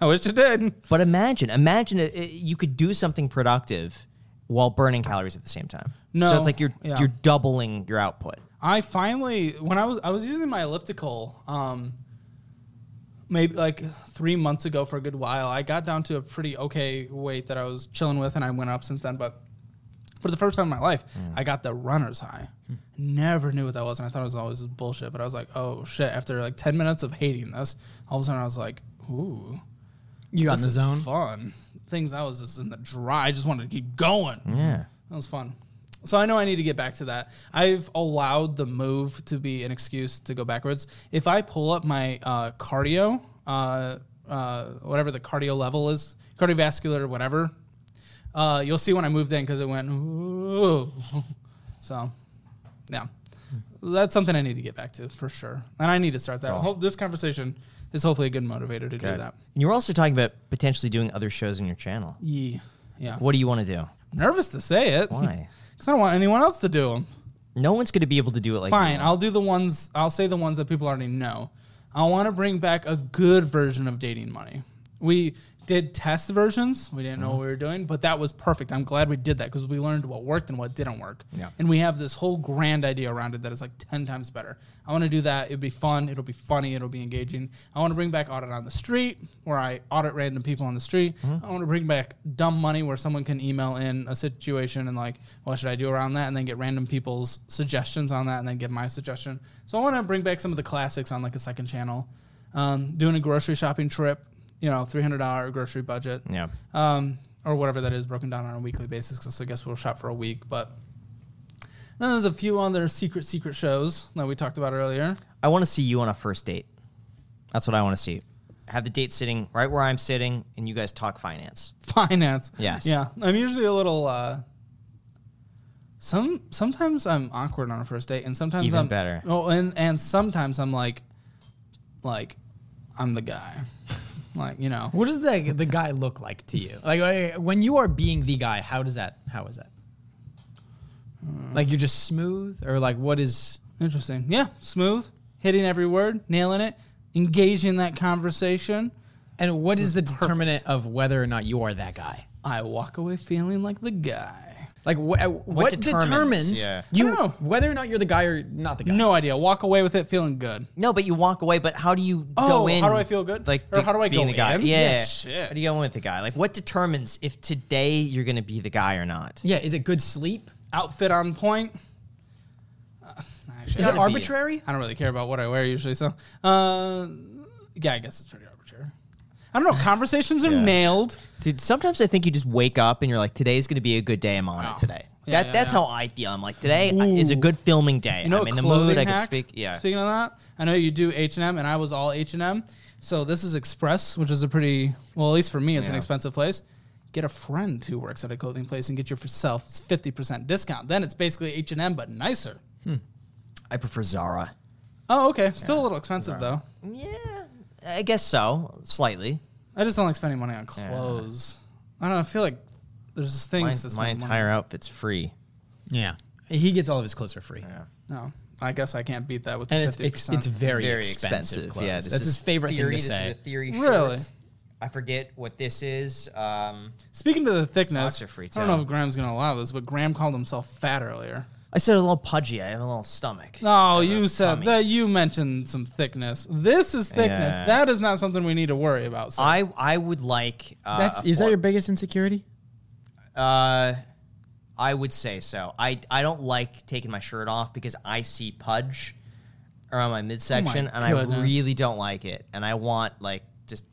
I wish it did. But imagine, imagine it, it- you could do something productive while burning calories at the same time. No, so it's like you're yeah. you're doubling your output. I finally, when I was, I was using my elliptical, um, maybe like three months ago for a good while. I got down to a pretty okay weight that I was chilling with, and I went up since then. But for the first time in my life, I got the runner's high. Never knew what that was, and I thought it was always bullshit. But I was like, oh shit! After like ten minutes of hating this, all of a sudden I was like, ooh, You got in the is zone. fun. Things I was just in the dry. I just wanted to keep going. Yeah. That was fun. So I know I need to get back to that. I've allowed the move to be an excuse to go backwards. If I pull up my uh, cardio, uh, uh, whatever the cardio level is, cardiovascular, whatever, uh, you'll see when I moved in because it went. Ooh. So, yeah, that's something I need to get back to for sure, and I need to start that. Ho- This conversation is hopefully a good motivator to do that. And you were also talking about potentially doing other shows on your channel. Yeah, yeah. What do you want to do? nervous to say it. Why? Because I don't want anyone else to do them. No one's going to be able to do it like Fine, you. I'll do the ones. I'll say the ones that people already know. I want to bring back a good version of dating money. We did test versions. We didn't know what we were doing, but that was perfect. I'm glad we did that because we learned what worked and what didn't work. Yeah. And we have this whole grand idea around it that is like 10 times better. I want to do that. It'll be fun. It'll be funny. It'll be engaging. I want to bring back audit on the street where I audit random people on the street. I want to bring back dumb money where someone can email in a situation and like, what should I do around that? And then get random people's suggestions on that and then give my suggestion. So I want to bring back some of the classics on like a second channel. Um, doing a grocery shopping trip, you know, $300 grocery budget Yeah. um, or whatever that is broken down on a weekly basis. Because I guess we'll shop for a week. But then there's a few other secret, secret shows that we talked about earlier. I want to see you on a first date. That's what I want to see. Have the date sitting right where I'm sitting, and you guys talk finance. Finance. Yes. Yeah. I'm usually a little. Uh, some sometimes I'm awkward on a first date, and sometimes Even I'm better. Oh, and and sometimes I'm like, like, I'm the guy, like you know. What does the the guy look like to you? Like uh, when you are being the guy, how does that? How is that? Like you're just smooth, or like what is? Interesting. Yeah, smooth, hitting every word, nailing it, engaging that conversation. And what is, is is the perfect. determinant of whether or not you are that guy? I walk away feeling like the guy. Like wh- uh, what, determines? determines, Yeah. you know. whether or not you're the guy or not the guy? No idea. Walk away with it feeling good. No, but you walk away. But how do you Oh, go in? how do I feel good? Like, Or the- how do I being go the guy? in? Yeah. Yeah, shit. How do you go in with the guy? Like, what determines if today you're going to be the guy or not? Yeah, is it good sleep? Outfit on point. Uh, actually, Is it don't- be- arbitrary? I don't really care about what I wear usually. So, uh, yeah, I guess it's pretty arbitrary. I don't know. Conversations are Yeah. nailed. Dude, sometimes I think you just wake up and you're like, today's going to be a good day. I'm on Oh. it today. Yeah, that yeah, that's yeah. how I feel. I'm like, today is a good filming day. You know, I'm in the clothing mood. I can speak. Yeah. Speaking of that, I know you do H and M, and I was all H and M. So this is Express, which is a pretty well, at least for me, it's an expensive place. Get a friend who works at a clothing place and get yourself fifty percent discount. Then it's basically H and M but nicer. Hmm. I prefer Zara. Oh, okay. Still a little expensive though. Yeah, I guess so. Slightly. I just don't like spending money on clothes. I don't know. I feel like there's this thing. My, that's my spending money. entire outfit's free. Yeah, he gets all of his clothes for free, No, I guess I can't beat that with the and it's fifty it's, percent. it's very, Very expensive. expensive. clothes. Yeah, this that's is his favorite theory. thing to This say. is a theory Really? I forget what this is. Um, Speaking to the thickness, Socks are free, I don't know too. if Graham's gonna allow this, but Graham called himself fat earlier. I said a little pudgy. I have a little stomach. No, you said tummy. that you mentioned some thickness. This is thickness. Yeah. That is not something we need to worry about. So. I I would like. Uh, That's a is that your biggest insecurity? Uh, I would say so. I I don't like taking my shirt off because I see pudge around my midsection, and I really don't like it. And I want like just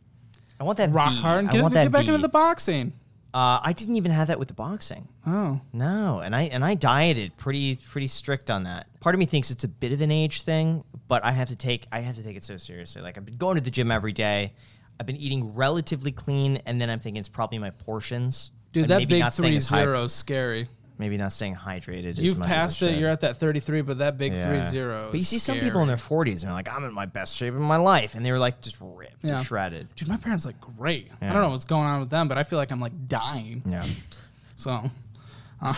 I want that rock V. hard and I get, want get that back V. into the boxing. Uh, I didn't even have that with the boxing. Oh, No, and I and I dieted pretty pretty strict on that. Part of me thinks it's a bit of an age thing, but I have to take I have to take it so seriously. Like I've been going to the gym every day. I've been eating relatively clean, and then I'm thinking it's probably my portions. dude, and that maybe big not staying three as hy- zero is scary. Maybe not staying hydrated. You've as I passed it. should. You're at that thirty three, but that big Yeah. three zero. But you is see some people in their 40s and they're like, I'm in my best shape of my life, and they were like just ripped Yeah. and shredded. Dude, my parents like great. I don't know what's going on with them, but I feel like I'm like dying. Yeah. So, uh,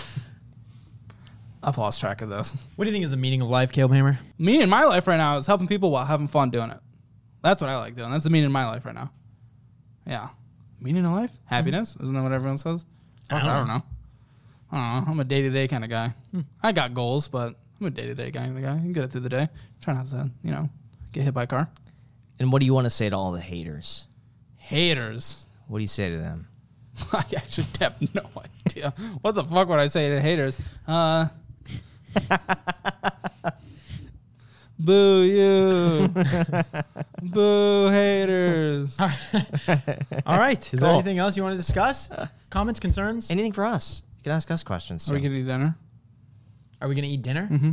I've lost track of this. What do you think is the meaning of life, Caleb Hammer? Me in my life right now is helping people while having fun doing it. That's what I like doing. That's the meaning of my life right now. Yeah. Meaning of life? Happiness? Isn't that what everyone says? I don't. I don't know. I'm a day to day kind of guy. I got goals, but I'm a day to day kind of guy. You can get it through the day. Try not to, you know, get hit by a car. And what do you want to say to all the haters? Haters. What do you say to them? I actually have no idea. What the fuck would I say to haters? Uh, Boo you. Boo haters. All right. Is there Cool. anything else you want to discuss? Comments, concerns? Anything for us? You can ask us questions. Are we gonna eat dinner? Are we going to eat dinner? Mm-hmm.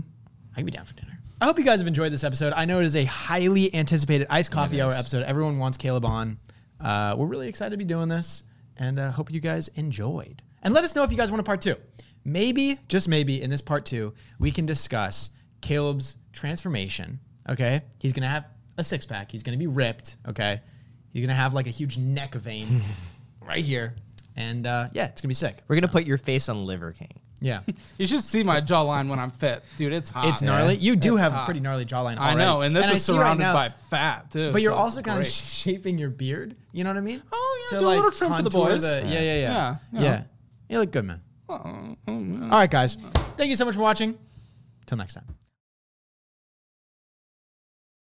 I can be down for dinner. I hope you guys have enjoyed this episode. I know it is a highly anticipated iced coffee hour episode. Everyone wants Caleb on. Uh, we're really excited to be doing this, and uh, hope you guys enjoyed. And let us know if you guys want a part two. Maybe, just maybe, in this part two, we can discuss Caleb's transformation. Okay, he's gonna have a six pack. He's gonna be ripped. Okay, he's gonna have like a huge neck vein right here, and uh, yeah, it's gonna be sick. We're gonna put your face on Liver King. Yeah. You should see my jawline when I'm fit, dude. It's hot. It's gnarly. You do It's have a pretty gnarly jawline. I know, and this I is see right surrounded now- by fat too. But you're so also it's kind of shaping your beard. You know what I mean? Oh, yeah, To do a little trim for the contour boys. yeah, yeah, yeah, Yeah, yeah. yeah. You look good, man. Oh, oh. All right, guys. Thank you so much for watching. Till next time.